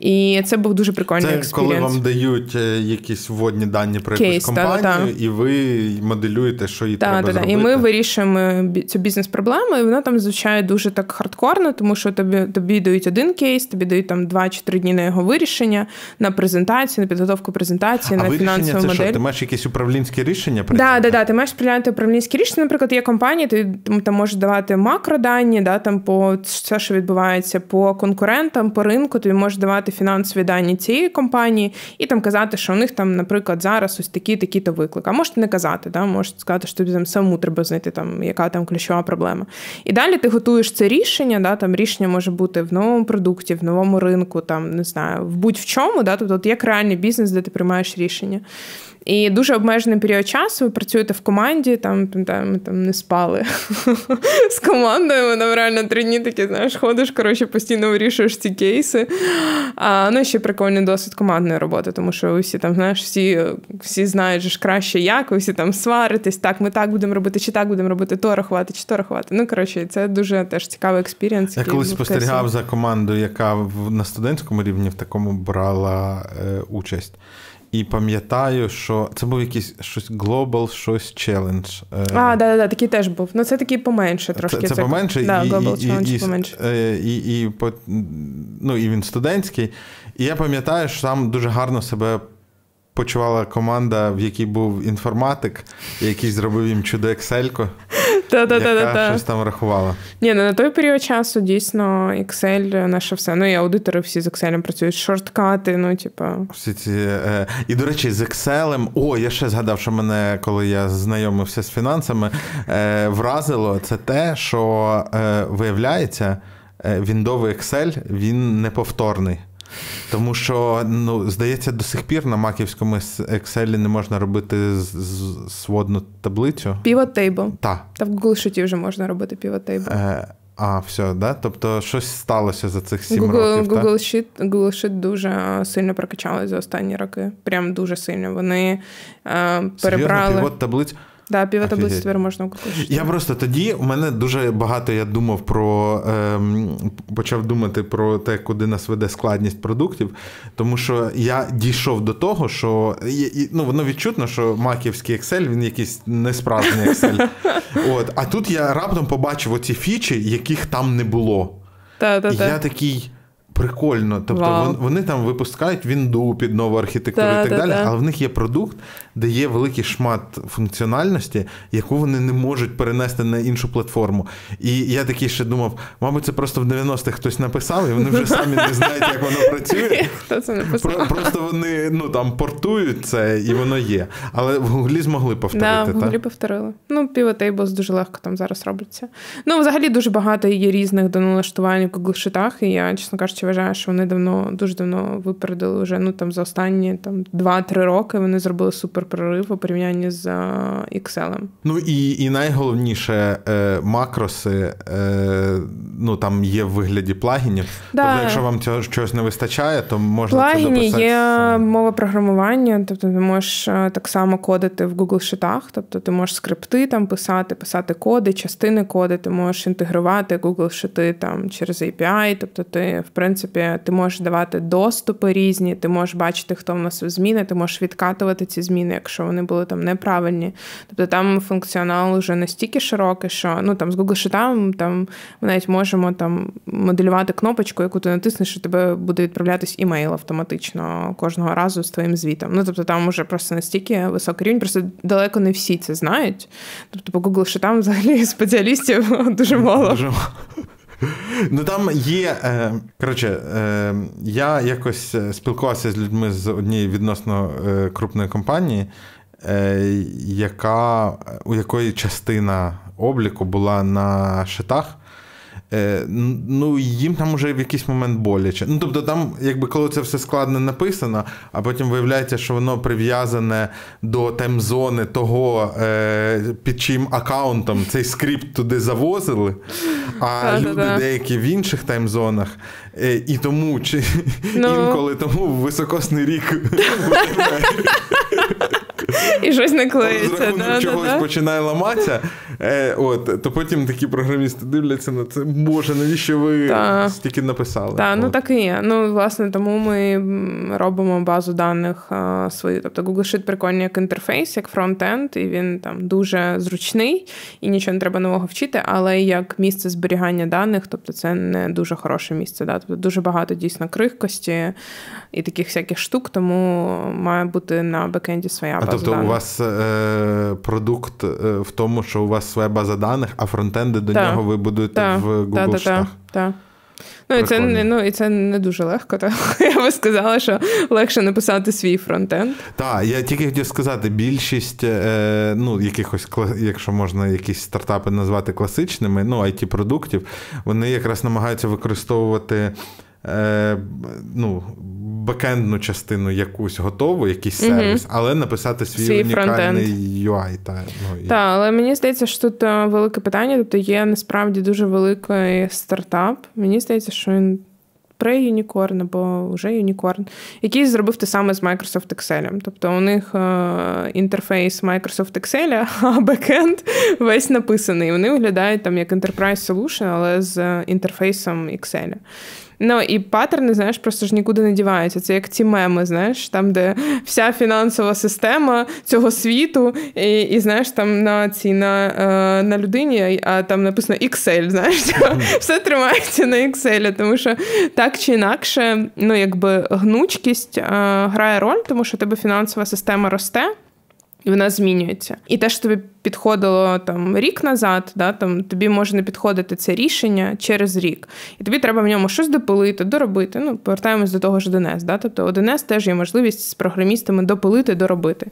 [SPEAKER 1] І це був дуже прикольний
[SPEAKER 2] це
[SPEAKER 1] experience.
[SPEAKER 2] коли вам дають е, якісь вводні дані про Кейс, якусь компанію, та, та. і ви моделюєте, що їй та, треба зробити.
[SPEAKER 1] І ми вирішуємо цю бізнес-проблему, і вона там звучає дуже так хардкорно, тому що тобі тобі дають один кейс, тобі дають там два чи три дні на його вирішення, на презентацію, на підготовку презентації,
[SPEAKER 2] а
[SPEAKER 1] на фінансову
[SPEAKER 2] це
[SPEAKER 1] модель.
[SPEAKER 2] Що? Ти маєш якісь управлінські рішення?
[SPEAKER 1] Так, да, да, да, ти маєш прийняти управлінські рішення. Наприклад, є компанії, ти там можеш давати макродані, да, там по все, що відбувається по конкурентам, по ринку, тобі можеш давати фінансові дані цієї компанії і там казати, що у них там, наприклад, зараз ось такі такі-то виклики. А можете не казати, да, можете сказати, що тобі там самому треба знайти, там, яка там ключова проблема. І далі ти готуєш це рішення, да, там рішення може бути в новому продукті, в новому ринку, там не знаю, в будь-в чому, да, тобто як реальний бізнес, де ти приймаєш рішення. І дуже обмежений період часу ви працюєте в команді, там ми там не спали (laughs) з командою. Там реально три дні такі, знаєш, ходиш, коротше, постійно вирішуєш ці кейси. А, Ну, ще прикольний досвід командної роботи, тому що ви всі там, знаєш, всі всі знають ж краще як, ви всі там сваритесь, так, ми так будемо робити, чи так будемо робити, то рахувати, чи то рахувати. Ну, коротше, це дуже теж цікавий experience.
[SPEAKER 2] Я колись спостерігав за командою, яка на студентському рівні в такому брала е, участь. І пам'ятаю, що це був якийсь щось Global, щось Challenge.
[SPEAKER 1] Е. А, да, да, такий теж був. Ну, це такий поменше трошки.
[SPEAKER 2] Це, це поменше,
[SPEAKER 1] да,
[SPEAKER 2] і,
[SPEAKER 1] Global
[SPEAKER 2] і, і,
[SPEAKER 1] поменше.
[SPEAKER 2] Е, і, і, ну, і він студентський. І я пам'ятаю, що там дуже гарно себе почувала команда, в якій був інформатик, який зробив їм чудо Excel, яка щось там рахувала.
[SPEAKER 1] Ні, ну на той період часу дійсно Excel наше все. Ну і аудитори всі з Excel працюють, шорткати, ну типа.
[SPEAKER 2] Всі ці, е, І, до речі, з Excel, о, я ще згадав, що мене, коли я знайомився з фінансами, е, вразило це те, що е, виявляється, віндовий Excel він неповторний. Тому що, ну, здається, до сих пір на маківському Excel не можна робити сводну таблицю.
[SPEAKER 1] Pivot table.
[SPEAKER 2] Так.
[SPEAKER 1] Та в Google Sheet вже можна робити pivot table. Е,
[SPEAKER 2] а, все, да? Тобто щось сталося за цих сім
[SPEAKER 1] Google,
[SPEAKER 2] років.
[SPEAKER 1] Google Sheet, Google Sheet дуже сильно прокачали за останні роки. Прям дуже сильно. Вони е, перебрали.
[SPEAKER 2] Серйозно, півот таблицю.
[SPEAKER 1] Да, півтаблиці тепер можна купити.
[SPEAKER 2] Я просто тоді у мене дуже багато я думав про ем, почав думати про те, куди нас веде складність продуктів, тому що я дійшов до того, що ну, воно відчутно, що маківський Excel, він якийсь несправжній Excel. (laughs) От, А тут я раптом побачив оці фічі, яких там не було.
[SPEAKER 1] Та-та-та.
[SPEAKER 2] Я такий. Прикольно, тобто wow. вони там випускають вінду під нову архітектуру та, і так та, далі, та. але в них є продукт, де є великий шмат функціональності, яку вони не можуть перенести на іншу платформу. І я такий ще думав, мабуть, це просто в 90-х хтось написав, і вони вже самі не знають, як воно працює. (laughs)
[SPEAKER 1] Хто це написав?
[SPEAKER 2] Просто вони ну там портують це, і воно є. Але в Гуглі змогли повторити.
[SPEAKER 1] Да, в Гуглі повторили. Ну, Pivot дуже легко там зараз робиться. Ну, взагалі дуже багато є різних доналаштувань в Google шитах, і я, чесно кажучи, вважаю, що вони давно дуже давно випередили вже ну там за останні там 2-3 роки. Вони зробили супер прорив у порівнянні з Excel.
[SPEAKER 2] Ну і і найголовніше е, макроси е, ну там є в вигляді плагінів. Да. Тобто, якщо вам цього чогось не вистачає, то можна
[SPEAKER 1] Плагіні
[SPEAKER 2] це дописати.
[SPEAKER 1] є мова програмування, тобто ти можеш е, так само кодити в Google шитах, тобто ти можеш скрипти там писати, писати коди, частини коди, ти можеш інтегрувати Google шити там через API, тобто ти, в принципі, ти можеш давати доступи різні, ти можеш бачити, хто в нас зміни, ти можеш відкатувати ці зміни якщо вони були там неправильні. Тобто там функціонал вже настільки широкий, що ну там з Google Sheet там ми навіть можемо там моделювати кнопочку, яку ти натиснеш, і тебе буде відправлятись імейл автоматично кожного разу з твоїм звітом. Ну тобто там вже просто настільки високий рівень, просто далеко не всі це знають. Тобто по Google Sheet взагалі (laughs) спеціалістів дуже мало. Дуже мало. (laughs)
[SPEAKER 2] Ну там є. Е, коротше, е, я якось е, спілкувався з людьми з однієї відносно крупної компанії, яка, у якої частина обліку була на шитах. Е, ну, їм там уже в якийсь момент боляче. Ну, тобто, там, якби коли це все складно написано, а потім виявляється, що воно прив'язане до таймзони того, е, під чим аккаунтом цей скрипт туди завозили, а (laughs) люди деякі в інших таймзонах. Е, і тому чи (laughs) ну. інколи тому високосний рік. (laughs)
[SPEAKER 1] І щось не клеїться.
[SPEAKER 2] Да, чогось да, починає ламатися. Е, от, То потім такі програмісти дивляться на це. Боже, навіщо ви та. стільки написали?
[SPEAKER 1] Так, ну так і є. Ну, власне, тому ми робимо базу даних а, свою. Тобто Google Sheet прикольний як інтерфейс, як фронт-енд, і він там дуже зручний і нічого не треба нового вчити, але як місце зберігання даних, тобто це не дуже хороше місце. Да? Тобто дуже багато дійсно крихкості і таких всяких штук, тому має бути на бекенді своя база.
[SPEAKER 2] А тобто
[SPEAKER 1] даних.
[SPEAKER 2] у вас е, продукт е, в тому, що у вас своя база даних, а фронтенди до та. нього ви будуєте та. в Google
[SPEAKER 1] Так, так. Ну і це не ну і це не дуже легко. Так (laughs) я би сказала, що легше написати свій фронтенд.
[SPEAKER 2] Так, я тільки хотів сказати, більшість, е, ну якихось якщо можна якісь стартапи назвати класичними, ну it продуктів, вони якраз намагаються використовувати. Е, ну, бекендну частину якусь готову, якийсь сервіс, mm але написати свій, свій унікальний UI. Та,
[SPEAKER 1] ну, і... Так, але мені здається, що тут е, велике питання. Тобто є насправді дуже великий стартап. Мені здається, що він. Pre-Unicorn або вже Unicorn, який зробив те саме з Microsoft Excel. Тобто у них е, інтерфейс Microsoft Excel, (laughs) а бекенд весь написаний. Вони виглядають там як Enterprise Solution, але з інтерфейсом Excel. Ну і паттерни, знаєш, просто ж нікуди не діваються. Це як ті меми, знаєш, там, де вся фінансова система цього світу, і, і знаєш, там на цій на е, на людині, а там написано Excel, знаєш, все тримається на Excel, тому що так чи інакше, ну якби гнучкість е, грає роль, тому що тебе фінансова система росте і вона змінюється. І те, що тобі підходило там рік назад, да, там тобі може не підходити це рішення через рік. І тобі треба в ньому щось допилити, доробити. Ну, повертаємось до того ж ДНС. Да? Тобто ОДНС теж є можливість з програмістами допилити, доробити.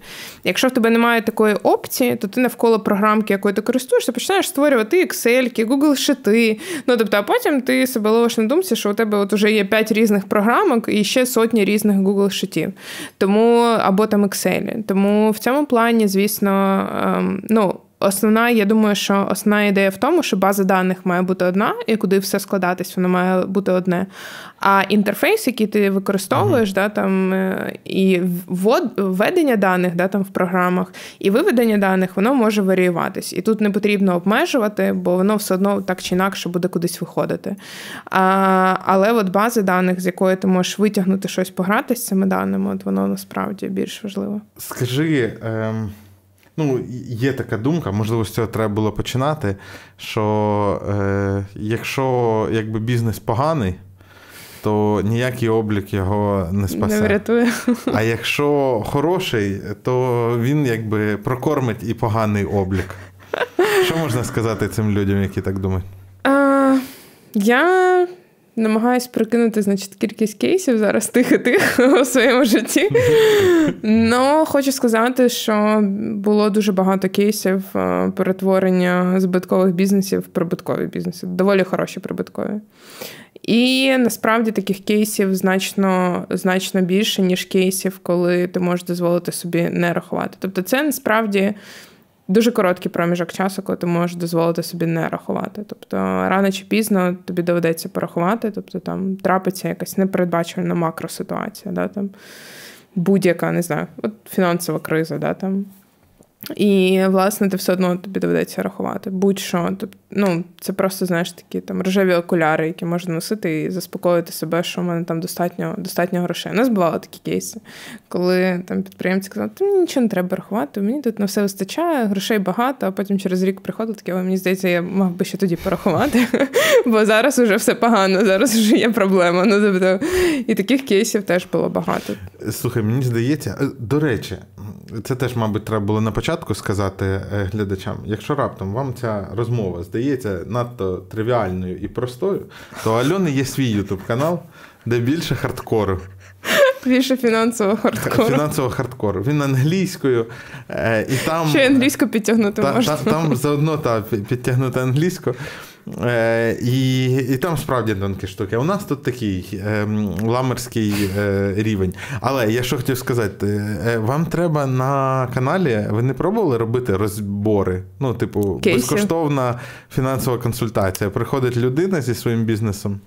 [SPEAKER 1] Якщо в тебе немає такої опції, то ти навколо програмки, якою ти користуєшся, починаєш створювати Excel, Google шити. Ну тобто, а потім ти себе ловиш на думці, що у тебе от уже є п'ять різних програмок і ще сотні різних Google шитів. Тому або там Excel. Тому в цьому плані, звісно, ем, ну. Основна, я думаю, що основна ідея в тому, що база даних має бути одна, і куди все складатись, воно має бути одне. А інтерфейс, який ти використовуєш, uh-huh. да, там, е, і введення даних да, там, в програмах, і виведення даних, воно може варіюватись. І тут не потрібно обмежувати, бо воно все одно так чи інакше буде кудись виходити. А, Але от бази даних, з якої ти можеш витягнути щось пограти з цими даними, от воно насправді більш важливо.
[SPEAKER 2] Скажи. Ем... Ну, є така думка, можливо, з цього треба було починати. Що е, якщо якби бізнес поганий, то ніякий облік його не спасе.
[SPEAKER 1] Не врятує.
[SPEAKER 2] А якщо хороший, то він якби прокормить і поганий облік. Що можна сказати цим людям, які так думають?
[SPEAKER 1] А, Я Намагаюсь прикинути, значить, кількість кейсів зараз тих і тих у своєму житті. (laughs) Ну, хочу сказати, що було дуже багато кейсів е, перетворення збиткових бізнесів в прибуткові бізнеси. Доволі хороші прибуткові. І насправді таких кейсів значно значно більше, ніж кейсів, коли ти можеш дозволити собі не рахувати. Тобто, це насправді дуже короткий проміжок часу, коли ти можеш дозволити собі не рахувати. Тобто рано чи пізно тобі доведеться порахувати, тобто там трапиться якась непередбачувана макроситуація, да, там будь-яка, не знаю, от фінансова криза, да, там і, власне, ти все одно тобі доведеться рахувати. Будь-що. Тобто, ну, Це просто, знаєш, такі там рожеві окуляри, які можна носити і заспокоїти себе, що в мене там достатньо достатньо грошей. У нас бували такі кейси, коли там підприємці казали, ти мені нічого не треба рахувати, мені тут на все вистачає, грошей багато, а потім через рік приходить таке, мені здається, я мав би ще тоді порахувати, (laughs) бо зараз вже все погано, зараз вже є проблема. Ну, тобто, І таких кейсів теж було багато.
[SPEAKER 2] Слухай, мені здається, е, до речі, це теж, мабуть, треба було на початку сказати е, глядачам. Якщо раптом вам ця розмова здається надто тривіальною і простою, то Альони є свій ютуб канал, де більше хардкору.
[SPEAKER 1] Більше фінансового хардкору.
[SPEAKER 2] Фінансового хардкору. Він англійською. Е, і там...
[SPEAKER 1] Ще англійську підтягнути
[SPEAKER 2] та,
[SPEAKER 1] можна.
[SPEAKER 2] Та, там заодно та, підтягнути англійську. Е, І і там справді тонкі штуки. У нас тут такий е, ламерський е, рівень. Але я що хотів сказати, е, вам треба на каналі, ви не пробували робити розбори? Ну, типу, Кейсі. безкоштовна фінансова консультація. Приходить людина зі своїм бізнесом.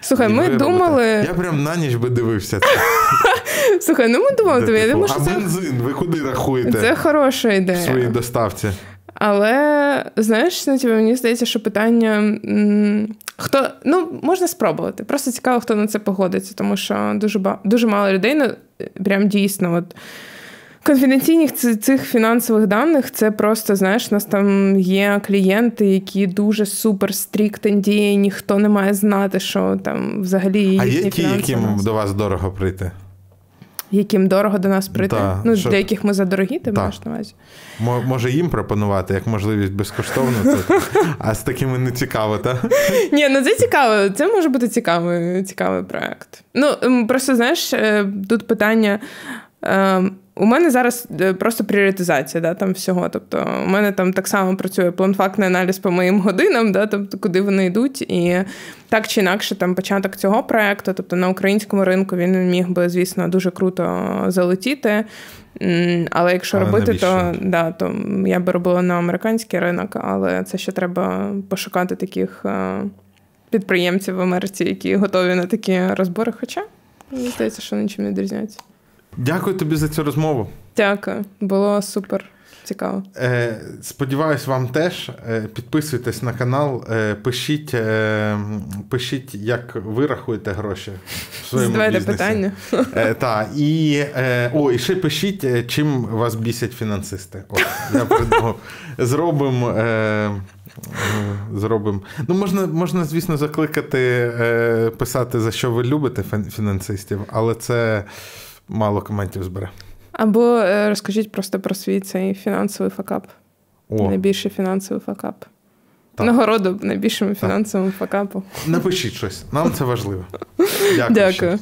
[SPEAKER 1] Слухай, ми думали.
[SPEAKER 2] Я прям на ніч би дивився. це. (laughs)
[SPEAKER 1] Слухай, ну ми думали тобі. Я
[SPEAKER 2] типу,
[SPEAKER 1] думаю, що
[SPEAKER 2] а
[SPEAKER 1] це...
[SPEAKER 2] бензин, ви куди рахуєте?
[SPEAKER 1] Це хороша ідея.
[SPEAKER 2] В своїй доставці.
[SPEAKER 1] Але знаєш, ну, типу, мені здається, що питання. М- хто ну можна спробувати. Просто цікаво, хто на це погодиться, тому що дуже ба- дуже мало людей ну, прям дійсно. от Конфіденційних цих фінансових даних це просто, знаєш, у нас там є клієнти, які дуже супер стрікт NDA, ніхто не має знати, що там взагалі їхні
[SPEAKER 2] А є ті, яким до вас дорого прийти?
[SPEAKER 1] Яким дорого до нас прийти.
[SPEAKER 2] Да,
[SPEAKER 1] ну,
[SPEAKER 2] що-
[SPEAKER 1] для яких ми задорогі, ти
[SPEAKER 2] да.
[SPEAKER 1] маєш на увазі.
[SPEAKER 2] Мо- Може їм пропонувати як можливість безкоштовно, це- (laughs) а з такими не цікаво, так?
[SPEAKER 1] Ні, ну це цікаво. Це може бути цікавий, цікавий проект. Ну, просто знаєш, е, тут питання. У мене зараз е, просто пріоритизація да, там всього. Тобто, у мене там так само працює планфактний аналіз по моїм годинам, да, тобто, куди вони йдуть. І так чи інакше, там початок цього проекту, тобто на українському ринку він міг би, звісно, дуже круто залетіти. Але якщо
[SPEAKER 2] Але
[SPEAKER 1] робити, то, да, то я би робила на американський ринок, але це ще треба пошукати таких е, підприємців в Америці, які готові на такі розбори. Хоча мені здається, що нічим не відрізняється.
[SPEAKER 2] Дякую тобі за цю розмову.
[SPEAKER 1] Дякую, було супер цікаво.
[SPEAKER 2] Е, сподіваюсь, вам теж. Е, підписуйтесь на канал, е, пишіть, е, пишіть, як ви рахуєте гроші в своєму
[SPEAKER 1] Задавайте
[SPEAKER 2] бізнесі.
[SPEAKER 1] питання.
[SPEAKER 2] Е, та, і, е, о, і ще пишіть, чим вас бісять фінансисти. О, я придумав. Зробимо. Е, Зробимо. Ну, можна, можна, звісно, закликати писати, за що ви любите фінансистів, але це мало коментів збере.
[SPEAKER 1] Або е, розкажіть просто про свій цей фінансовий факап.
[SPEAKER 2] О,
[SPEAKER 1] Найбільший фінансовий факап.
[SPEAKER 2] Так.
[SPEAKER 1] Нагороду найбільшому фінансовому факапу.
[SPEAKER 2] напишіть щось, нам це важливо. (laughs) Дякую.
[SPEAKER 1] Дякую.